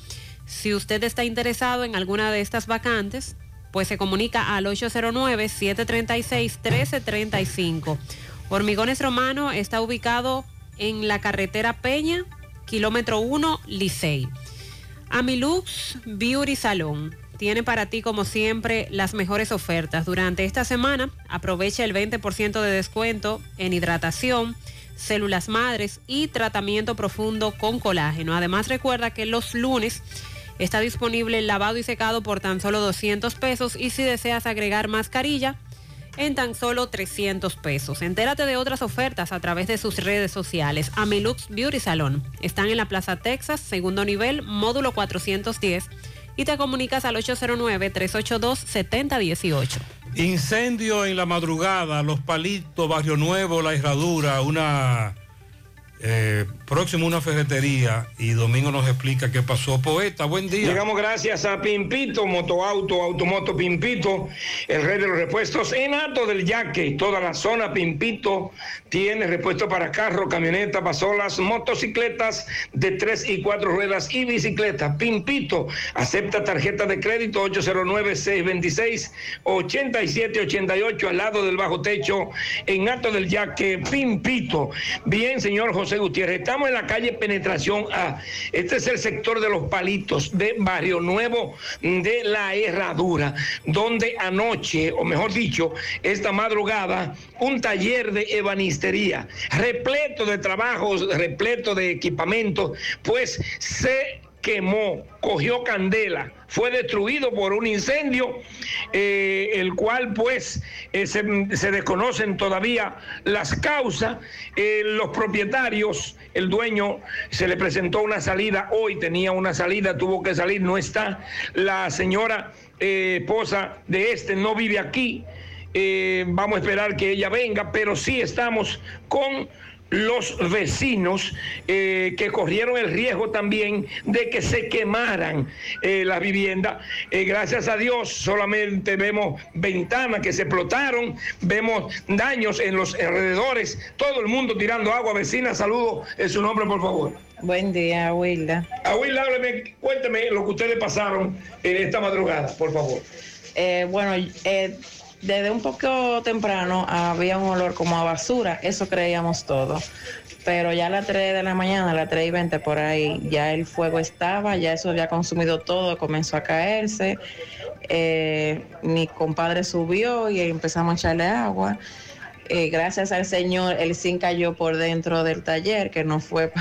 Si usted está interesado en alguna de estas vacantes, pues se comunica al 809-736-1335. Hormigones Romano está ubicado en la carretera Peña, kilómetro 1, Licey. Amilux Beauty Salon tiene para ti como siempre las mejores ofertas. Durante esta semana aprovecha el 20% de descuento en hidratación, células madres y tratamiento profundo con colágeno. Además recuerda que los lunes está disponible el lavado y secado por tan solo 200 pesos y si deseas agregar mascarilla en tan solo 300 pesos. Entérate de otras ofertas a través de sus redes sociales. Amilux Beauty Salon. Están en la Plaza Texas, segundo nivel, módulo 410 y te comunicas al 809-382-7018. Incendio en la madrugada, Los Palitos, Barrio Nuevo, La Herradura, una eh, próximo una ferretería y Domingo nos explica qué pasó. Poeta, buen día. Llegamos gracias a Pimpito, Motoauto, Automoto Pimpito, el rey de los repuestos en Alto del Yaque. Toda la zona Pimpito tiene repuestos para carro, camioneta, pasolas, motocicletas de tres y cuatro ruedas y bicicletas. Pimpito acepta tarjeta de crédito 809-626-8788 al lado del bajo techo en Alto del Yaque. Pimpito. Bien, señor José. José. Estamos en la calle Penetración A. Este es el sector de los palitos de Barrio Nuevo de la Herradura, donde anoche, o mejor dicho, esta madrugada, un taller de ebanistería, repleto de trabajos, repleto de equipamiento, pues se quemó, cogió candela, fue destruido por un incendio, eh, el cual pues eh, se, desconocen todavía las causas. Eh, los propietarios, el dueño, se le presentó una salida, hoy tenía una salida, tuvo que salir, no está. La señora esposa de este no vive aquí. Vamos a esperar que ella venga, pero sí estamos con los vecinos eh, que corrieron el riesgo también de que se quemaran eh, las viviendas. Eh, gracias a Dios solamente vemos ventanas que se explotaron, vemos daños en los alrededores, todo el mundo tirando agua. Vecina, saludo en su nombre, por favor. Buen día, Wilda. A Will, hábleme, cuénteme lo que ustedes pasaron en esta madrugada, por favor. Eh, bueno, desde un poco temprano había un olor como a basura, eso creíamos todo. Pero ya a las 3 de la mañana, a las 3 y 20 por ahí, ya el fuego estaba, ya eso había consumido todo, comenzó a caerse. Eh, mi compadre subió y empezamos a echarle agua. Eh, gracias al Señor, el zinc cayó por dentro del taller, que no fue,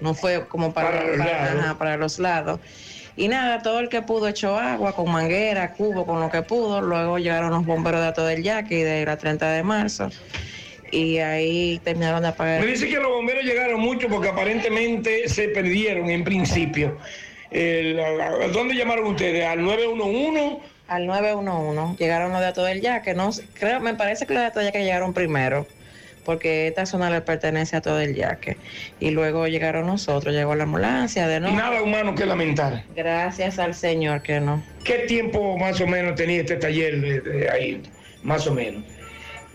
no fue como para, Para los para- lados. ajá, para los lados. Y nada, todo el que pudo echó agua con manguera, cubo, con lo que pudo. Luego llegaron los bomberos de todo el Yaqui de la 30 de marzo. Y ahí terminaron de apagar. Me dice que los bomberos llegaron mucho porque aparentemente se perdieron en principio. El- ¿Dónde llamaron ustedes? ¿Al 911? Al 911. Llegaron los de todo el Yaque. No, creo, me parece que los de todo el Yaque llegaron primero. Porque esta zona le pertenece a todo el Yaque. Y luego llegaron nosotros, llegó la ambulancia de nuevo. nada humano que lamentar. Gracias al Señor que no. ¿Qué tiempo más o menos tenía este taller de, de ahí? Más o menos.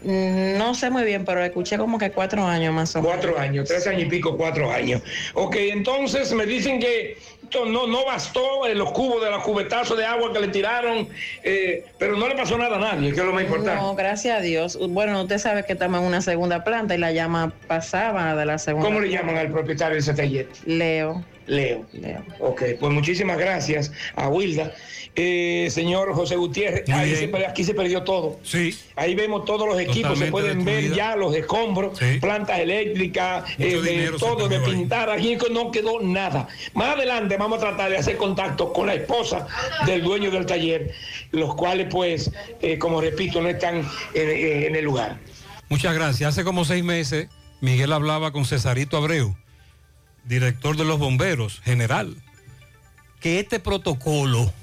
Mm, No sé muy bien, pero escuché como que cuatro años más o menos. Cuatro años, tres años y pico, cuatro años. Ok, entonces me dicen que no, no bastó los cubos de los cubetazos de agua que le tiraron, eh, pero no le pasó nada a nadie, que es lo más importante. No, gracias a Dios. Bueno, usted sabe que estamos en una segunda planta y la llama pasaba de la segunda. ¿Cómo le llaman al propietario de ese taller? Leo. Leo. Leo. Ok, pues muchísimas gracias a Wilda. Eh, señor José Gutiérrez, ahí se aquí se perdió todo. Sí. Ahí vemos todos los equipos, se pueden ver ya los escombros, plantas eléctricas, eh, de todo, de perdió ahí. pintar. Aquí no quedó nada. Más adelante vamos a tratar de hacer contacto con la esposa del dueño del taller, los cuales, pues, eh, como repito, no están en, en el lugar. Muchas gracias. Hace como seis meses Miguel hablaba con Cesarito Abreu, director de los bomberos, general, que este protocolo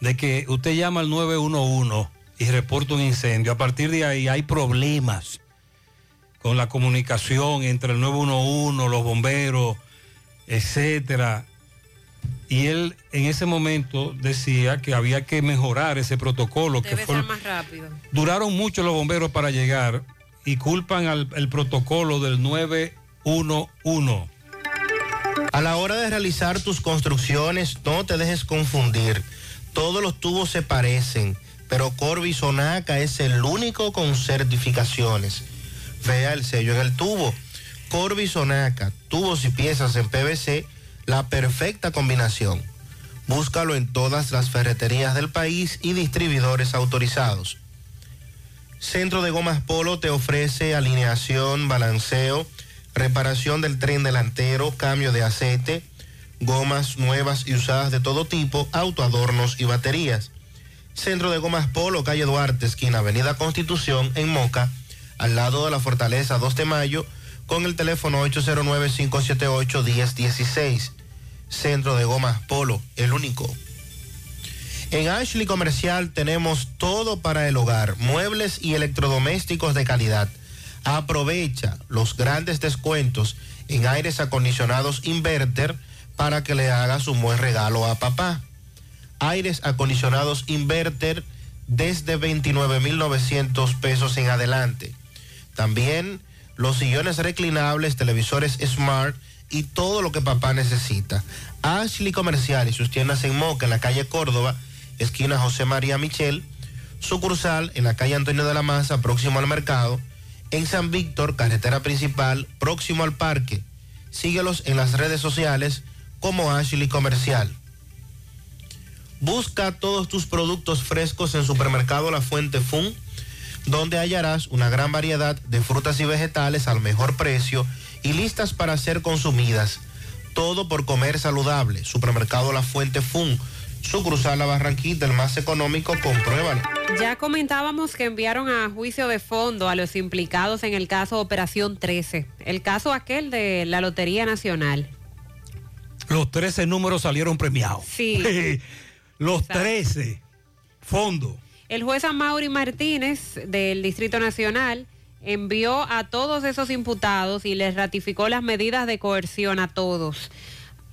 de que usted llama al 911 y reporta un incendio, a partir de ahí hay problemas con la comunicación entre el 911, los bomberos, etcétera. Y él en ese momento decía que había que mejorar ese protocolo, que fue ser más rápido. duraron mucho los bomberos para llegar y culpan al el protocolo del 911. A la hora de realizar tus construcciones, no te dejes confundir. Todos los tubos se parecen, pero Corby Sonaca es el único con certificaciones. Vea el sello en el tubo. Corby Sonaca, tubos y piezas en PVC, la perfecta combinación. Búscalo en todas las ferreterías del país y distribuidores autorizados. Centro de Gomas Polo te ofrece alineación, balanceo, reparación del tren delantero, cambio de aceite, gomas nuevas y usadas de todo tipo, autoadornos y baterías. Centro de Gomas Polo, calle Duarte, esquina Avenida Constitución, en Moca, al lado de la Fortaleza 2 de Mayo, con el teléfono 809-578-1016. Centro de Gomas Polo, el único. En Ashley Comercial tenemos todo para el hogar, muebles y electrodomésticos de calidad. Aprovecha los grandes descuentos en aires acondicionados Inverter para que le hagas un buen regalo a papá. Aires acondicionados Inverter desde 29.900 pesos en adelante. También los sillones reclinables, televisores Smart y todo lo que papá necesita. Ashley Comercial y sus tiendas en Moca, en la calle Córdoba, esquina José María Michel, sucursal en la calle Antonio de la Maza, próximo al mercado, en San Víctor, carretera principal, próximo al parque. Síguelos en las redes sociales como Ashley Comercial. Busca todos tus productos frescos en Supermercado La Fuente Fun, donde hallarás una gran variedad de frutas y vegetales al mejor precio y listas para ser consumidas. Todo por comer saludable. Supermercado La Fuente Fun, sucursal La Barranquita, el más económico, compruébalo. Ya comentábamos que enviaron a juicio de fondo a los implicados en el caso Operación 13, el caso aquel de la Lotería Nacional. Los 13 números salieron premiados. Sí. Los 13. Fondo. El juez Amaury Martínez del Distrito Nacional envió a todos esos imputados y les ratificó las medidas de coerción a todos.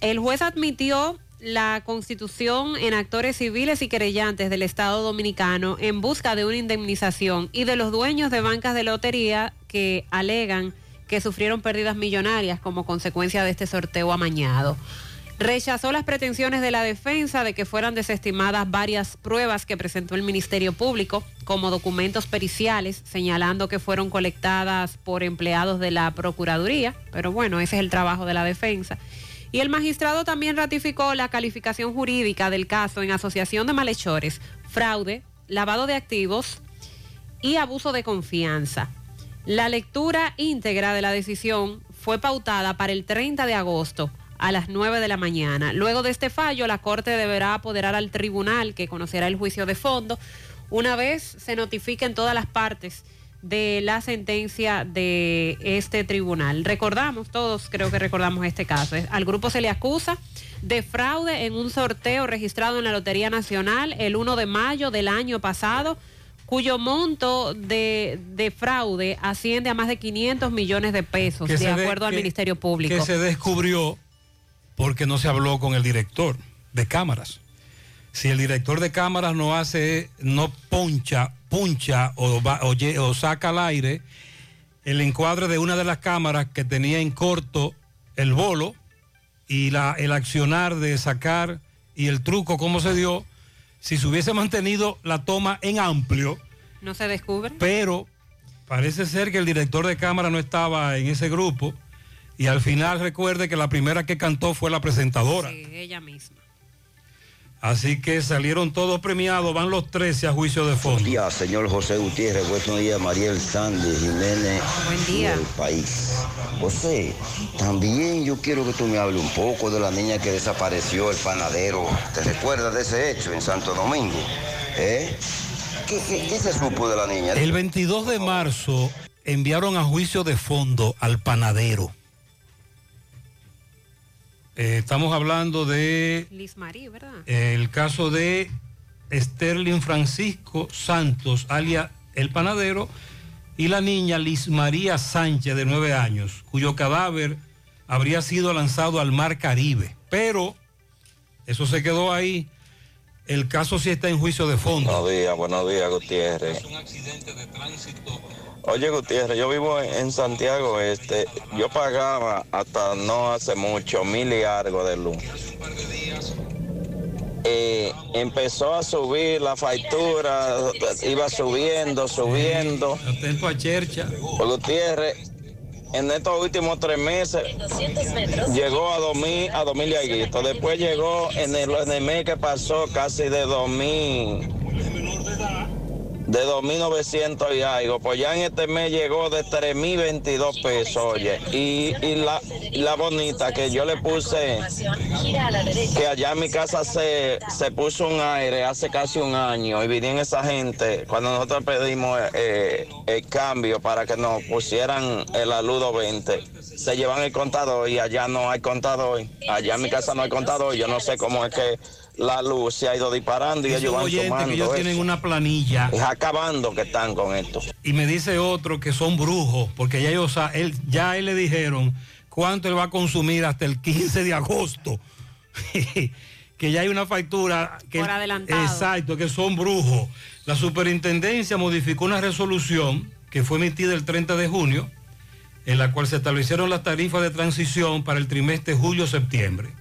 El juez admitió la constitución en actores civiles y querellantes del Estado Dominicano en busca de una indemnización y de los dueños de bancas de lotería que alegan que sufrieron pérdidas millonarias como consecuencia de este sorteo amañado. Rechazó las pretensiones de la defensa de que fueran desestimadas varias pruebas que presentó el Ministerio Público como documentos periciales, señalando que fueron colectadas por empleados de la Procuraduría, pero bueno, ese es el trabajo de la defensa. Y el magistrado también ratificó la calificación jurídica del caso en asociación de malhechores, fraude, lavado de activos y abuso de confianza. La lectura íntegra de la decisión fue pautada para el 30 de agosto a las 9 de la mañana. Luego de este fallo, la Corte deberá apoderar al tribunal que conocerá el juicio de fondo una vez se notifiquen todas las partes de la sentencia de este tribunal. Recordamos, todos creo que recordamos este caso. Al grupo se le acusa de fraude en un sorteo registrado en la Lotería Nacional el 1 de mayo del año pasado, cuyo monto de, de fraude asciende a más de 500 millones de pesos, Que de acuerdo al que- Ministerio Público. Que se descubrió porque no se habló con el director de cámaras. Si el director de cámaras no hace, no poncha, puncha o, va- o o saca al aire el encuadre de una de las cámaras que tenía en corto el bolo y la, el accionar de sacar y el truco, cómo se dio, si se hubiese mantenido la toma en amplio, ¿No se descubre? pero parece ser que el director de cámara no estaba en ese grupo y al final recuerde que la primera que cantó fue la presentadora. Sí, ella misma. Así que salieron todos premiados, van los 13 a juicio de fondo. Buen día, señor José Gutiérrez. Buen día, Mariel Sandy Jiménez. Buen día. Del país. José, también yo quiero que tú me hables un poco de la niña que desapareció, el panadero. ¿Te recuerdas de ese hecho en Santo Domingo? ¿Eh? ¿Qué, qué- qué se supo de la niña? El 22 de marzo enviaron a juicio de fondo al panadero. Eh, estamos hablando de Liz Marie, ¿verdad? eh, el caso de Sterling Francisco Santos, alia el panadero, y la niña Liz María Sánchez, de nueve años, cuyo cadáver habría sido lanzado al mar Caribe. Pero eso se quedó ahí. El caso sí está en juicio de fondo. Buenos días, buenos días, Gutiérrez. Oye, Gutiérrez, yo vivo en Santiago Este. Yo pagaba hasta no hace mucho mil y algo de luz. Eh, empezó a subir la factura, iba subiendo, subiendo. Atento a Chercha. Pues, Gutiérrez, en estos últimos tres meses llegó a 2000, a 2000 y algo. Después llegó en el, en el mes que pasó casi de 2000, de 2.900 y algo. Pues ya en este mes llegó de 3.022 pesos, oye. Y, y la, la bonita que yo le puse, que allá en mi casa se, se puso un aire hace casi un año y vinieron esa gente cuando nosotros pedimos eh, el cambio para que nos pusieran el aludo 20. Se llevan el contador y allá no hay contador. Allá en mi casa no hay contador. Yo no sé cómo es que la luz se ha ido disparando y ellos van sumando. que ellos eso. tienen una planilla. Es acabando que están con esto. Y me dice otro que son brujos, porque ya ellos, él, ya a él le dijeron cuánto él va a consumir hasta el 15 de agosto. que ya hay una factura que Por adelantado. exacto, que son brujos. La superintendencia modificó una resolución que fue emitida el 30 de junio, en la cual se establecieron las tarifas de transición para el trimestre julio-septiembre.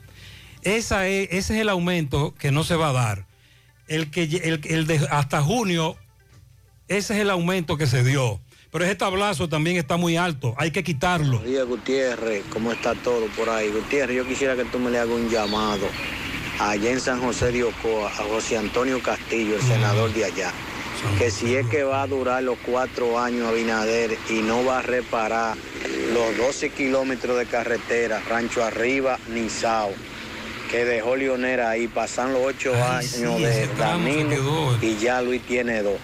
Esa es, ese es el aumento que no se va a dar. El que el, el de hasta junio ese es el aumento que se dio. pero ese tablazo también está muy alto, hay que quitarlo. Buenos días, Gutiérrez, ¿cómo está todo por ahí? Gutiérrez, yo quisiera que tú me le hagas un llamado allá en San José de Ocoa, a José Antonio Castillo, el senador de allá, que si es que va a durar los cuatro años Abinader y no va a reparar los 12 kilómetros de carretera, Rancho Arriba, Nizao, que dejó Leonera ahí, pasan los ocho años sí, de Danilo y ya Luis tiene dos.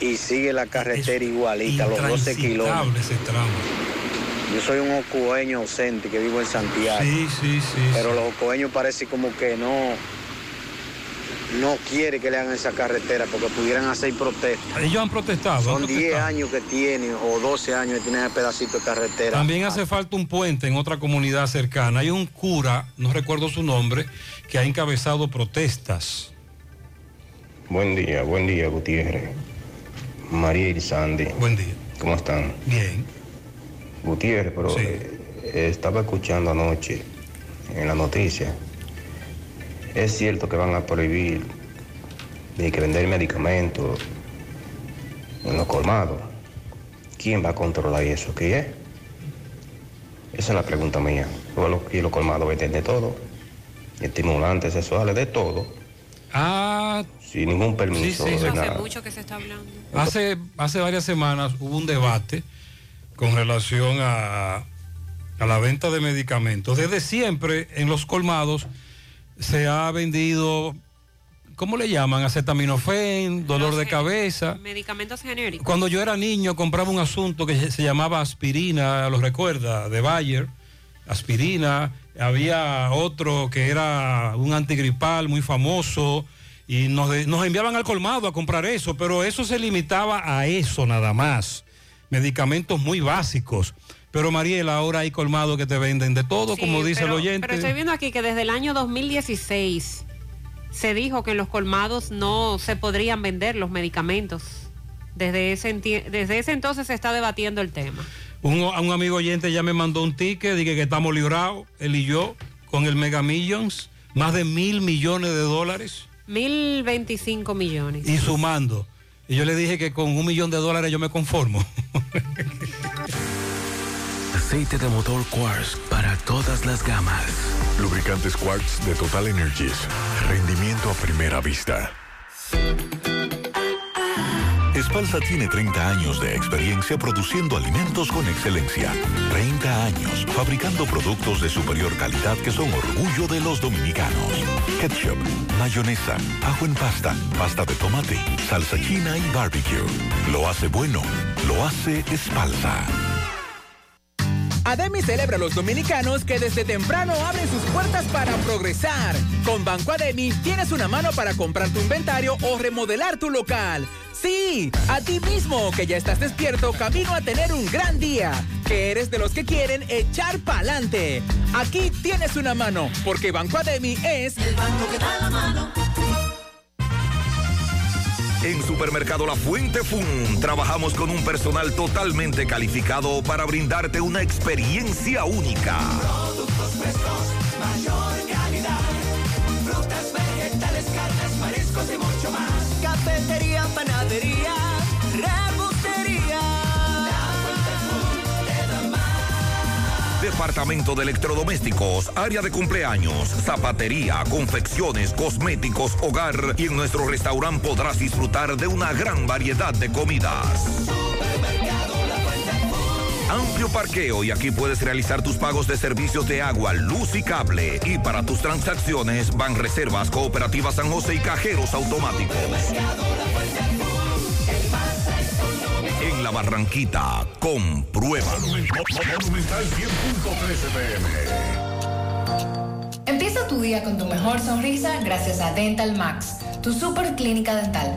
Y sigue la carretera igualita, los 12 kilómetros. Ese tramo. Yo soy un ocueño ausente que vivo en Santiago. Sí, sí, sí. Pero los ocueños parece como que no, no quiere que le hagan esa carretera porque pudieran hacer protestas. Ellos han protestado. han Son 10 protestado. años que tienen o 12 años que tienen ese pedacito de carretera. También hace falta un puente en otra comunidad cercana. Hay un cura, no recuerdo su nombre, que ha encabezado protestas. Buen día, buen día, Gutiérrez. María y Sandy. Buen día. ¿Cómo están? Bien. Gutiérrez, pero eh, estaba escuchando anoche en la noticia. Es cierto que van a prohibir de que vender medicamentos en los colmados. ¿Quién va a controlar eso? ¿Qué es? Esa es la pregunta mía. Y los colmados venden de todo. Estimulantes sexuales, de todo. Ah, Sin ningún permiso. sí, sí. de Hace nada. mucho que se está hablando. hace, hace varias semanas hubo un debate con relación a, a la venta de medicamentos. Desde siempre en los colmados se ha vendido, ¿cómo le llaman? Acetaminofén, dolor de cabeza. Medicamentos genéricos. Cuando yo era niño compraba un asunto que se- llamaba aspirina, lo recuerda, de Bayer, aspirina. Había otro que era un antigripal muy famoso y nos enviaban al colmado a comprar eso, pero eso se limitaba a eso nada más. Medicamentos muy básicos. Pero Mariela, ahora hay colmado que te venden de todo, Sí, como dice pero, el oyente. Pero estoy viendo aquí que desde el año 2016 se dijo que en los colmados no se podrían vender los medicamentos. Desde ese, desde ese entonces se está debatiendo el tema. Un, un amigo oyente ya me mandó un ticket, dije que estamos librados, él y yo, con el Mega Millions, más de mil millones de dólares 1025 millones. y sumando. Y yo le dije que con un millón de dólares yo me conformo. Aceite de motor Quartz para todas las gamas. Lubricantes Quartz de Total Energies. Rendimiento a primera vista. Espalsa tiene 30 años de experiencia produciendo alimentos con excelencia. 30 años fabricando productos de superior calidad que son orgullo de los dominicanos. Ketchup, mayonesa, ajo en pasta, pasta de tomate, salsa china y barbecue. Lo hace bueno, lo hace Espalsa. Ademi celebra a los dominicanos que desde temprano abren sus puertas para progresar. Con Banco Ademi tienes una mano para comprar tu inventario o remodelar tu local. Sí, a ti mismo que ya estás despierto camino a tener un gran día. Que eres de los que quieren echar pa'lante. Aquí tienes una mano, porque Banco Ademi es el banco que da la mano. En Supermercado La Fuente Fun trabajamos con un personal totalmente calificado para brindarte una experiencia única. Productos frescos, mayor calidad. Frutas, vegetales, carnes, mariscos y mucho más. Cafetería, panadería, Departamento de Electrodomésticos, área de cumpleaños, zapatería, confecciones, cosméticos, hogar y en nuestro restaurante podrás disfrutar de una gran variedad de comidas. Amplio parqueo y aquí puedes realizar tus pagos de servicios de agua, luz y cable. Y para tus transacciones van reservas cooperativas San José y cajeros automáticos. La Barranquita, compruébalo. Monumental 100.13 pm. Empieza tu día con tu mejor sonrisa gracias a Dental Max, tu super clínica dental.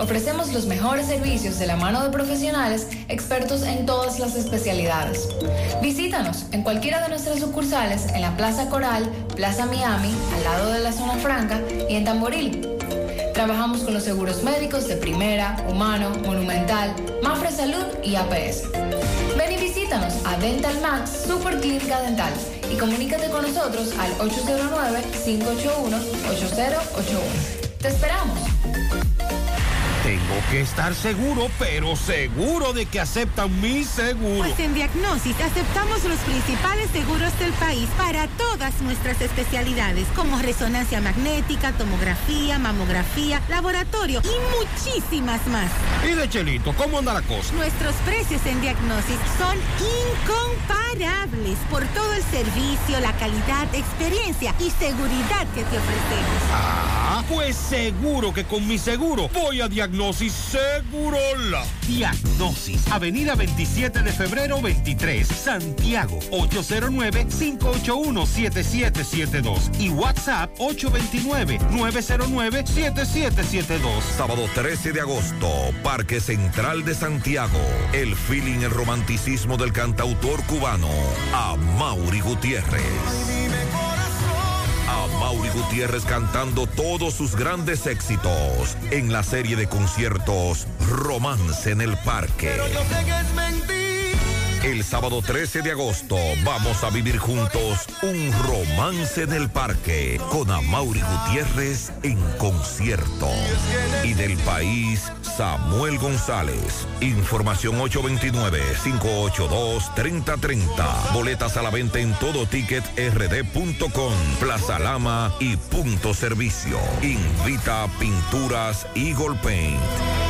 Ofrecemos los mejores servicios de la mano de profesionales expertos en todas las especialidades. Visítanos en cualquiera de nuestras sucursales en la Plaza Coral, Plaza Miami, al lado de la Zona Franca y en Tamboril. Trabajamos con los seguros médicos de Primera, Humano, Monumental, Mafre Salud y APS. Ven y visítanos a Dental Max Super Clínica Dental y comunícate con nosotros al 809-581-8081. ¡Te esperamos! Tengo que estar seguro, pero seguro de que aceptan mi seguro. Pues en Diagnosis aceptamos los principales seguros del país para todas nuestras especialidades, como resonancia magnética, tomografía, mamografía, laboratorio y muchísimas más. Y de Chelito, ¿cómo anda la cosa? Nuestros precios en Diagnosis son incomparables por todo el servicio, la calidad, experiencia y seguridad que te ofrecemos. Ah, pues seguro que con mi seguro voy a Diagnosis Segurola. Diagnosis, Avenida 27 de febrero 23, Santiago, 809-581-7772 y WhatsApp 829-909-7772. Sábado 13 de agosto, Parque Central de Santiago. El feeling, el romanticismo del cantautor cubano, a Mauri Gutiérrez. Mauri Gutiérrez cantando todos sus grandes éxitos en la serie de conciertos Romance en el Parque. El sábado 13 de agosto vamos a vivir juntos un romance en el parque con Amaury Gutiérrez en concierto. Y del país, Samuel González. Información 829-582-3030. Boletas a la venta en todo ticket rd.com, Plaza Lama y Punto Servicio. Invita Pinturas Eagle Paint.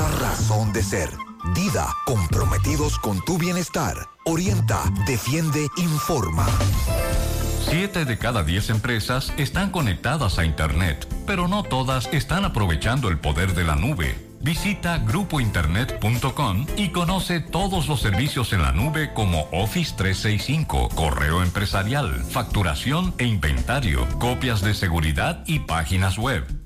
razón de ser. Dida, comprometidos con tu bienestar. Orienta, defiende, informa. Siete de cada diez empresas están conectadas a Internet, pero no todas están aprovechando el poder de la nube. Visita grupointernet.com y conoce todos los servicios en la nube como Office 365, correo empresarial, facturación e inventario, copias de seguridad y páginas web.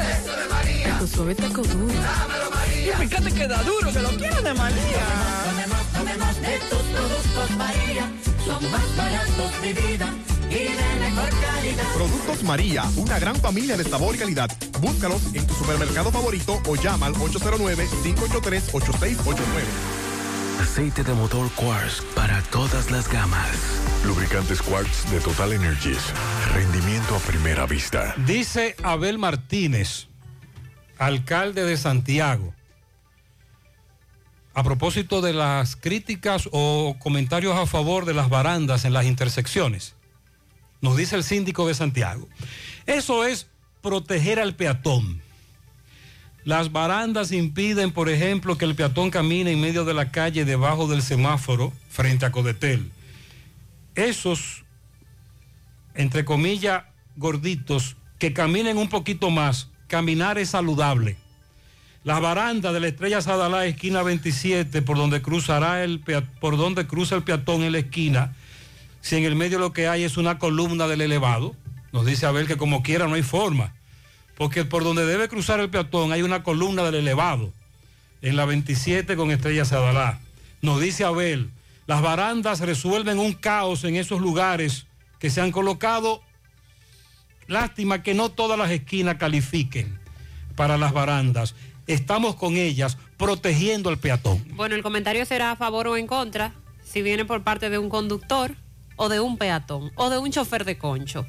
Eso de María. Tu suave taco duro. Dámelo, María. Y fíjate que da duro, que lo quiero de María. Tomemos, tomemos de tus productos, María. Son más baratos de vida y de mejor calidad. Productos María, una gran familia de sabor y calidad. Búscalos en tu supermercado favorito o llama al 809-583-8689. Aceite de motor Quartz para todas las gamas. Lubricantes Quartz de Total Energies. Rendimiento a primera vista. Dice Abel Martínez, alcalde de Santiago, a propósito de las críticas o comentarios a favor de las barandas en las intersecciones. Nos dice el síndico de Santiago. Eso es proteger al peatón. Las barandas impiden, por ejemplo, que el peatón camine en medio de la calle debajo del semáforo frente a Codetel. Esos, entre comillas, gorditos, que caminen un poquito más, caminar es saludable. Las barandas de la Estrella Sadalá, esquina 27, por donde cruzará el por donde cruza el peatón en la esquina, si en el medio lo que hay es una columna del elevado, nos dice Abel que como quiera no hay forma, porque por donde debe cruzar el peatón hay una columna del elevado, en la 27 con Estrella Sadalá. Nos dice Abel, las barandas resuelven un caos en esos lugares que se han colocado. Lástima que no todas las esquinas califiquen para las barandas. Estamos con ellas protegiendo al peatón. Bueno, el comentario será a favor o en contra, si viene por parte de un conductor o de un peatón o de un chofer de concho.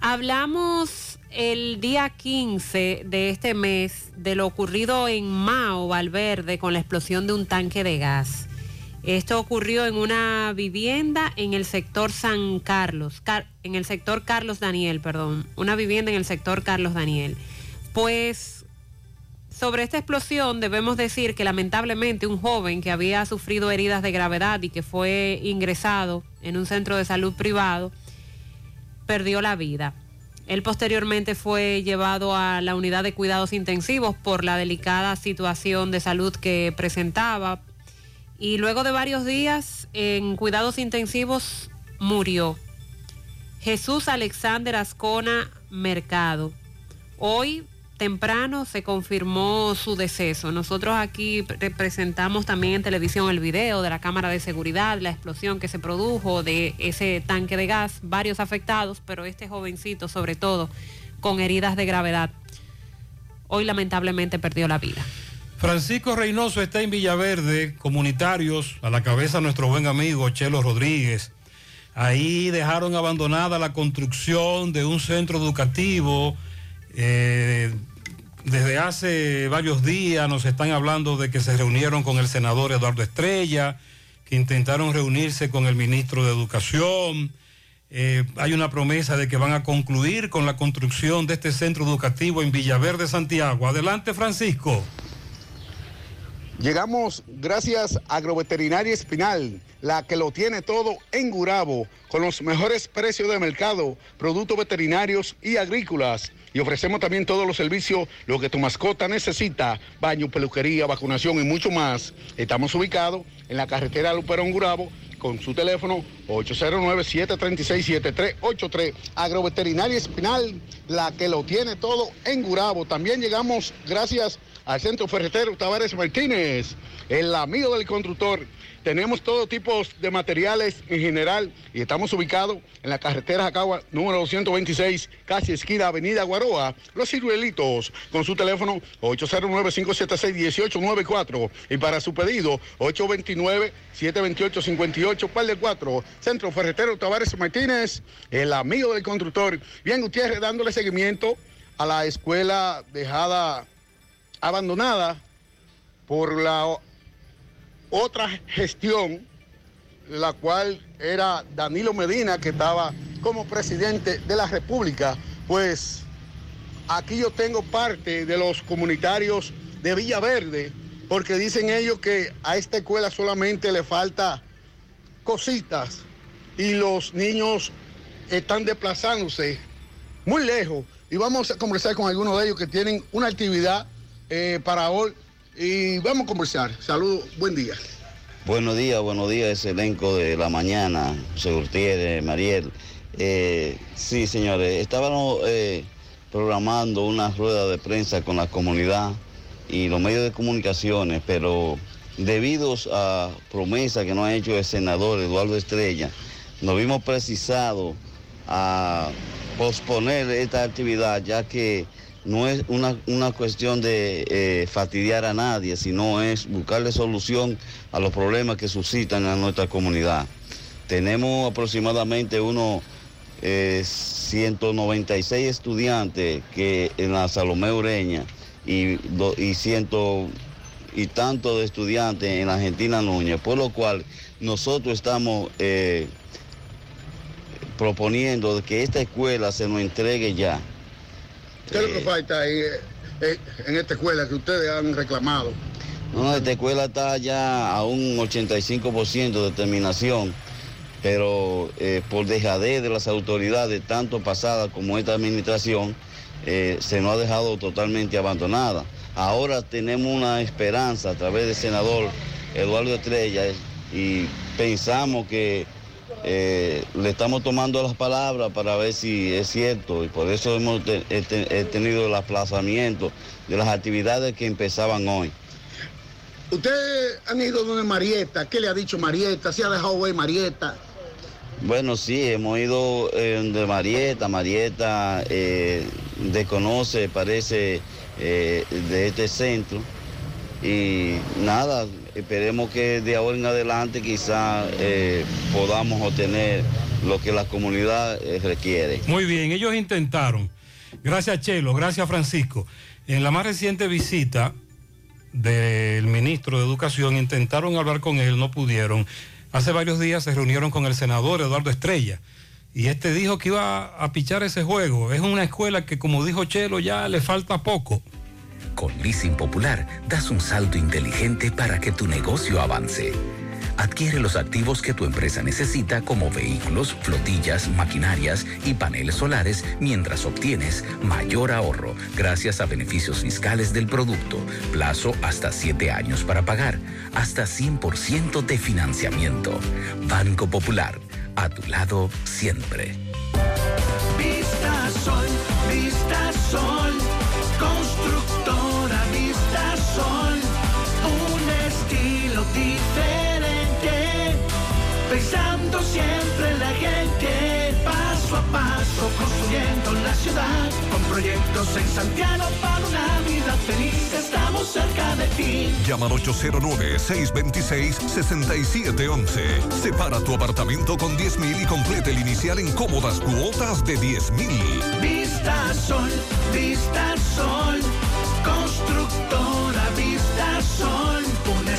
Hablamos el día 15 de este mes de lo ocurrido en Mao, Valverde, con la explosión de un tanque de gas. Esto ocurrió en una vivienda en el sector San Carlos, Car- en el sector Carlos Daniel, perdón, una vivienda en el sector Carlos Daniel. Pues Sobre esta explosión debemos decir que lamentablemente un joven que había sufrido heridas de gravedad y que fue ingresado en un centro de salud privado perdió la vida. Él posteriormente fue llevado a la unidad de cuidados intensivos por la delicada situación de salud que presentaba y luego de varios días en cuidados intensivos murió. Jesús Alexander Ascona Mercado. Hoy temprano se confirmó su deceso. Nosotros aquí pre- presentamos también en televisión el video de la cámara de seguridad, la explosión que se produjo de ese tanque de gas, varios afectados, pero este jovencito sobre todo con heridas de gravedad. Hoy lamentablemente perdió la vida. Francisco Reynoso está en Villaverde, comunitarios, a la cabeza nuestro buen amigo Chelo Rodríguez. Ahí dejaron abandonada la construcción de un centro educativo. Eh, desde hace varios días nos están hablando de que se reunieron con el senador Eduardo Estrella, que intentaron reunirse con el ministro de Educación. Eh, hay una promesa de que van a concluir con la construcción de este centro educativo en Villaverde, Santiago. Adelante, Francisco. Llegamos gracias a Agroveterinaria Espinal, la que lo tiene todo en Gurabo, con los mejores precios de mercado, productos veterinarios y agrícolas. Y ofrecemos también todos los servicios, lo que tu mascota necesita, baño, peluquería, vacunación y mucho más. Estamos ubicados en la carretera Luperón Gurabo, con su teléfono 809-736-7383. Agroveterinaria Espinal, la que lo tiene todo en Gurabo. También llegamos gracias al Centro Ferretero Tavares Martínez, el amigo del constructor. Tenemos todo tipo de materiales en general y estamos ubicados en la carretera Jacagua número 226, casi esquina Avenida Guaroa, Los Ciruelitos, con su teléfono 809-576-1894 y para su pedido 829-728-58, par de 4, Centro Ferretero Tavares Martínez, el amigo del constructor. Bien, Gutiérrez, dándole seguimiento a la escuela dejada abandonada por la otra gestión, la cual era Danilo Medina, que estaba como presidente de la República. Pues aquí yo tengo parte de los comunitarios de Villaverde, porque dicen ellos que a esta escuela solamente le falta cositas y los niños están desplazándose muy lejos. Y vamos a conversar con algunos de ellos que tienen una actividad eh, para hoy. Y vamos a conversar. Saludos, buen día. Buenos días, buenos días, ese elenco de la mañana, José Gutiérrez, Mariel. Eh, sí, señores, estábamos eh, programando una rueda de prensa con la comunidad y los medios de comunicaciones, pero debido a promesas que nos ha hecho el senador Eduardo Estrella, nos vimos precisados a posponer esta actividad, ya que no es una, una cuestión de eh, fastidiar a nadie, sino es buscarle solución a los problemas que suscitan en nuestra comunidad. Tenemos aproximadamente unos eh, 196 estudiantes que en la Salomé Ureña y, do- y ciento y tanto de estudiantes en la Argentina Núñez, por lo cual nosotros estamos eh, proponiendo que esta escuela se nos entregue ya. ¿Qué es lo que falta ahí eh, eh, en esta escuela que ustedes han reclamado? No, esta escuela está ya a un 85% de terminación, pero eh, por dejadez de las autoridades, tanto pasada como esta administración, eh, se nos ha dejado totalmente abandonada. Ahora tenemos una esperanza a través del senador Eduardo Estrella y pensamos que eh, le estamos tomando las palabras para ver si es cierto y por eso hemos te- he te- he tenido el aplazamiento de las actividades que empezaban hoy. Ustedes han ido donde Marieta. ¿Qué le ha dicho Marieta? ¿Se ha dejado ver Marieta? Bueno, sí, hemos ido eh, de Marieta. Marieta eh, desconoce, parece, eh, de este centro. Y nada, esperemos que de ahora en adelante quizá eh, podamos obtener lo que la comunidad eh, requiere. Muy bien, ellos intentaron. Gracias Chelo, gracias Francisco. En la más reciente visita del ministro de Educación intentaron hablar con él, no pudieron. Hace varios días se reunieron con el senador Eduardo Estrella y este dijo que iba a pichar ese juego. Es una escuela que como dijo Chelo ya le falta poco. Con Leasing Popular das un salto inteligente para que tu negocio avance. Adquiere los activos que tu empresa necesita como vehículos, flotillas, maquinarias y paneles solares mientras obtienes mayor ahorro gracias a beneficios fiscales del producto, plazo hasta 7 años para pagar, hasta 100% de financiamiento. Banco Popular, a tu lado siempre. Vista Sol, Vista Sol, pensando siempre en la gente, paso a paso construyendo la ciudad, con proyectos en Santiago para una vida feliz, estamos cerca de ti. Llama al 809-626-6711. Separa tu apartamento con 10 mil y complete el inicial en cómodas cuotas de 10 mil. Vista Sol, Vista Sol, constructora Vista Sol, un estilo diferente.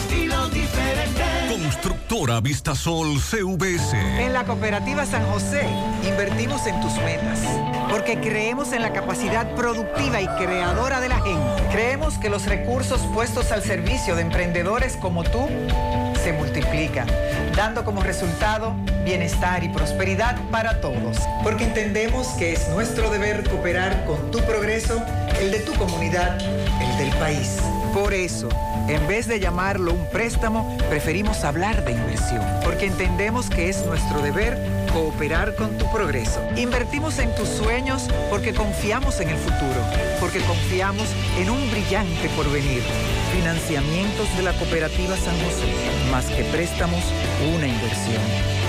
Constructora Vistasol CVS. En la cooperativa San José invertimos en tus metas, porque creemos en la capacidad productiva y creadora de la gente. Creemos que los recursos puestos al servicio de emprendedores como tú se multiplican, dando como resultado bienestar y prosperidad para todos. Porque entendemos que es nuestro deber cooperar con tu progreso, el de tu comunidad, el del país. Por eso, en vez de llamarlo un préstamo, preferimos hablar de inversión, porque entendemos que es nuestro deber cooperar con tu progreso. Invertimos en tus sueños porque confiamos en el futuro, porque confiamos en un brillante porvenir. Financiamientos de la Cooperativa San José, más que préstamos, una inversión.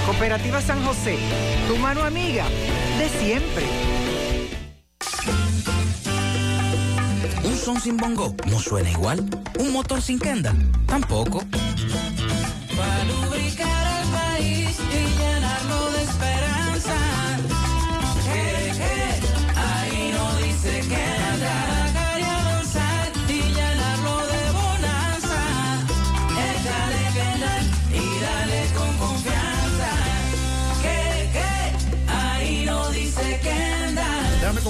Cooperativa San José, tu mano amiga de siempre. Son sin bongo no suena igual. Un motor sin kenda tampoco.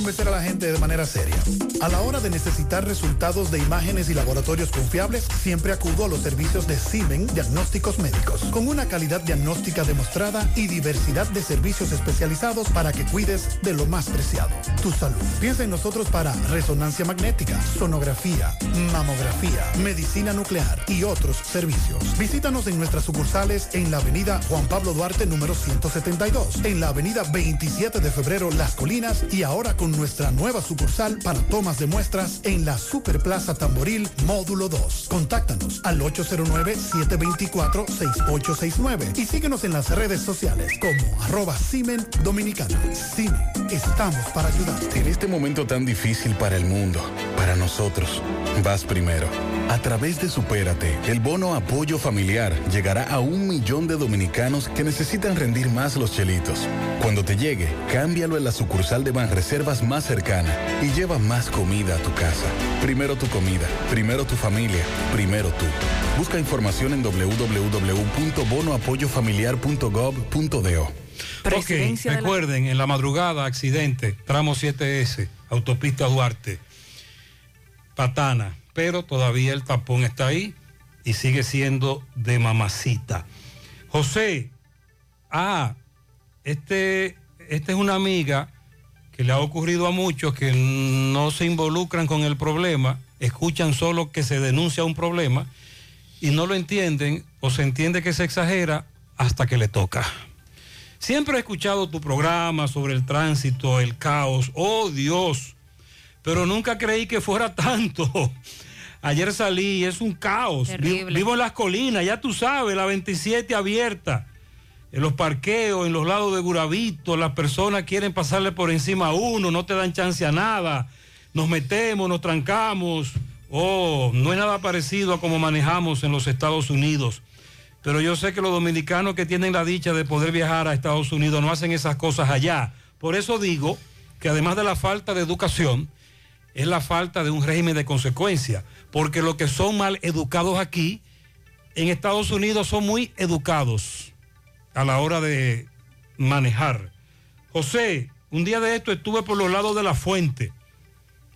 Convencer a la gente de manera seria. A la hora de necesitar resultados de imágenes y laboratorios confiables, siempre acudo a los servicios de Simen Diagnósticos Médicos, con una calidad diagnóstica demostrada y diversidad de servicios especializados para que cuides de lo más preciado, tu salud. Piensa en nosotros para resonancia magnética, sonografía, mamografía, medicina nuclear y otros servicios. Visítanos en nuestras sucursales en la avenida Juan Pablo Duarte número 172, en la avenida 27 de febrero Las Colinas y ahora con nuestra nueva sucursal para tomas de muestras en la Superplaza Tamboril Módulo 2. Contáctanos al 809-724-6869 y síguenos en las redes sociales como arroba Simen Dominicana. Simen, estamos para ayudar. En este momento tan difícil para el mundo, para nosotros, vas primero. A través de Supérate, el bono apoyo familiar llegará a un millón de dominicanos que necesitan rendir más los chelitos. Cuando te llegue, cámbialo en la sucursal de Banreservas más cercana y lleva más comida a tu casa. Primero tu comida, primero tu familia, primero tú. Busca información en www.bonoapoyofamiliar.gov.do. Ok, recuerden, en la madrugada, accidente, tramo 7S, autopista Duarte, Patana, pero todavía el tapón está ahí y sigue siendo de mamacita. José, ah, este, esta es una amiga que le ha ocurrido a muchos que no se involucran con el problema, escuchan solo que se denuncia un problema y no lo entienden o se entiende que se exagera hasta que le toca. Siempre he escuchado tu programa sobre el tránsito, el caos, oh Dios, pero nunca creí que fuera tanto. Ayer salí es un caos. Terrible. Vivo en las colinas, ya tú sabes, la 27 abierta. En los parqueos, en los lados de Guravito, las personas quieren pasarle por encima a uno, no te dan chance a nada. Nos metemos, nos trancamos. Oh, no es nada parecido a como manejamos en los Estados Unidos. Pero yo sé que los dominicanos que tienen la dicha de poder viajar a Estados Unidos no hacen esas cosas allá. Por eso digo que además de la falta de educación, es la falta de un régimen de consecuencia. Porque los que son mal educados aquí, en Estados Unidos son muy educados a la hora de manejar. José, un día de esto estuve por los lados de la fuente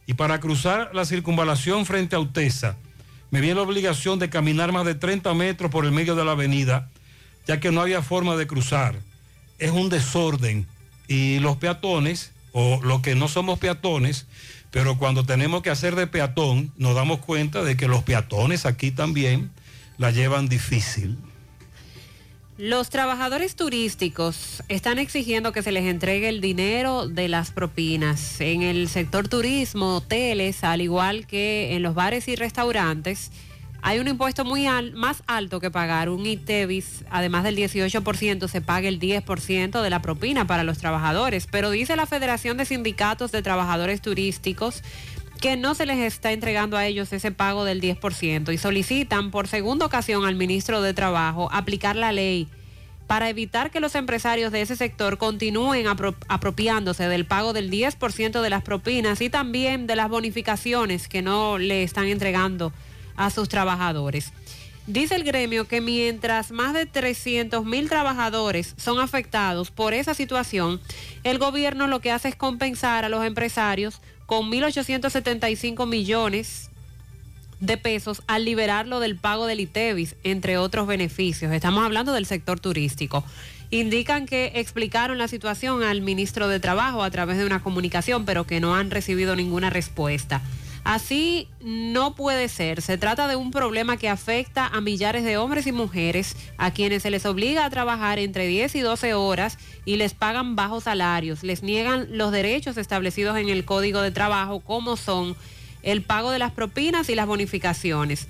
Y para cruzar la circunvalación frente a Utesa, me vi en la obligación de caminar más de 30 metros por el medio de la avenida, ya que no había forma de cruzar. Es un desorden. Y los peatones, o los que no somos peatones, pero cuando tenemos que hacer de peatón, nos damos cuenta de que los peatones aquí también la llevan difícil. Los trabajadores turísticos están exigiendo que se les entregue el dinero de las propinas. En el sector turismo, hoteles, al igual que en los bares y restaurantes, hay un impuesto muy más alto que pagar. Un ITEVIS, además del 18%, se paga el 10% de la propina para los trabajadores. Pero dice la Federación de Sindicatos de Trabajadores Turísticos que no se les está entregando a ellos ese pago del 10% y solicitan por segunda ocasión al ministro de Trabajo aplicar la ley para evitar que los empresarios de ese sector continúen apropiándose del pago del 10% de las propinas y también de las bonificaciones que no le están entregando a sus trabajadores. Dice el gremio que mientras más de 300 mil trabajadores son afectados por esa situación, el gobierno lo que hace es compensar a los empresarios con 1.875 millones de pesos al liberarlo del pago del ITEVIS, entre otros beneficios. Estamos hablando del sector turístico. Indican que explicaron la situación al ministro de Trabajo a través de una comunicación, pero que no han recibido ninguna respuesta. Así no puede ser. Se trata de un problema que afecta a millares de hombres y mujeres a quienes se les obliga a trabajar entre 10 y 12 horas y les pagan bajos salarios, les niegan los derechos establecidos en el Código de Trabajo como son el pago de las propinas y las bonificaciones.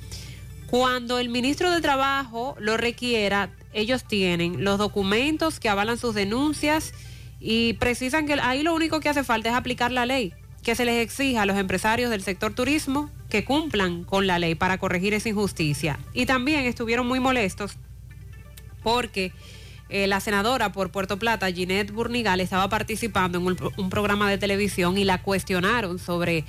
Cuando el ministro de Trabajo lo requiera, ellos tienen los documentos que avalan sus denuncias y precisan que ahí lo único que hace falta es aplicar la ley que se les exija a los empresarios del sector turismo que cumplan con la ley para corregir esa injusticia. Y también estuvieron muy molestos porque eh, la senadora por Puerto Plata, Ginette Burnigal, estaba participando en un, programa de televisión y la cuestionaron sobre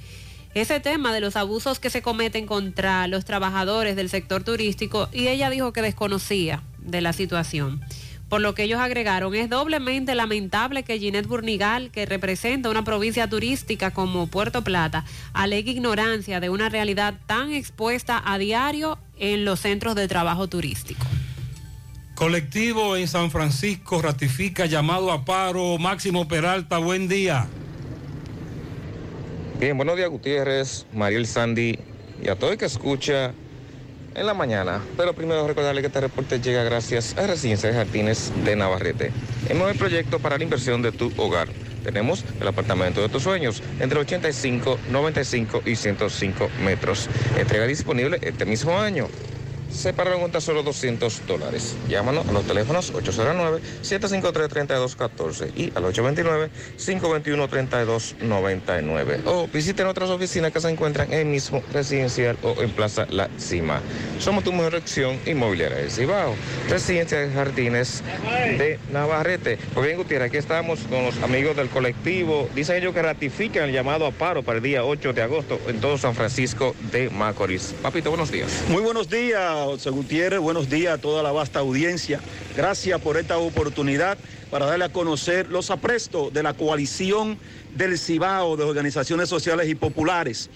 ese tema de los abusos que se cometen contra los trabajadores del sector turístico y ella dijo que desconocía de la situación. Por lo que ellos agregaron, es doblemente lamentable que Ginette Burnigal, que representa una provincia turística como Puerto Plata, alegue ignorancia de una realidad tan expuesta a diario en los centros de trabajo turístico. Colectivo en San Francisco ratifica llamado a paro. Máximo Peralta, buen día. Bien, buenos días Gutiérrez, Mariel Sandy y a todo el que escucha en la mañana. Pero primero recordarle que este reporte llega gracias a Residencia de Jardines de Navarrete. El proyecto para la inversión de tu hogar. Tenemos el apartamento de tus sueños entre 85, 95 y 105 metros. Entrega disponible este mismo año se pararon con tan solo 200 dólares. Llámanos a los teléfonos 809-753-3214 y al 829-521-3299. O visiten otras oficinas que se encuentran en el mismo residencial o en Plaza La Cima. Somos tu mejor opción inmobiliaria de Cibao. Residencia de Jardines de Navarrete. Pues bien, Gutiérrez, aquí estamos con los amigos del colectivo. Dicen ellos que ratifican el llamado a paro para el día 8 de agosto en todo San Francisco de Macorís. Papito, buenos días. Muy buenos días. José Gutiérrez, buenos días a toda la vasta audiencia. Gracias por esta oportunidad para darle a conocer los aprestos de la coalición del Cibao de organizaciones sociales y populares.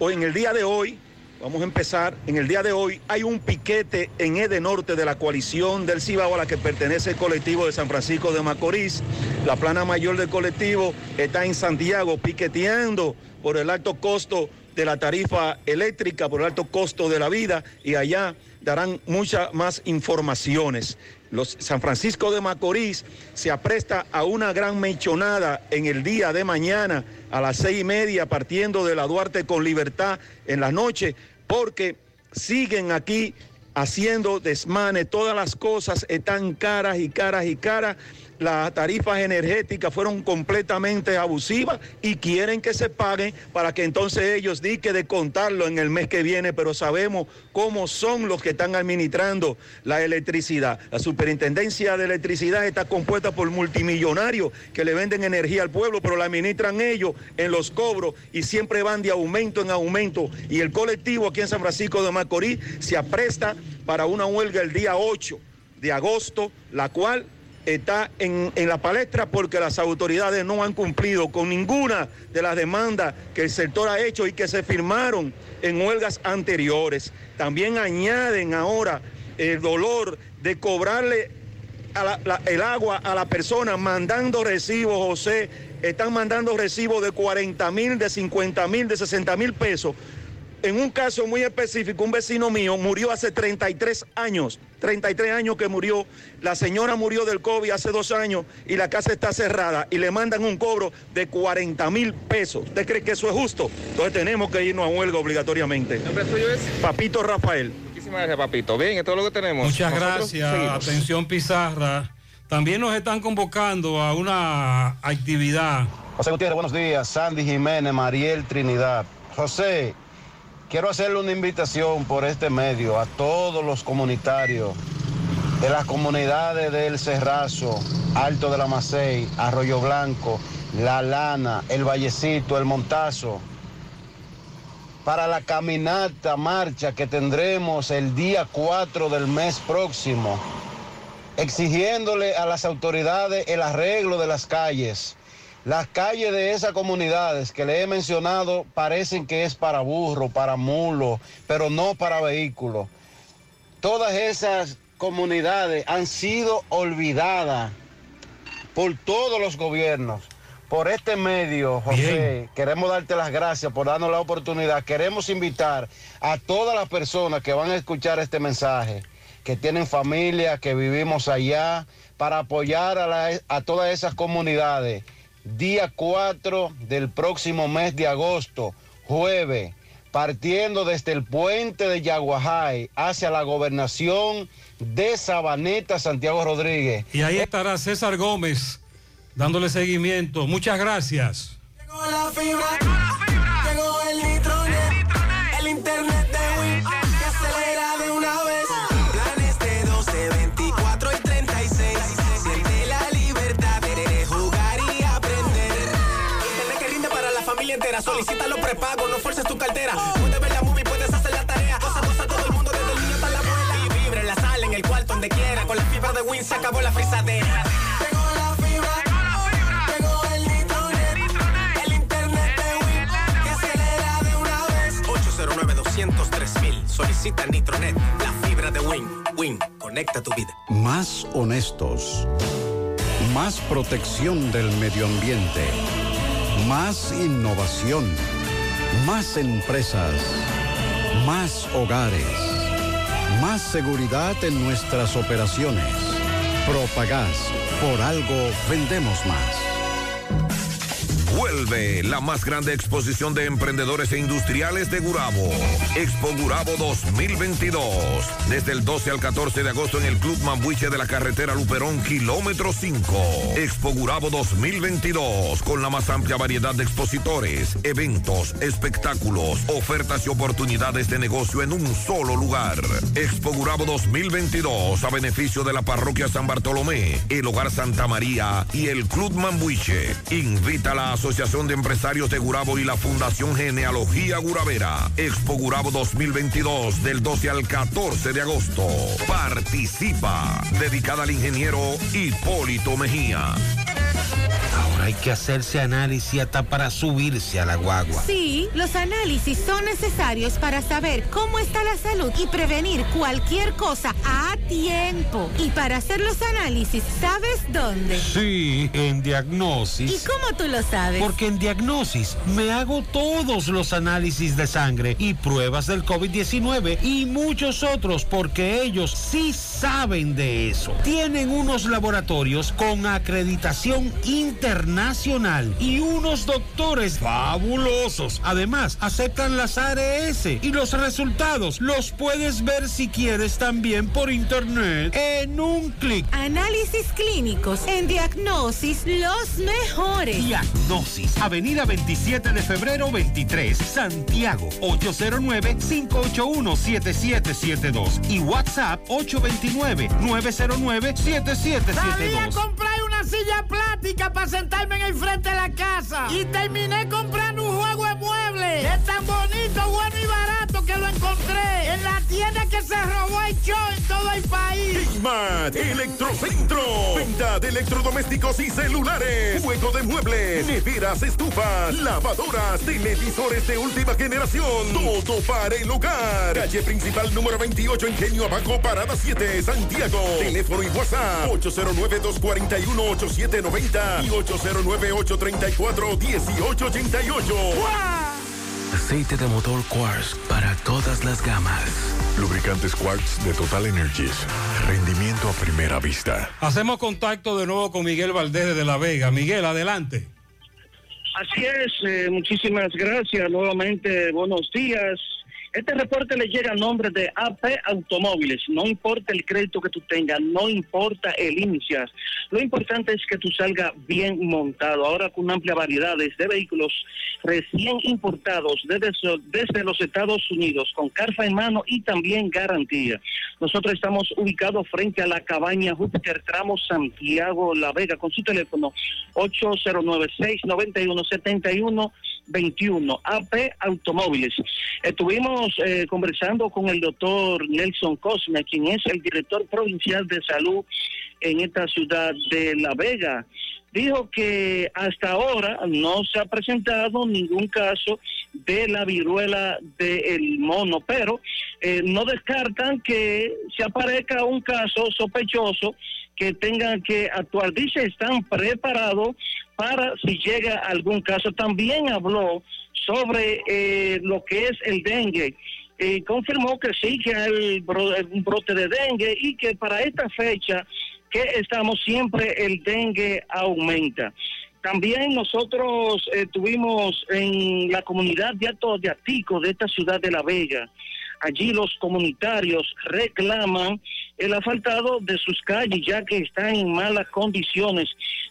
En el día de hoy, vamos a empezar, en el día de hoy hay un piquete en Ede Norte de la coalición del Cibao a la que pertenece el colectivo de San Francisco de Macorís. La plana mayor del colectivo está en Santiago piqueteando por el alto costo de la tarifa eléctrica por el alto costo de la vida y allá darán muchas más informaciones. Los San Francisco de Macorís se apresta a una gran mechonada en el día de mañana a las seis y media partiendo de la Duarte con Libertad en la noche porque siguen aquí haciendo desmanes, todas las cosas están caras y caras y caras las tarifas energéticas fueron completamente abusivas y quieren que se paguen para que entonces ellos digan de contarlo en el mes que viene, pero sabemos cómo son los que están administrando la electricidad. La superintendencia de electricidad está compuesta por multimillonarios que le venden energía al pueblo, pero la administran ellos en los cobros y siempre van de aumento en aumento. Y el colectivo aquí en San Francisco de Macorís se apresta para una huelga el día 8 de agosto, la cual está en, en la palestra porque las autoridades no han cumplido con ninguna de las demandas que el sector ha hecho y que se firmaron en huelgas anteriores. También añaden ahora el dolor de cobrarle el agua a la persona mandando recibos, José. Están mandando recibos de 40 mil, de 50 mil, de 60 mil pesos. En un caso muy específico, un vecino mío murió hace 33 años, 33 años que murió. La señora murió del COVID hace dos años y la casa está cerrada y le mandan un cobro de 40 mil pesos. ¿Usted cree que eso es justo? Entonces tenemos que irnos a huelga obligatoriamente. Papito Rafael. Muchísimas gracias, papito. Bien, esto es lo que tenemos. Muchas Nosotros gracias. seguimos. Atención Pizarra. También nos están convocando a una actividad. José Gutiérrez, buenos días. Sandy Jiménez, Mariel Trinidad. José, quiero hacerle una invitación por este medio a todos los comunitarios de las comunidades del Cerrazo, Alto de la Macei, Arroyo Blanco, La Lana, El Vallecito, El Montazo, para la caminata, marcha que tendremos el día 4 del mes próximo, exigiéndole a las autoridades el arreglo de las calles. Las calles de esas comunidades que le he mencionado parecen que es para burro, para mulo, pero no para vehículos. Todas esas comunidades han sido olvidadas por todos los gobiernos. Por este medio, José, queremos darte las gracias por darnos la oportunidad. Queremos invitar a todas las personas que van a escuchar este mensaje, que tienen familia, que vivimos allá, para apoyar a, la- a todas esas comunidades. Día 4 del próximo mes de agosto, jueves, partiendo desde el puente de Yaguajay hacia la gobernación de Sabaneta, Santiago Rodríguez. Y ahí estará César Gómez dándole seguimiento. Muchas gracias. Llegó la fibra, llegó el nitronet, el internet de fuerces tu cartera. Puedes ver la movie, puedes hacer la tarea. Cosa, cosa, todo el mundo, desde el niño hasta la abuela. Y vibre en la sala, en el cuarto, donde quiera. Con la fibra de Win se acabó la frisadera. Llegó la fibra, llegó el nitronet, el internet de Win, que acelera de una vez. 809-203 Solicita Nitronet, la fibra de Win. Win, conecta tu vida. Más honestos. Más protección del medio ambiente. Más innovación. Más empresas. Más hogares. Más seguridad en nuestras operaciones. Propagás. Por algo vendemos más. Vuelve la más grande exposición de emprendedores e industriales de Gurabo. Expo Gurabo 2022. Desde el 12 al 14 de agosto en el Club Mambuiche de la carretera Luperón, kilómetro 5. Expo Gurabo 2022. Con la más amplia variedad de expositores, eventos, espectáculos, ofertas y oportunidades de negocio en un solo lugar. Expo Gurabo 2022. A beneficio de la parroquia San Bartolomé, el Hogar Santa María y el Club Mambuiche. Invita a Asociación de Empresarios de Gurabo y la Fundación Genealogía Guravera. Expo Gurabo 2022 del 12 al 14 de agosto. Participa. Dedicada al ingeniero Hipólito Mejía. Ahora hay que hacerse análisis hasta para subirse a la guagua. Sí, los análisis son necesarios para saber cómo está la salud y prevenir cualquier cosa a tiempo. Y para hacer los análisis, ¿sabes dónde? Sí, en diagnosis. ¿Y cómo tú lo sabes? Porque en Diagnosis me hago todos los análisis de sangre y pruebas del COVID-19 y muchos otros porque ellos sí saben de eso. Tienen unos laboratorios con acreditación internacional y unos doctores fabulosos. Además, aceptan las ARS y los resultados los puedes ver si quieres también por internet en un clic. Análisis clínicos en Diagnosis, los mejores. Diagnosis, Avenida 27 de febrero 23, Santiago, 809-581-7772 y WhatsApp 829-909-7772. Salí a comprar una silla plástica para sentarme en el frente de la casa. Y terminé comprando un juego de muebles. Es tan bonito, bueno y barato que lo encontré en la tienda que se robó el show en todo el país. Smart Electrocentro. Venta de electrodomésticos y celulares. Juego de muebles. Neveras, estufas. Lavadoras. Televisores de última generación. Todo para el hogar. Calle principal número 28, Ingenio Abajo, Parada 7, Santiago. Teléfono y WhatsApp. 809-241-8790 y 809-834-1888. Aceite de motor Quartz para todas las gamas. Lubricantes Quartz de Total Energies. Rendimiento a primera vista. Hacemos contacto de nuevo con Miguel Valdés de La Vega. Miguel, adelante. Así es, eh, muchísimas gracias. Nuevamente, buenos días. Este reporte le llega a nombre de AP Automóviles. No importa el crédito que tú tengas, no importa el iniciar. Lo importante es que tú salgas bien montado. Ahora con amplia variedad de vehículos recién importados desde, desde los Estados Unidos, con carfa en mano y también garantía. Nosotros estamos ubicados frente a la cabaña Júpiter Tramo Santiago La Vega con su teléfono 8096 9171 21 AP Automóviles. Estuvimos eh, conversando con el doctor Nelson Cosme, quien es el director provincial de salud en esta ciudad de La Vega. Dijo que hasta ahora no se ha presentado ningún caso de la viruela del mono, pero eh, no descartan que se aparezca un caso sospechoso que tengan que actuar. Dice, están preparados para si llega algún caso. También habló sobre eh, lo que es el dengue. Y confirmó que sí, que hay un brote de dengue y que para esta fecha que estamos siempre el dengue aumenta. También nosotros estuvimos en la comunidad de Alto de Atico de esta ciudad de La Vega. Allí los comunitarios reclaman el asfaltado de sus calles ya que están en malas condiciones.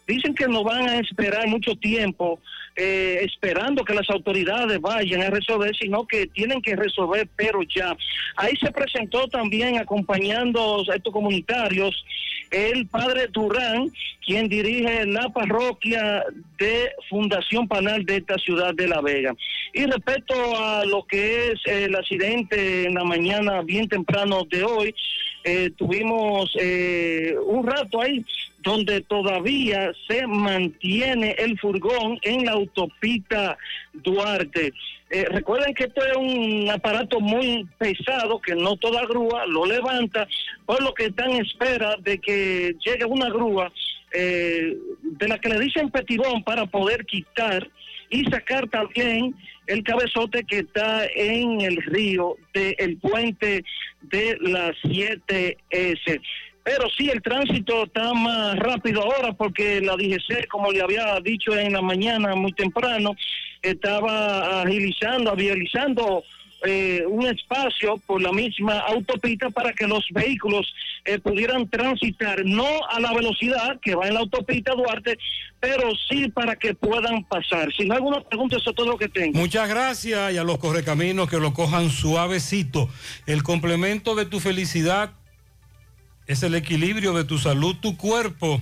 Dicen que no van a esperar mucho tiempo eh, esperando que las autoridades vayan a resolver, sino que tienen que resolver, pero ya. Ahí se presentó también acompañando a estos comunitarios el padre Durán, quien dirige la parroquia de Fundación Panal de esta ciudad de La Vega. Y respecto a lo que es el accidente en la mañana bien temprano de hoy, eh, tuvimos eh, un rato ahí donde todavía se mantiene el furgón en la autopista Duarte. Eh, recuerden que esto es un aparato muy pesado que no toda grúa lo levanta, por lo que están en espera de que llegue una grúa de la que le dicen petibón para poder quitar y sacar también el cabezote que está en el río del puente de las 7S. Pero sí, el tránsito está más rápido ahora porque la DGC, como le había dicho en la mañana muy temprano, estaba agilizando, avializando eh, un espacio por la misma autopista para que los vehículos eh, pudieran transitar, no a la velocidad que va en la autopista Duarte, pero sí para que puedan pasar. Si no hay alguna pregunta, eso es todo lo que tengo. Muchas gracias y a los correcaminos que lo cojan suavecito. El complemento de tu felicidad es el equilibrio de tu salud, tu cuerpo.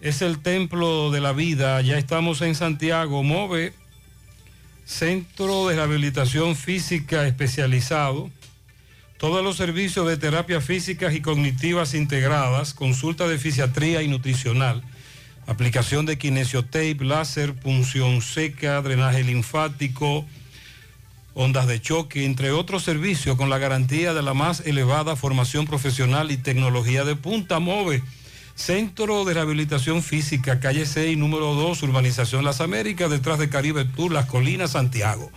Es el templo de la vida. Ya estamos en Santiago. Move Centro de Rehabilitación Física Especializado. Todos los servicios de terapia físicas y cognitivas integradas, consulta de fisiatría y nutricional, aplicación de kinesiotape, láser, punción seca, drenaje linfático, ondas de choque, entre otros servicios con la garantía de la más elevada formación profesional y tecnología de punta MOVE Centro de Rehabilitación Física, calle 6, número 2, Urbanización Las Américas, detrás de Caribe Tour, Las Colinas, Santiago.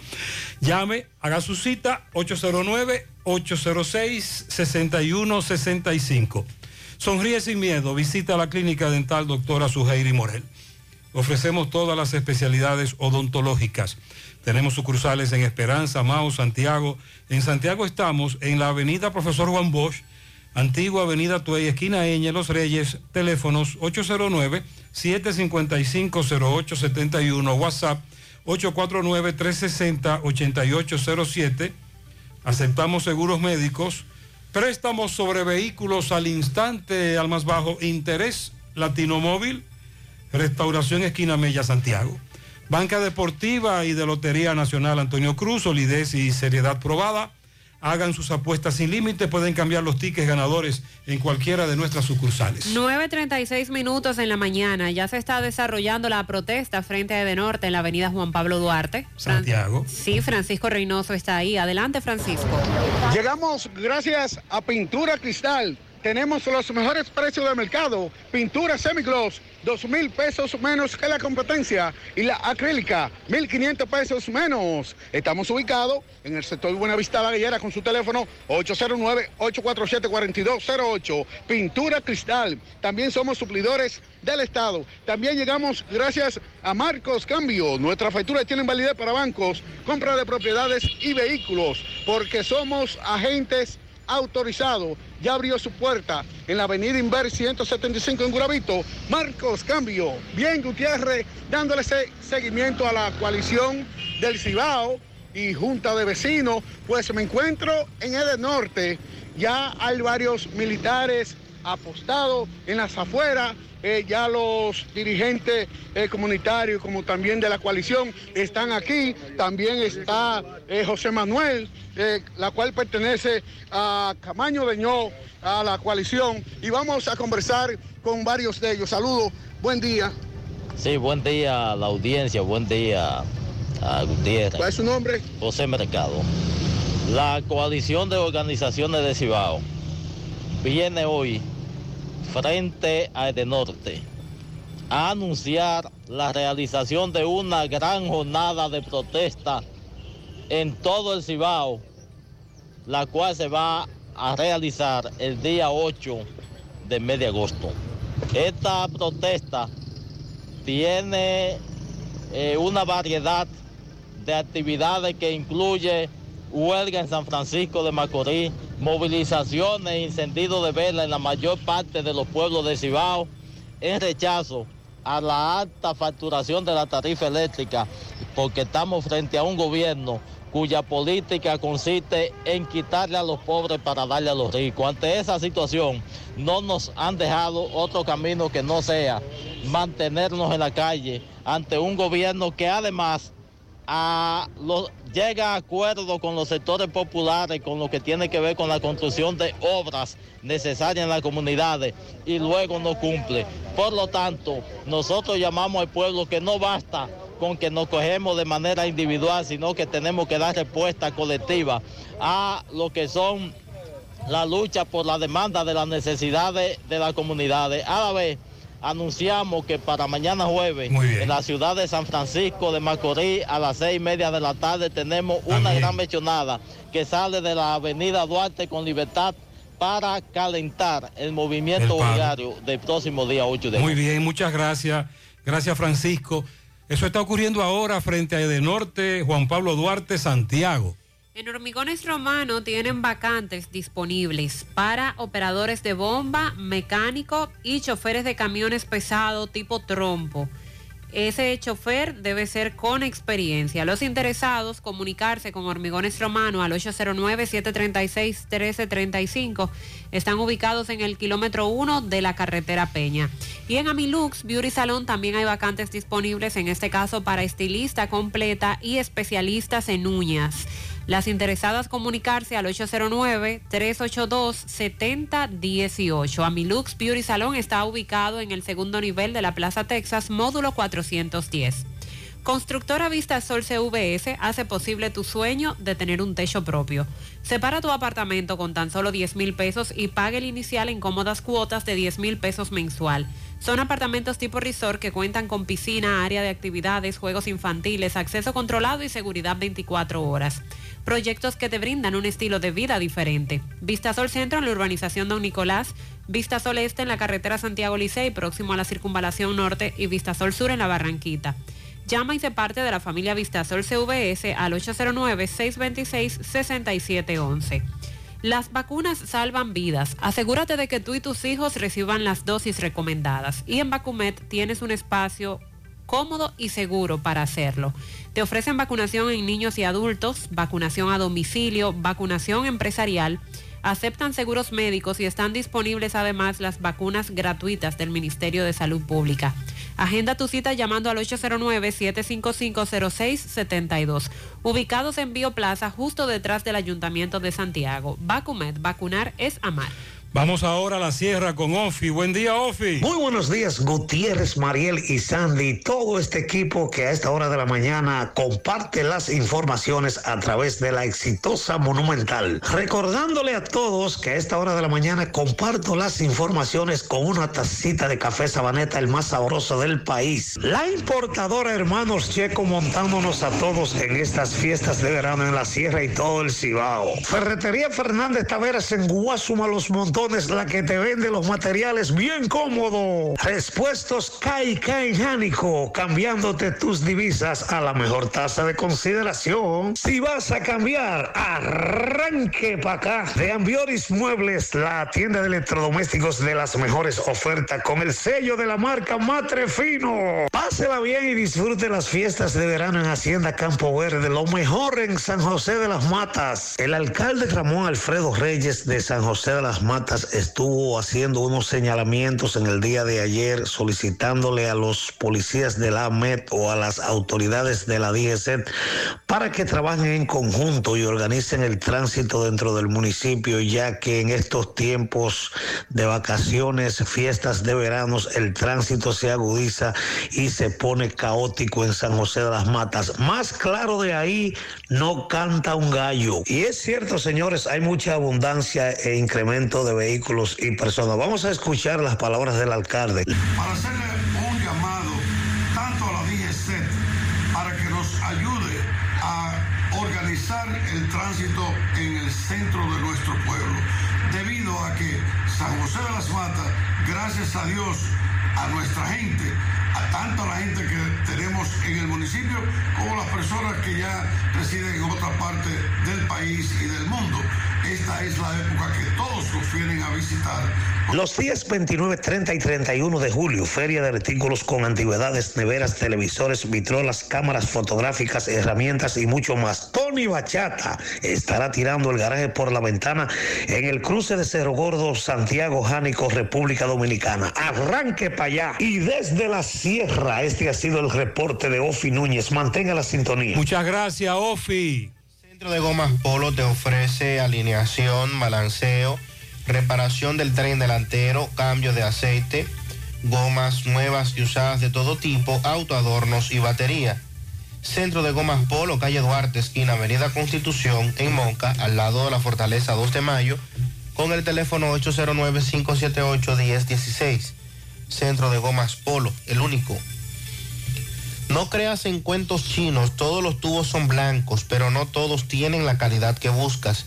Llame, haga su cita, 809-806-6165. Sonríe sin miedo, visita la clínica dental doctora Suheiri Morel. Ofrecemos todas las especialidades odontológicas. Tenemos sucursales en Esperanza, Mao, Santiago. En Santiago estamos en la avenida Profesor Juan Bosch Antigua Avenida Tuey, esquina Eñe, Los Reyes, teléfonos 809-755-0871, WhatsApp 849-360-8807. Aceptamos seguros médicos, préstamos sobre vehículos al instante, al más bajo interés, Latino Móvil, Restauración Esquina Mella, Santiago. Banca Deportiva y de Lotería Nacional Antonio Cruz, solidez y seriedad probada. Hagan sus apuestas sin límite, pueden cambiar los tickets ganadores en cualquiera de nuestras sucursales. 9.36 minutos en la mañana. Ya se está desarrollando la protesta frente a Edenorte en la avenida Juan Pablo Duarte. Santiago. Sí, Francisco Reynoso está ahí. Adelante, Francisco. Llegamos gracias a Pintura Cristal. Tenemos los mejores precios del mercado. Pintura semigloss, dos mil pesos menos que la competencia. Y la acrílica, 1.500 pesos menos. Estamos ubicados en el sector Buenavista La Gallera con su teléfono 809-847-4208. Pintura Cristal. También somos suplidores del Estado. También llegamos gracias a Marcos Cambio. Nuestra factura tiene validez para bancos, compra de propiedades y vehículos, porque somos agentes autorizados. Ya abrió su puerta en la avenida Inver 175 en Guravito. Marcos Cambio. Bien, Gutiérrez, dándole ese seguimiento a la coalición del Cibao y Junta de Vecinos. Pues me encuentro en el norte. Ya hay varios militares apostados en las afueras. Eh, ya los dirigentes eh, comunitarios como también de la coalición están aquí. También está eh, José Manuel, la cual pertenece a Camaño de Ño, a la coalición. Y vamos a conversar con varios de ellos. Saludos, buen día. Sí, buen día a la audiencia, buen día a Gutiérrez. ¿Cuál es su nombre? José Mercado. La coalición de organizaciones de Cibao viene hoy frente a Edenorte a anunciar la realización de una gran jornada de protesta en todo el Cibao, la cual se va a realizar el día 8 de de agosto. Esta protesta tiene eh, una variedad de actividades que incluye huelga en San Francisco de Macorís, movilizaciones y encendido de vela en la mayor parte de los pueblos de Cibao, en rechazo a la alta facturación de la tarifa eléctrica, porque estamos frente a un gobierno cuya política consiste en quitarle a los pobres para darle a los ricos. Ante esa situación, no nos han dejado otro camino que no sea mantenernos en la calle ante un gobierno que además a llega a acuerdo con los sectores populares, con lo que tiene que ver con la construcción de obras necesarias en las comunidades y luego no cumple. Por lo tanto, nosotros llamamos al pueblo que no basta con que nos cogemos de manera individual, sino que tenemos que dar respuesta colectiva a lo que son la lucha por la demanda de las necesidades de las comunidades. A la vez, anunciamos que para mañana jueves en la ciudad de San Francisco de Macorís a las seis y media de la tarde tenemos una gran mechonada que sale de la avenida Duarte con libertad para calentar el movimiento diario del próximo día 8 de Muy agosto. bien, muchas gracias. Gracias, Francisco. Eso está ocurriendo ahora frente a Edenorte, Juan Pablo Duarte, Santiago. En Hormigones Romano tienen vacantes disponibles para operadores de bomba, mecánico y choferes de camiones pesados tipo trompo. Ese chofer debe ser con experiencia. Los interesados comunicarse con Hormigones Romano al 809-736-1335. Están ubicados en el kilómetro 1 de la carretera Peña. Y en Amilux Beauty Salon también hay vacantes disponibles, en este caso para estilista completa y especialistas en uñas. Las interesadas comunicarse al 809-382-7018. Amilux Beauty Salon está ubicado en el segundo nivel de la Plaza Texas, módulo 410. Constructora Vista Sol CVS hace posible tu sueño de tener un techo propio. Separa tu apartamento con tan solo 10 mil pesos y pague el inicial en cómodas cuotas de 10 mil pesos mensual. Son apartamentos tipo resort que cuentan con piscina, área de actividades, juegos infantiles, acceso controlado y seguridad 24 horas. Proyectos que te brindan un estilo de vida diferente. Vista Sol Centro en la urbanización Don Nicolás, Vista Sol Este en la carretera Santiago Licey, próximo a la circunvalación norte y Vista Sol Sur en la Barranquita. Llama y se parte de la familia Vistasol CVS al 809-626-6711. Las vacunas salvan vidas. Asegúrate de que tú y tus hijos reciban las dosis recomendadas. Y en Vacumet tienes un espacio cómodo y seguro para hacerlo. Te ofrecen vacunación en niños y adultos, vacunación a domicilio, vacunación empresarial. Aceptan seguros médicos y están disponibles además las vacunas gratuitas del Ministerio de Salud Pública. Agenda tu cita llamando al 809-755-0672. Ubicados en Bioplaza, justo detrás del Ayuntamiento de Santiago. Vacumet, vacunar es amar. Vamos ahora a la sierra con Ofi. Buen día, Ofi. Muy buenos días, Gutiérrez, Mariel y Sandy, todo este equipo que a esta hora de la mañana comparte las informaciones a través de la exitosa Monumental. Recordándole a todos que a esta hora de la mañana comparto las informaciones con una tacita de café sabaneta, el más sabroso del país. La importadora Hermanos Checo montándonos a todos en estas fiestas de verano en la sierra y todo el Cibao. Ferretería Fernández Taveras en Guasuma Los Montones la que te vende los materiales bien cómodo. Respuestos Caica en Jánico, cambiándote tus divisas a la mejor tasa de consideración. Si vas a cambiar, arranque para acá. De Ambioris Muebles, la tienda de electrodomésticos de las mejores ofertas con el sello de la marca Matre Fino. Pásela bien y disfrute las fiestas de verano en Hacienda Campo Verde, lo mejor en San José de las Matas. El alcalde Ramón Alfredo Reyes de San José de las Matas estuvo haciendo unos señalamientos en el día de ayer solicitándole a los policías de la AMET o a las autoridades de la DGC para que trabajen en conjunto y organicen el tránsito dentro del municipio, ya que en estos tiempos de vacaciones, fiestas de veranos, el tránsito se agudiza y se pone caótico en San José de las Matas. Más claro de ahí, no canta un gallo. Y es cierto, señores, hay mucha abundancia e incremento de vehículos y personas. Vamos a escuchar las palabras del alcalde. Para hacerle un llamado tanto a la DGC para que nos ayude a organizar el tránsito en el centro de nuestro pueblo, debido a que San José de las Matas, gracias a Dios, a nuestra gente, a tanto la gente que tenemos en el municipio como las personas que ya residen en otra parte del país y del mundo. Esta es la época que todos nos vienen a visitar. Los días 29, 30 y 31 de julio, Feria de Artículos con antigüedades, neveras, televisores, vitrolas, cámaras fotográficas, herramientas y mucho más. Tony Bachata estará tirando el garaje por la ventana en el cruce de Cerro Gordo, Santiago Jánico, República Dominicana. Arranque para allá. Y desde la sierra, este ha sido el reporte de Ofi Núñez. Mantenga la sintonía. Muchas gracias, Ofi. Centro de Gomas Polo te ofrece alineación, balanceo, reparación del tren delantero, cambio de aceite, gomas nuevas y usadas de todo tipo, autoadornos y batería. Centro de Gomas Polo, calle Duarte, esquina Avenida Constitución, en Monca, al lado de la Fortaleza 2 de Mayo, con el teléfono 809-578-1016. Centro de Gomas Polo, el único. No creas en cuentos chinos, todos los tubos son blancos, pero no todos tienen la calidad que buscas.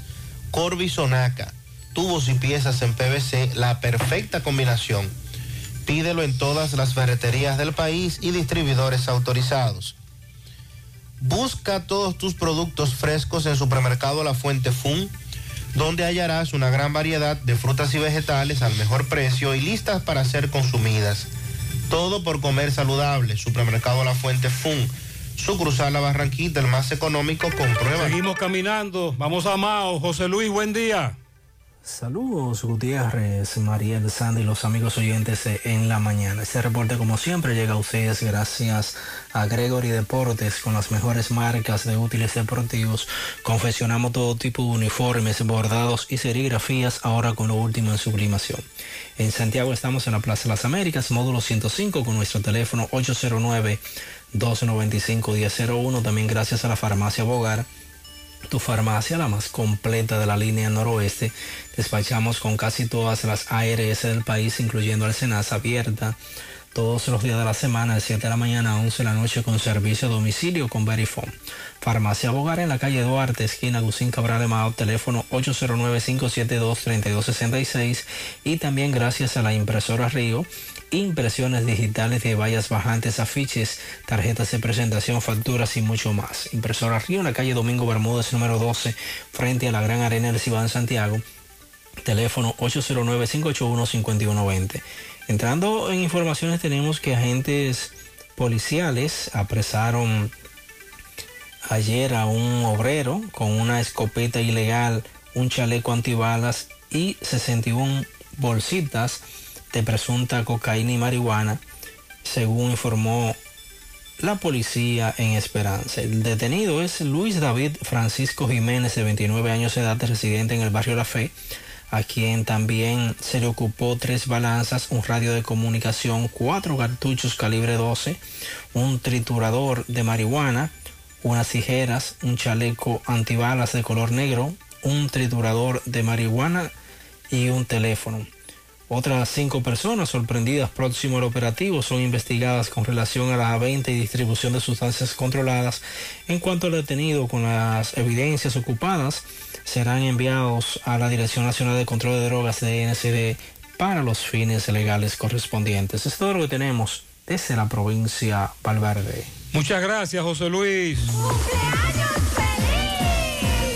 Corby Sonaca, tubos y piezas en PVC, la perfecta combinación. Pídelo en todas las ferreterías del país y distribuidores autorizados. Busca todos tus productos frescos en Supermercado La Fuente Fun, donde hallarás una gran variedad de frutas y vegetales al mejor precio y listas para ser consumidas. Todo por comer saludable. Supermercado La Fuente Fun. Sucursal La Barranquita, el más económico, comprueba. Seguimos caminando. Vamos a Mao. José Luis, buen día. Saludos Gutiérrez, Mariel, Sandy, los amigos oyentes en la mañana. Este reporte como siempre llega a ustedes gracias a Gregory Deportes con las mejores marcas de útiles deportivos. Confeccionamos todo tipo de uniformes, bordados y serigrafías ahora con lo último en sublimación. En Santiago estamos en la Plaza de las Américas, módulo 105 con nuestro teléfono 809 295 1001. También gracias a la farmacia Bogar tu farmacia, la más completa de la línea noroeste. Despachamos con casi todas las ARS del país, incluyendo el Senasa abierta todos los días de la semana, de 7 de la mañana a 11 de la noche, con servicio a domicilio con Verifone. Farmacia Bogar en la calle Duarte, esquina Gusín Cabral Mao, teléfono 809-572-3266 y también gracias a la impresora Río, impresiones digitales de vallas bajantes, afiches, tarjetas de presentación, facturas y mucho más. Impresora Río en la calle Domingo Bermúdez, número 12, frente a la Gran Arena del Cibán Santiago, teléfono 809-581-5120. Entrando en informaciones tenemos que agentes policiales apresaron ayer a un obrero con una escopeta ilegal, un chaleco antibalas y 61 bolsitas de presunta cocaína y marihuana según informó la policía en Esperanza. El detenido es Luis David Francisco Jiménez, de 29 años de edad, residente en el barrio La Fe, a quien también se le ocupó tres balanzas, un radio de comunicación, cuatro cartuchos calibre 12, un triturador de marihuana, unas tijeras, un chaleco antibalas de color negro, un triturador de marihuana y un teléfono. Otras cinco personas sorprendidas próximo al operativo son investigadas con relación a la venta y distribución de sustancias controladas. En cuanto al detenido con las evidencias ocupadas, serán enviados a la Dirección Nacional de Control de Drogas de NCD para los fines legales correspondientes. Es todo lo que tenemos desde la provincia Valverde. Muchas gracias, José Luis.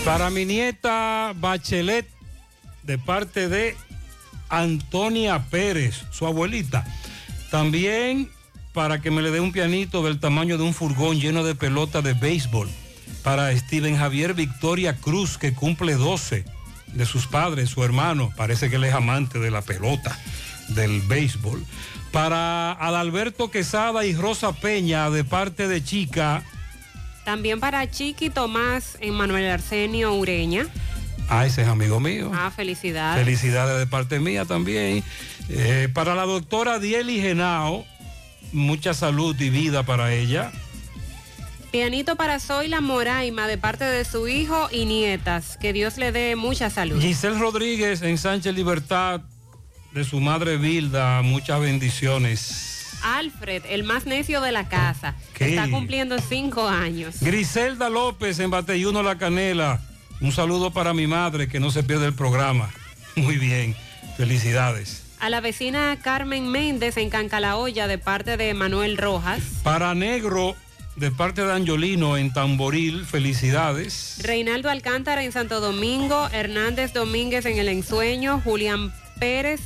Para mi nieta Bachelet, de parte de Antonia Pérez, su abuelita. También para que me le dé un pianito del tamaño de un furgón lleno de pelota de béisbol. Para Steven Javier Victoria Cruz, que cumple 12 de sus padres, su hermano. Parece que él es amante de la pelota, del béisbol. Para Adalberto Quesada y Rosa Peña, de parte de Chica. También para Chiqui Tomás en Manuel Arsenio Ureña. Ah, ese es amigo mío. Ah, felicidades. Felicidades de parte mía también. Eh, para la doctora Dieli Genao, mucha salud y vida para ella. Pianito para Zoila Moraima de parte de su hijo y nietas. Que Dios le dé mucha salud. Giselle Rodríguez en Sánchez Libertad, de su madre Vilda, muchas bendiciones. Alfred, el más necio de la casa. Está cumpliendo cinco años. Griselda López en Bateyuno La Canela. Un saludo para mi madre que no se pierde el programa. Muy bien, felicidades. A la vecina Carmen Méndez en Cancalaoya de parte de Manuel Rojas. Para Negro, de parte de Angiolino en Tamboril, felicidades. Reinaldo Alcántara en Santo Domingo. Hernández Domínguez en El Ensueño. Julián Pérez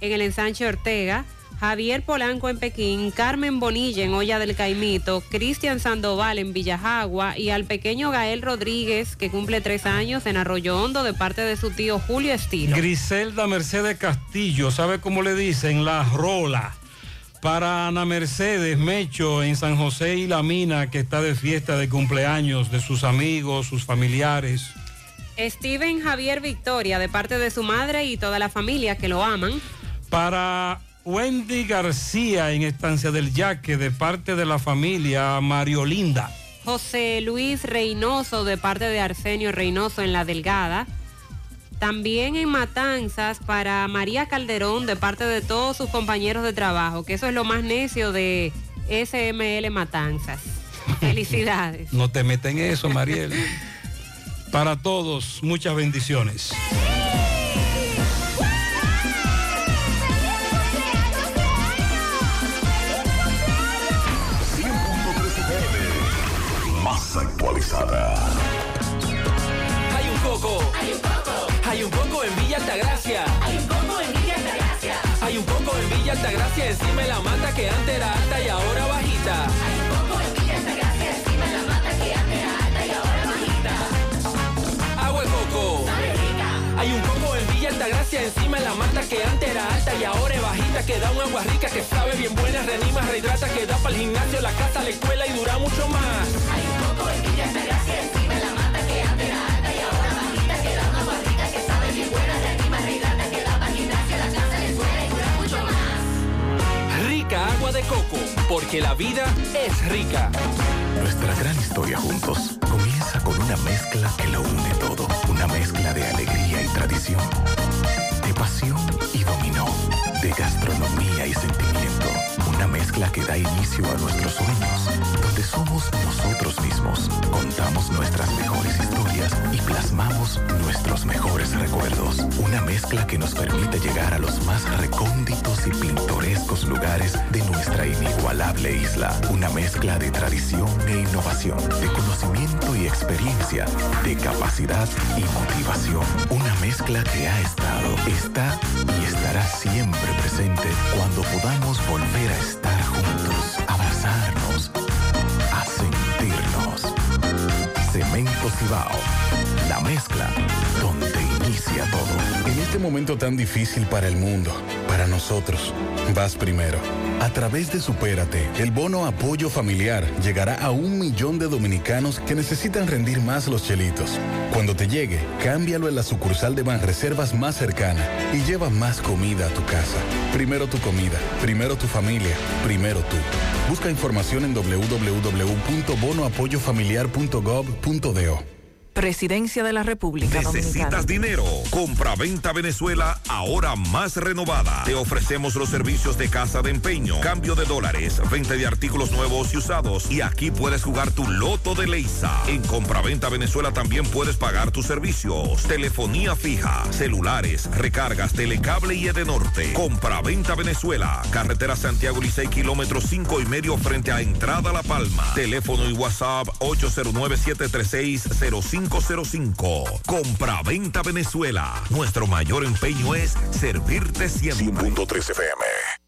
en el Ensanche Ortega. Javier Polanco en Pekín, Carmen Bonilla en Olla del Caimito, Cristian Sandoval en Villajagua y al pequeño Gael Rodríguez, que cumple tres años en Arroyo Hondo de parte de su tío Julio Estilo. Griselda Mercedes Castillo, ¿sabe cómo le dicen? La Rola. Para Ana Mercedes Mecho en San José y La Mina, que está de fiesta de cumpleaños de sus amigos, sus familiares. Steven Javier Victoria de parte de su madre y toda la familia que lo aman. Para Wendy García en Estancia del Yaque de parte de la familia Mario Linda. José Luis Reynoso de parte de Arsenio Reynoso en La Delgada. También en Matanzas para María Calderón de parte de todos sus compañeros de trabajo, que eso es lo más necio de SML Matanzas. Felicidades. No te meten en eso, Mariel. Para todos, muchas bendiciones. Más actualizada. Hay un coco. Hay un coco. Hay un coco en Villa Altagracia. Hay un coco en Villa Altagracia. Hay un coco en Villa Altagracia encima de la mata que antes era alta y ahora bajita. Hay un coco en Villa Altagracia encima de la mata que antes era alta y ahora bajita. Agua de coco. Hay un coco en Altagracia encima de la mata que antes era alta y ahora es bajita que da un agua rica que sabe bien buena, reanima, rehidrata, que da para el gimnasio, la casa, la escuela y dura mucho más. Hay un coco en Villa Altagracia encima de la mata que antes era alta y ahora bajita que da un agua rica que sabe bien buena, reanima, rehidrata, que da para el gimnasio, la casa, la escuela y dura mucho más. Rica agua de coco, porque la vida es rica. Nuestra gran historia juntos comienza con una mezcla que lo une todo. Una mezcla de alegría tradición, de pasión y dominó, de gastronomía y sentimiento. Una mezcla que da inicio a nuestros sueños, donde somos nosotros mismos, contamos nuestras mejores historias y plasmamos nuestros mejores recuerdos. Una mezcla que nos permite llegar a los más recónditos y pintorescos lugares de nuestra inigualable isla. Una mezcla de tradición e innovación, de conocimiento y experiencia, de capacidad y motivación. Una mezcla que ha estado, está y estará siempre presente cuando podamos volver a estar Cemento Cibao, la mezcla En este momento tan difícil para el mundo, para nosotros. Vas primero. A través de Supérate, el bono apoyo familiar llegará a un millón de dominicanos que necesitan rendir más los chelitos. Cuando te llegue, cámbialo en la sucursal de Banreservas más cercana y lleva más comida a tu casa. Primero tu comida, primero tu familia, primero tú. Busca información en www.bonoapoyofamiliar.gov.do. Presidencia de la República. Necesitas dinero. Compra-venta Venezuela, ahora más renovada. Te ofrecemos los servicios de casa de empeño, cambio de dólares, venta de artículos nuevos y usados. Y aquí puedes jugar tu loto de Leisa. En Compra-venta Venezuela también puedes pagar tus servicios. Telefonía fija, celulares, recargas, telecable y Edenorte. Compra-venta Venezuela. Carretera Santiago Licey, kilómetro cinco y medio frente a Entrada La Palma. Teléfono y WhatsApp 809 736 05 505. Compra-venta Venezuela. Nuestro mayor empeño es servirte siempre. 100.3 FM.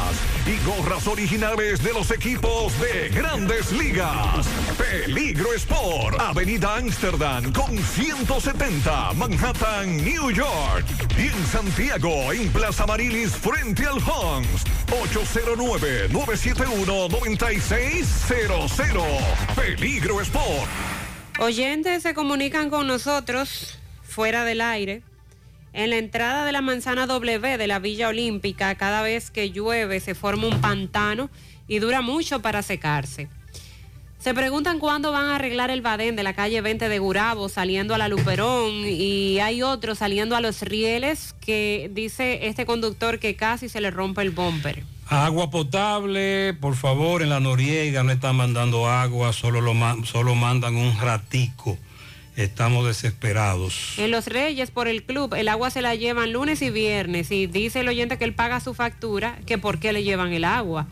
y gorras originales de los equipos de grandes ligas. Peligro Sport, Avenida Amsterdam con 170, Manhattan, New York. Y en Santiago, en Plaza Marilis, frente al Hans, 809-971-9600. Peligro Sport. Oyentes se comunican con nosotros fuera del aire. En la entrada de la manzana W de la Villa Olímpica, cada vez que llueve se forma un pantano y dura mucho para secarse. Se preguntan cuándo van a arreglar el badén de la calle 20 de Gurabo saliendo a la Luperón y hay otro saliendo a los rieles que dice este conductor que casi se le rompe el bumper. Agua potable, por favor, en la Noriega no están mandando agua, solo, lo ma- solo mandan un ratico. Estamos desesperados. En Los Reyes, por el club, el agua se la llevan lunes y viernes y dice el oyente que él paga su factura, que por qué le llevan el agua.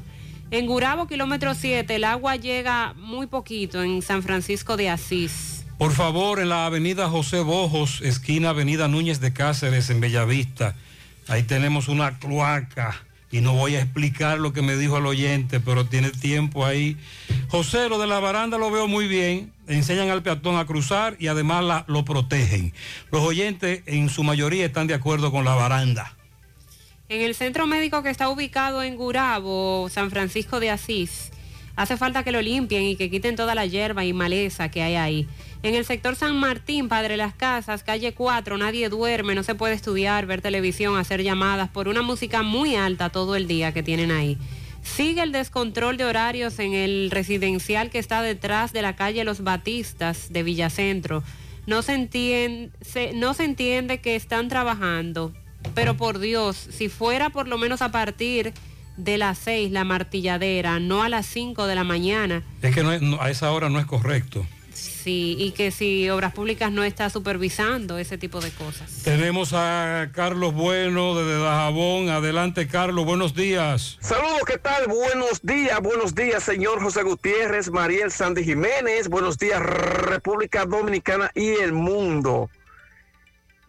En Gurabo, kilómetro 7, el agua llega muy poquito en San Francisco de Asís. Por favor, en la avenida José Bojos, esquina avenida Núñez de Cáceres, en Bellavista, ahí tenemos una cloaca y no voy a explicar lo que me dijo el oyente, pero tiene tiempo ahí. José, lo de la baranda lo veo muy bien, enseñan al peatón a cruzar y además la- lo protegen. Los oyentes en su mayoría están de acuerdo con la baranda. En el centro médico que está ubicado en Gurabo, San Francisco de Asís, hace falta que lo limpien y que quiten toda la hierba y maleza que hay ahí. En el sector San Martín, Padre Las Casas, calle 4, nadie duerme, no se puede estudiar, ver televisión, hacer llamadas por una música muy alta todo el día que tienen ahí. Sigue el descontrol de horarios en el residencial que está detrás de la calle Los Batistas de Villacentro. No se entiende, no se entiende que están trabajando, pero por Dios, si fuera por lo menos a partir de las 6 la martilladera, no a las 5 de la mañana, Es que no a esa hora no es correcto. Sí, y que si Obras Públicas no está supervisando ese tipo de cosas. Tenemos a Carlos Bueno desde Dajabón. Adelante, Carlos, buenos días. Saludos, ¿qué tal? Buenos días, buenos días, señor José Gutiérrez, Mariel Sandy Jiménez, buenos días, República Dominicana y el mundo.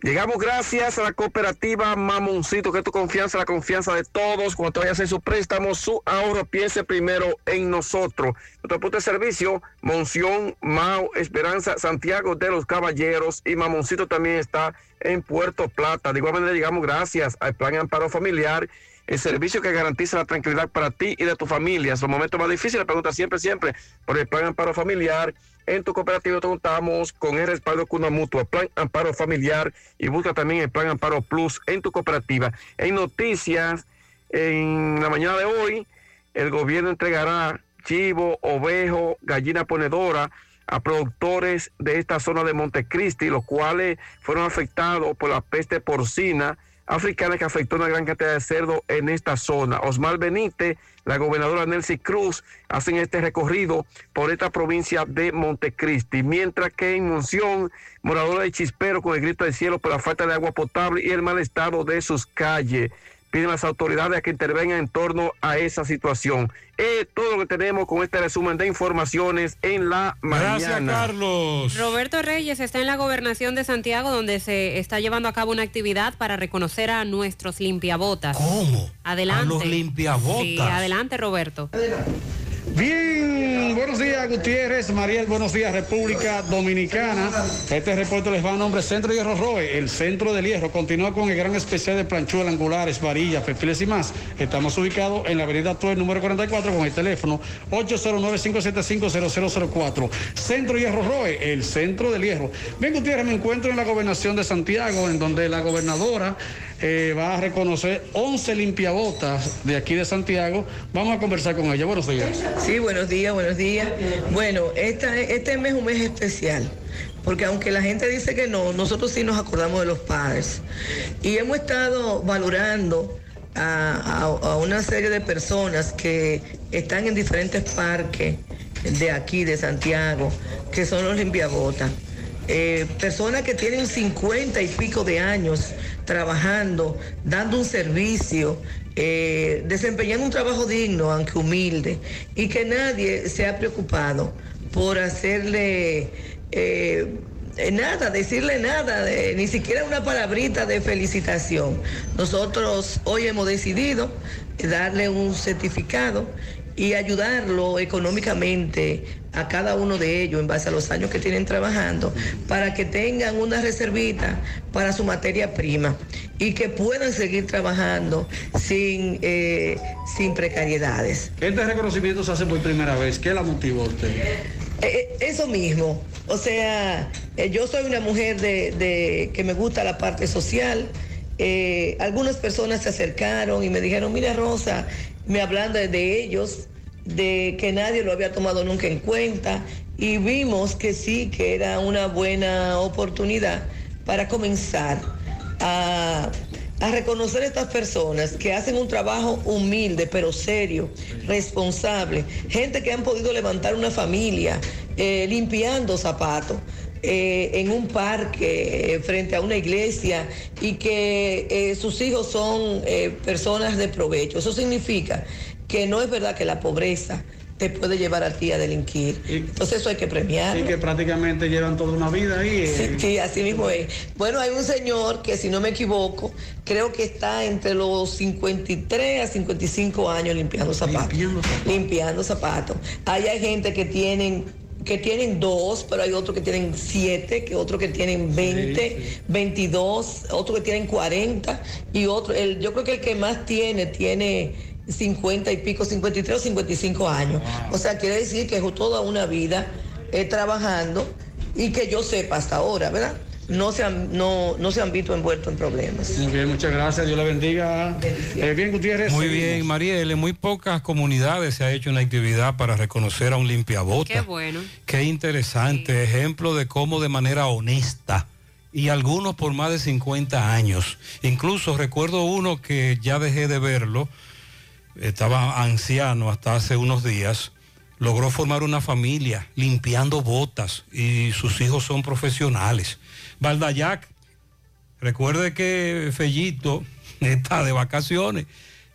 Llegamos gracias a la cooperativa Mamoncito, que tu confianza, la confianza de todos. Cuando te vayas a hacer su préstamo, su ahorro, piense primero en nosotros. Nuestro punto de servicio, Monción, Mau, Esperanza, Santiago de los Caballeros y Mamoncito también está en Puerto Plata. De igual manera, llegamos gracias al Plan Amparo Familiar el servicio que garantiza la tranquilidad para ti y de tu familia. Los momentos más difíciles, pregunta siempre, siempre por el plan Amparo Familiar. En tu cooperativa te contamos con el respaldo de una mutua, plan Amparo Familiar y busca también el plan Amparo Plus en tu cooperativa. En noticias, en la mañana de hoy, el gobierno entregará chivo, ovejo, gallina ponedora a productores de esta zona de Montecristi, los cuales fueron afectados por la peste porcina africana que afectó una gran cantidad de cerdo en esta zona. Osmar Benítez, la gobernadora Nelcy Cruz hacen este recorrido por esta provincia de Montecristi, mientras que en Monción, moradores de Chispero con el grito del cielo por la falta de agua potable y el mal estado de sus calles piden a las autoridades que intervengan en torno a esa situación. Es todo lo que tenemos con este resumen de informaciones en la mañana. Gracias, Carlos. Roberto Reyes está en la gobernación de Santiago donde se está llevando a cabo una actividad para reconocer a nuestros limpiabotas. ¿Cómo? Adelante. A los limpiabotas. Sí, adelante, Roberto. Bien, buenos días Gutiérrez, Mariel, buenos días República Dominicana. Este reporte les va a nombre Centro Hierro Roe, el centro del hierro. Continúa con el gran especial de planchuelas, angulares, varillas, perfiles y más. Estamos ubicados en la avenida Tuel, número 44, con el teléfono 809-575-0004. Centro Hierro Roe, el centro del hierro. Bien, Gutiérrez, me encuentro en la gobernación de Santiago, en donde la gobernadora eh, va a reconocer 11 limpiabotas de aquí de Santiago. Vamos a conversar con ella. Buenos días. Buenos días, buenos días. Bueno, esta, este mes es un mes especial, porque aunque la gente dice que no, nosotros sí nos acordamos de los padres. Y hemos estado valorando a una serie de personas que están en diferentes parques de aquí, de Santiago, que son los limpiabotas. Eh, personas que tienen 50 y pico de años trabajando, dando un servicio, eh, desempeñando un trabajo digno, aunque humilde, y que nadie se ha preocupado por hacerle eh, eh, nada, decirle nada, ni siquiera una palabrita de felicitación. Nosotros hoy hemos decidido darle un certificado y ayudarlo económicamente a cada uno de ellos en base a los años que tienen trabajando para que tengan una reservita para su materia prima y que puedan seguir trabajando sin, eh, sin precariedades. Este reconocimiento se hace por primera vez. ¿Qué la motivó a usted? Eh, eh, eso mismo, o sea, eh, yo soy una mujer de, de- que me gusta la parte social. Algunas personas se acercaron y me dijeron, mira Rosa, me hablan de, de ellos, de que nadie lo había tomado nunca en cuenta y vimos que sí, que era una buena oportunidad para comenzar a, reconocer a estas personas que hacen un trabajo humilde, pero serio, responsable, gente que han podido levantar una familia eh, limpiando zapatos. eh, en un parque eh, frente a una iglesia y que sus hijos son personas de provecho. Eso significa que no es verdad que la pobreza te puede llevar a ti a delinquir. Entonces eso hay que premiarlo. Y que prácticamente llevan toda una vida ahí. eh. Sí, sí, así mismo es. Bueno, hay un señor que si no me equivoco, creo que está entre los 53 a 55 años limpiando zapatos. Limpiando zapatos. Ahí hay gente que tienen que tienen dos, pero hay otros que tienen siete, que otros que tienen 20, 22, otros que tienen 40 y otro, el, yo creo que el que más tiene tiene 50 y pico, 53 o 55 años. O sea, quiere decir que es toda una vida eh, trabajando y que yo sepa hasta ahora, ¿verdad? No se han, no, no se han visto envueltos en problemas. Muy bien, muchas gracias. Dios le bendiga. Eh, bien, Gutiérrez. Muy bien, Mariel. En muy pocas comunidades se ha hecho una actividad para reconocer a un limpiabota. Qué bueno. Qué interesante, ejemplo de cómo de manera honesta y algunos por más de 50 años. Incluso recuerdo uno que ya dejé de verlo, estaba anciano hasta hace unos días, logró formar una familia limpiando botas y sus hijos son profesionales. Valdayac, recuerde que Fellito está de vacaciones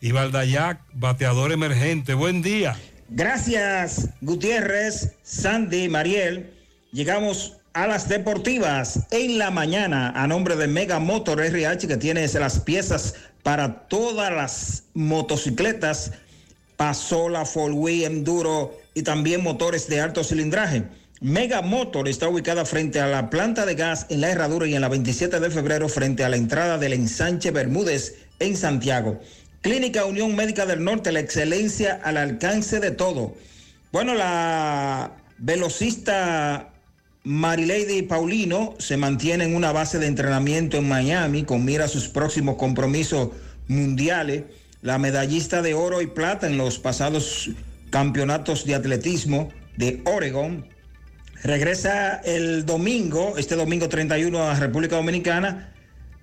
y Valdayac, bateador emergente. Buen día. Gracias, Gutiérrez, Sandy, Mariel. Llegamos a las deportivas en la mañana a nombre de Mega Motor RH que tiene las piezas para todas las motocicletas, Pasola, Four Wheel, Enduro y también motores de alto cilindraje. Mega Motor está ubicada frente a la planta de gas en la Herradura y en la 27 de febrero frente a la entrada del ensanche Bermúdez en Santiago. Clínica Unión Médica del Norte, la excelencia al alcance de todo. Bueno, la velocista Marilady Paulino se mantiene en una base de entrenamiento en Miami con mira a sus próximos compromisos mundiales. La medallista de oro y plata en los pasados campeonatos de atletismo de Oregon regresa el domingo, este domingo 31 a República Dominicana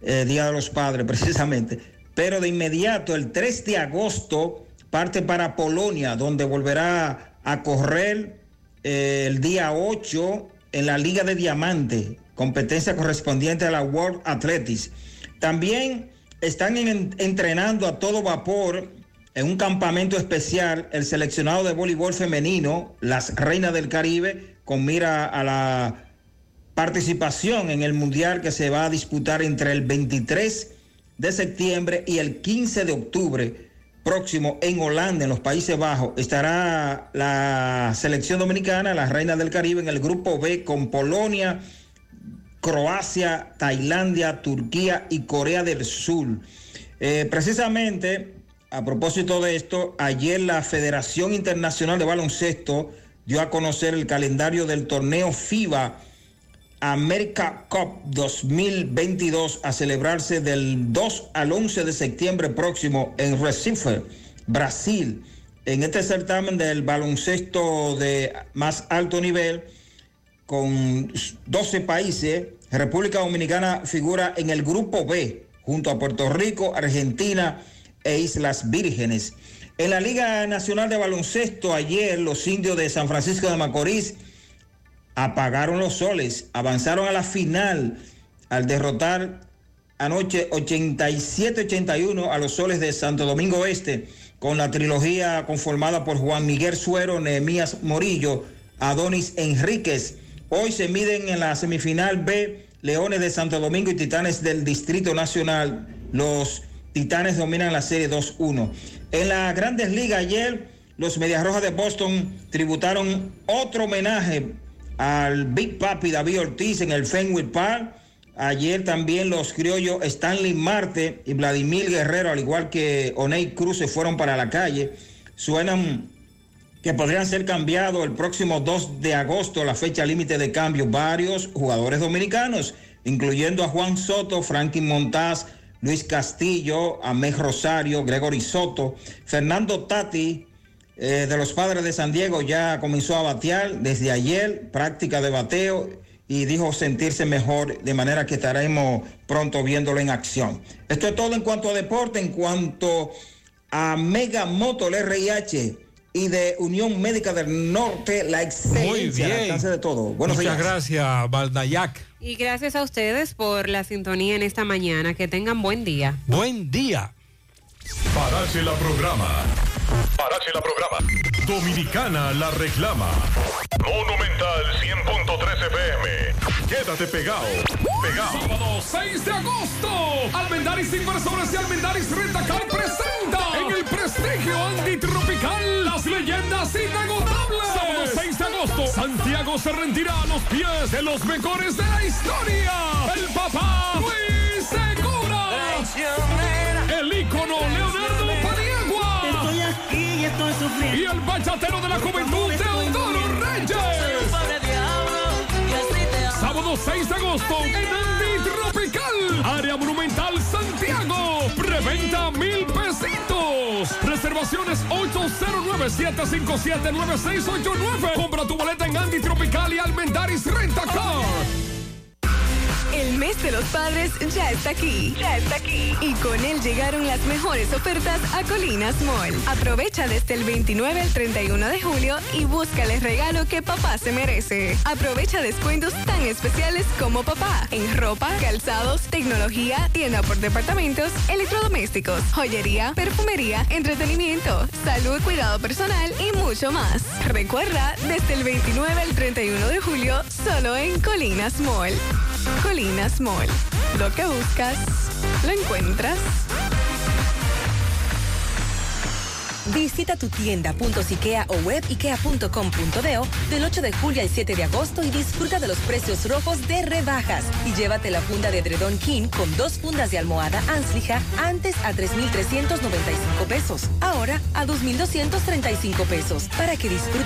eh, Día de los Padres precisamente. Pero de inmediato, el 3 de agosto, parte para Polonia, donde volverá a correr eh, el día 8 en la Liga de Diamante, competencia correspondiente a la World Athletics. También están en- entrenando a todo vapor en un campamento especial el seleccionado de voleibol femenino, las Reinas del Caribe, con mira a la participación en el Mundial que se va a disputar entre el 23 de septiembre y el 15 de octubre próximo en Holanda, en los Países Bajos. Estará la selección dominicana, las Reinas del Caribe, en el grupo B con Polonia, Croacia, Tailandia, Turquía y Corea del Sur. Eh, precisamente, a propósito de esto, ayer la Federación Internacional de Baloncesto dio a conocer el calendario del torneo FIBA America Cup 2022 a celebrarse del 2 al 11 de septiembre próximo en Recife, Brasil. En este certamen del baloncesto de más alto nivel, con 12 países, República Dominicana figura en el grupo B, junto a Puerto Rico, Argentina e Islas Vírgenes. En la Liga Nacional de Baloncesto, ayer los indios de San Francisco de Macorís apagaron los soles, avanzaron a la final al derrotar anoche 87-81 a los soles de Santo Domingo Este, con la trilogía conformada por Juan Miguel Suero, Nehemías Morillo, Adonis Enríquez. Hoy se miden en la semifinal B Leones de Santo Domingo y Titanes del Distrito Nacional. Los Titanes dominan la serie 2-1. En las grandes ligas ayer, los Medias Rojas de Boston tributaron otro homenaje al Big Papi David Ortiz en el Fenway Park. Ayer también los criollos Stanley Marte y Vladimir Guerrero, al igual que Oney Cruz, se fueron para la calle. Suenan que podrían ser cambiados el próximo 2 de agosto, la fecha límite de cambio, varios jugadores dominicanos, incluyendo a Juan Soto, Frankie Montaz, Luis Castillo, Amej Rosario, Gregory Soto, Fernando Tati, eh, de los padres de San Diego, ya comenzó a batear desde ayer, práctica de bateo, y dijo sentirse mejor, de manera que estaremos pronto viéndolo en acción. Esto es todo en cuanto a deporte, en cuanto a Mega Motor RH y de Unión Médica del Norte, la Muy excelencia al bien. alcance de todo. Buenos Muchas días. gracias, Valdayac. Y gracias a ustedes por la sintonía en esta mañana. Que tengan buen día. Buen día. Parache la programa. Parache la programa. Dominicana la reclama. Monumental 100.13 FM. Quédate pegado. Pegado. Sábado 6 de agosto, Almendaris Inversores y Almendaris Rentacar presenta en el prestigio antitropical las leyendas inagotables. Sábado 6 de agosto, Santiago se rendirá a los pies de los mejores de la historia. El papá Luis Segura. El ícono aquí y estoy sufriendo. Y el bachatero de la juventud, Teodoro Reyes. Sábado 6 de agosto en Andy Tropical, área monumental Santiago. Preventa mil pesitos. Reservaciones 809-757-9689. Compra tu boleta en Andy Tropical y Almendaris Renta Car. El mes de los padres ya está aquí. Ya está aquí. Y con él llegaron las mejores ofertas a Colinas Mall. Aprovecha desde el 29 al 31 de julio y búscale el regalo que papá se merece. Aprovecha descuentos tan especiales como papá en ropa, calzados, tecnología, tienda por departamentos, electrodomésticos, joyería, perfumería, entretenimiento, salud, cuidado personal y mucho más. Recuerda, desde el 29 al 31 de julio, solo en Colinas Mall. Colinas Lo que buscas, lo encuentras. Visita tu tienda Ikea o web ikea.com.do del 8 de julio al 7 de agosto y disfruta de los precios rojos de rebajas. Y llévate la funda de Dredon King con dos fundas de almohada Anslija antes a 3,395 pesos. Ahora a 2,235 pesos. Para que disfrutes